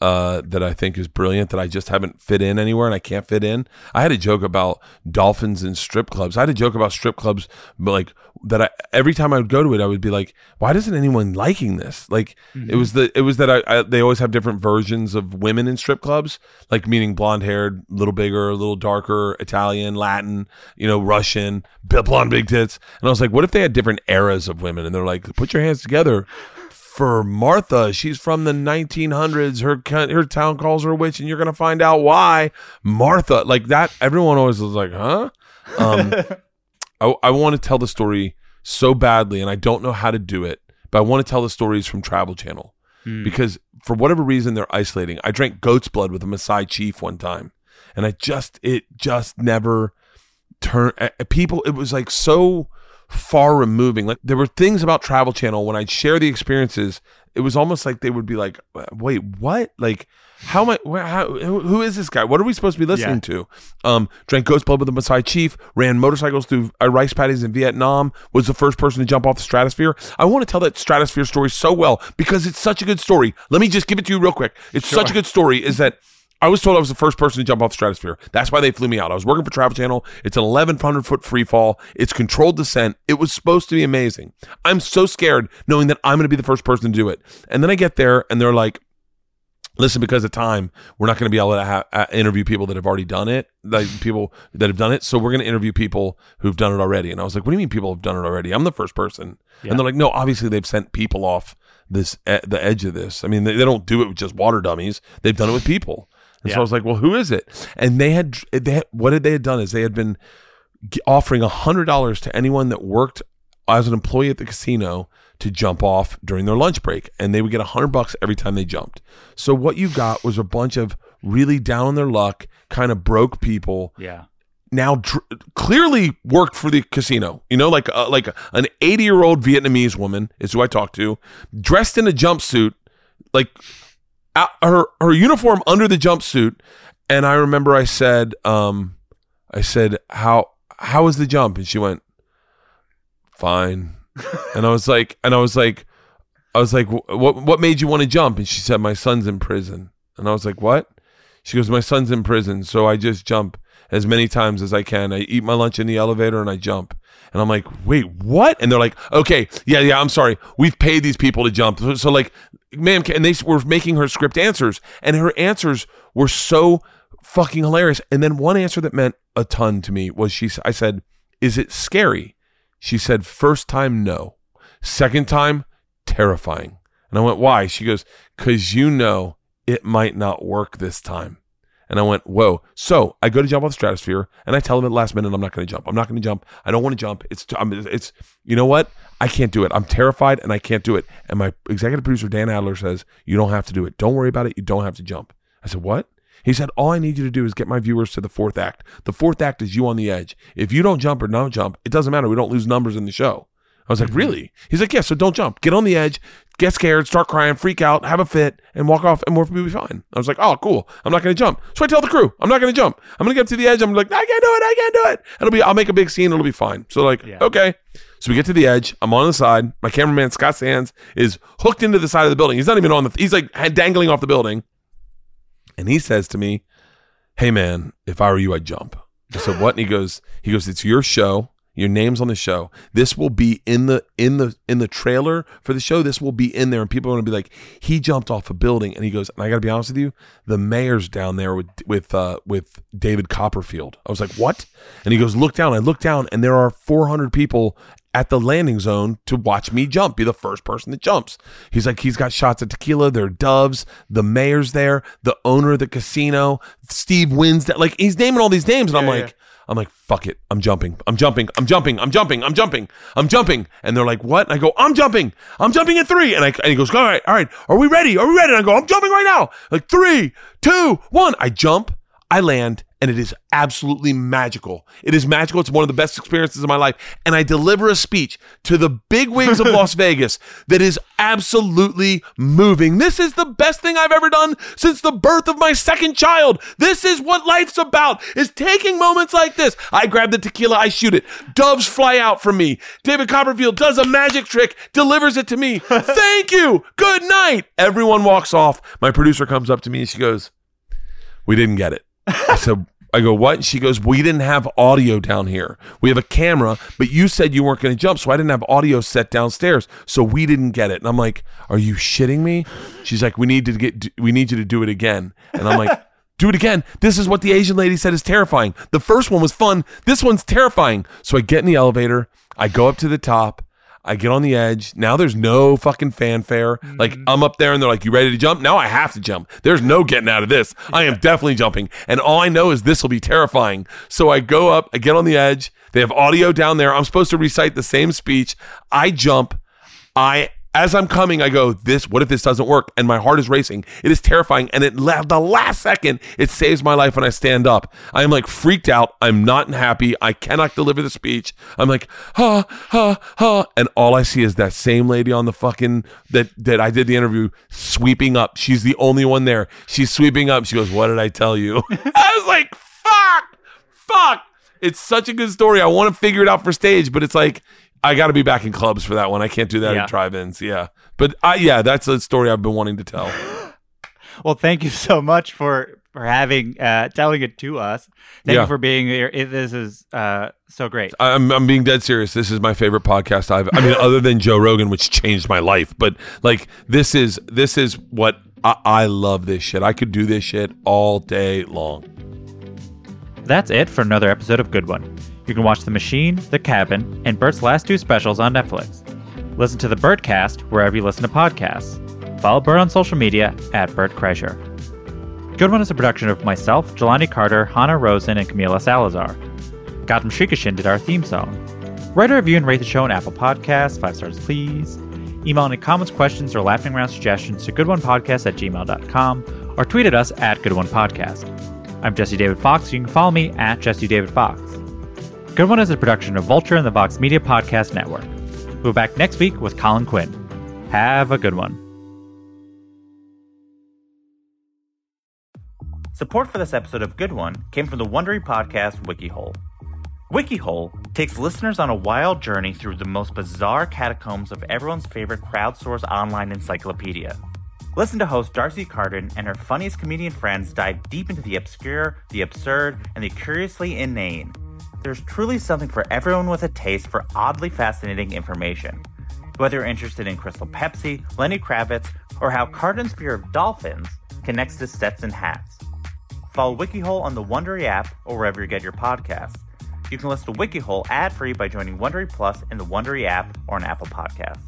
uh, that I think is brilliant that I just haven't fit in anywhere and I can't fit in. I had a joke about dolphins and strip clubs. I had a joke about strip clubs, but like that. I every time I would go to it, I would be like, "Why doesn't anyone liking this?" Like it was the it was that I, I they always have different versions of women in strip clubs, like meaning blonde haired, little bigger, a little darker, Italian, Latin, you know, Russian, blonde big tits. And I was like, what if they had different eras of women? And they're like, put your hands together for Martha. She's from the 1900s. Her her town calls her a witch, and you're gonna find out why. Martha, like that. Everyone always was like, huh? Um, I, I want to tell the story so badly, and I don't know how to do it, but I want to tell the stories from Travel Channel because for whatever reason they're isolating. I drank goat's blood with a Maasai chief one time, and I just it just never turned. uh, People, it was like so far removing. Like there were things about Travel Channel when I'd share the experiences. It was almost like they would be like, "Wait, what? Like, how am I? How, who is this guy? What are we supposed to be listening to?" Um, drank Ghost Blood with the Maasai Chief. Ran motorcycles through uh, rice paddies in Vietnam. Was the first person to jump off the stratosphere. I want to tell that stratosphere story so well because it's such a good story. Let me just give it to you real quick. It's such a good story. Is that I was told I was the first person to jump off the stratosphere. That's why they flew me out. I was working for Travel Channel. It's an 1,100 foot free fall. It's controlled descent. It was supposed to be amazing. I'm so scared knowing that I'm going to be the first person to do it. And then I get there and they're like, listen, because of time, we're not going to be able to ha- uh, interview people that have already done it, like people that have done it. So we're going to interview people who've done it already. And I was like, what do you mean people have done it already? I'm the first person. And they're like, no, obviously they've sent people off this, the edge of this. I mean, they, they don't do it with just water dummies. They've done it with people. And so I was like, well, who is it? And they had, they had, what had they had done is they had been offering a hundred dollars to anyone that worked as an employee at the casino to jump off during their lunch break, and they would get a hundred bucks every time they jumped. So what you got was a bunch of really down on their luck, kind of broke people Yeah. now dr- clearly worked for the casino. You know, like uh, like an 80 year old Vietnamese woman is who I talked to, dressed in a jumpsuit, like her her uniform under the jumpsuit. And I remember I said, um, I said, how how was the jump? And she went, fine. and I was like, and I was like, I was like, what what made you want to jump? And she said, my son's in prison. And I was like, what? She goes, my son's in prison, so I just jump as many times as I can. I eat my lunch in the elevator and I jump. And I'm like, wait, what? And they're like, okay, yeah, yeah, I'm sorry. We've paid these people to jump. So, so like, ma'am, and they were making her script answers, and her answers were so fucking hilarious. And then one answer that meant a ton to me was she, I said, is it scary? She said, first time, no. Second time, terrifying. And I went, why? She goes, because you know it might not work this time. And I went, whoa. So I go to jump off the stratosphere and I tell them at the last minute, I'm not going to jump. I'm not going to jump. I don't want to jump. It's, I'm, it's, you know what? I can't do it. I'm terrified and I can't do it. And my executive producer, Dan Adler, says, you don't have to do it. Don't worry about it. You don't have to jump. I said, what? He said, all I need you to do is get my viewers to the fourth act. The fourth act is you on the edge. If you don't jump or don't jump, it doesn't matter. We don't lose numbers in the show. I was like, mm-hmm. really? He's like, yeah, so don't jump. Get on the edge, get scared, start crying, freak out, have a fit, and walk off, and we'll be fine. I was like, oh, cool. I'm not going to jump. So I tell the crew, I'm not going to jump. I'm going to get to the edge. I'm like, I can't do it. I can't do it. It'll be, I'll make a big scene. It'll be fine. So like, Yeah. okay. So we get to the edge. I'm on the side. My cameraman, Scott Sands, is hooked into the side of the building. He's not even on the, he's like dangling off the building. And he says to me, hey man, if I were you, I'd jump. I said, what? And he goes, he goes, it's your show. Your name's on the show. This will be in the in the in the trailer for the show. This will be in there, and people are going to be like, he jumped off a building, and he goes. And I got to be honest with you, the mayor's down there with with uh, with David Copperfield. I was like, what? And he goes, look down. I look down, and there are 400 people at the landing zone to watch me jump, be the first person that jumps. He's like, he's got shots of tequila. There are doves. The mayor's there. The owner of the casino, Steve Wynn's that. Like he's naming all these names, and I'm like. yeah. I'm like, fuck it. I'm jumping. I'm jumping. I'm jumping. I'm jumping. I'm jumping. I'm jumping. And they're like, what? And I go, I'm jumping. I'm jumping in three. And, I, and he goes, all right, all right. Are we ready? Are we ready? And I go, I'm jumping right now. Like three, two, one. I jump. I land. And it is absolutely magical. It is magical. It's one of the best experiences of my life. And I deliver a speech to the big wigs of Las Vegas that is absolutely moving. This is the best thing I've ever done since the birth of my second child. This is what life's about, is taking moments like this. I grab the tequila, I shoot it. Doves fly out from me. David Copperfield does a magic trick, delivers it to me. Thank you. Good night. Everyone walks off. My producer comes up to me and she goes, we didn't get it. I said, I go, what? She goes, we didn't have audio down here. We have a camera, but you said you weren't going to jump, so I didn't have audio set downstairs, so we didn't get it. And I'm like, are you shitting me? She's like, we need to get, we need you to do it again. And I'm like, do it again. This is what the Asian lady said is terrifying. The first one was fun. This one's terrifying. So I get in the elevator. I go up to the top. I get on the edge. Now there's no fucking fanfare. Like mm-hmm. I'm up there and they're like, "You ready to jump?" Now I have to jump. There's no getting out of this. I am definitely jumping, and all I know is this will be terrifying. So I go up. I get on the edge. They have audio down there. I'm supposed to recite the same speech. I jump. I as I'm coming, I go, this, what if this doesn't work? And my heart is racing. It is terrifying. And it the last second, it saves my life when I stand up. I am like freaked out. I'm not happy. I cannot deliver the speech. I'm like, ha, ha, ha. And all I see is that same lady on the fucking, that, that I did the interview sweeping up. She's the only one there. She's sweeping up. She goes, what did I tell you? I was like, fuck, fuck. It's such a good story. I want to figure it out for stage, but it's like, I got to be back in clubs for that one. I can't do that Yeah. in drive-ins. Yeah, but I, yeah, that's a story I've been wanting to tell. Well, thank you so much for for having uh, telling it to us. Thank Yeah. you for being here. It, this is uh, so great. I'm I'm being dead serious. This is my favorite podcast I've. I mean, other than Joe Rogan, which changed my life, but like this is this is what I, I love. This shit. I could do this shit all day long. That's it for another episode of Good One. You can watch The Machine, The Cabin, and Bert's last two specials on Netflix. Listen to the Bertcast wherever you listen to podcasts. Follow Bert on social media at Bert Kreischer. Good One is a production of myself, Jelani Carter, Hannah Rosen, and Camila Salazar. Gautam Shrikishan did our theme song. Write a review and rate the show on Apple Podcasts, five stars please. Email any comments, questions, or laughing around suggestions to goodonepodcast at gmail.com or tweet at us at goodonepodcast. I'm Jesse David Fox. You can follow me at Jesse David Fox. Good One is a production of Vulture and the Vox Media Podcast Network. We'll be back next week with Colin Quinn. Have a good one. Support for this episode of Good One came from the Wondery podcast WikiHole. WikiHole takes listeners on a wild journey through the most bizarre catacombs of everyone's favorite crowdsourced online encyclopedia. Listen to host D'Arcy Carden and her funniest comedian friends dive deep into the obscure, the absurd, and the curiously inane. There's truly something for everyone with a taste for oddly fascinating information. Whether you're interested in Crystal Pepsi, Lenny Kravitz, or how Carden's fear of dolphins connects to Stetson hats. Follow WikiHole on the Wondery app or wherever you get your podcasts. You can listen to WikiHole ad-free by joining Wondery Plus in the Wondery app or on Apple Podcasts.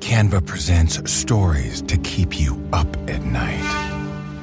Canva presents stories to keep you up at night.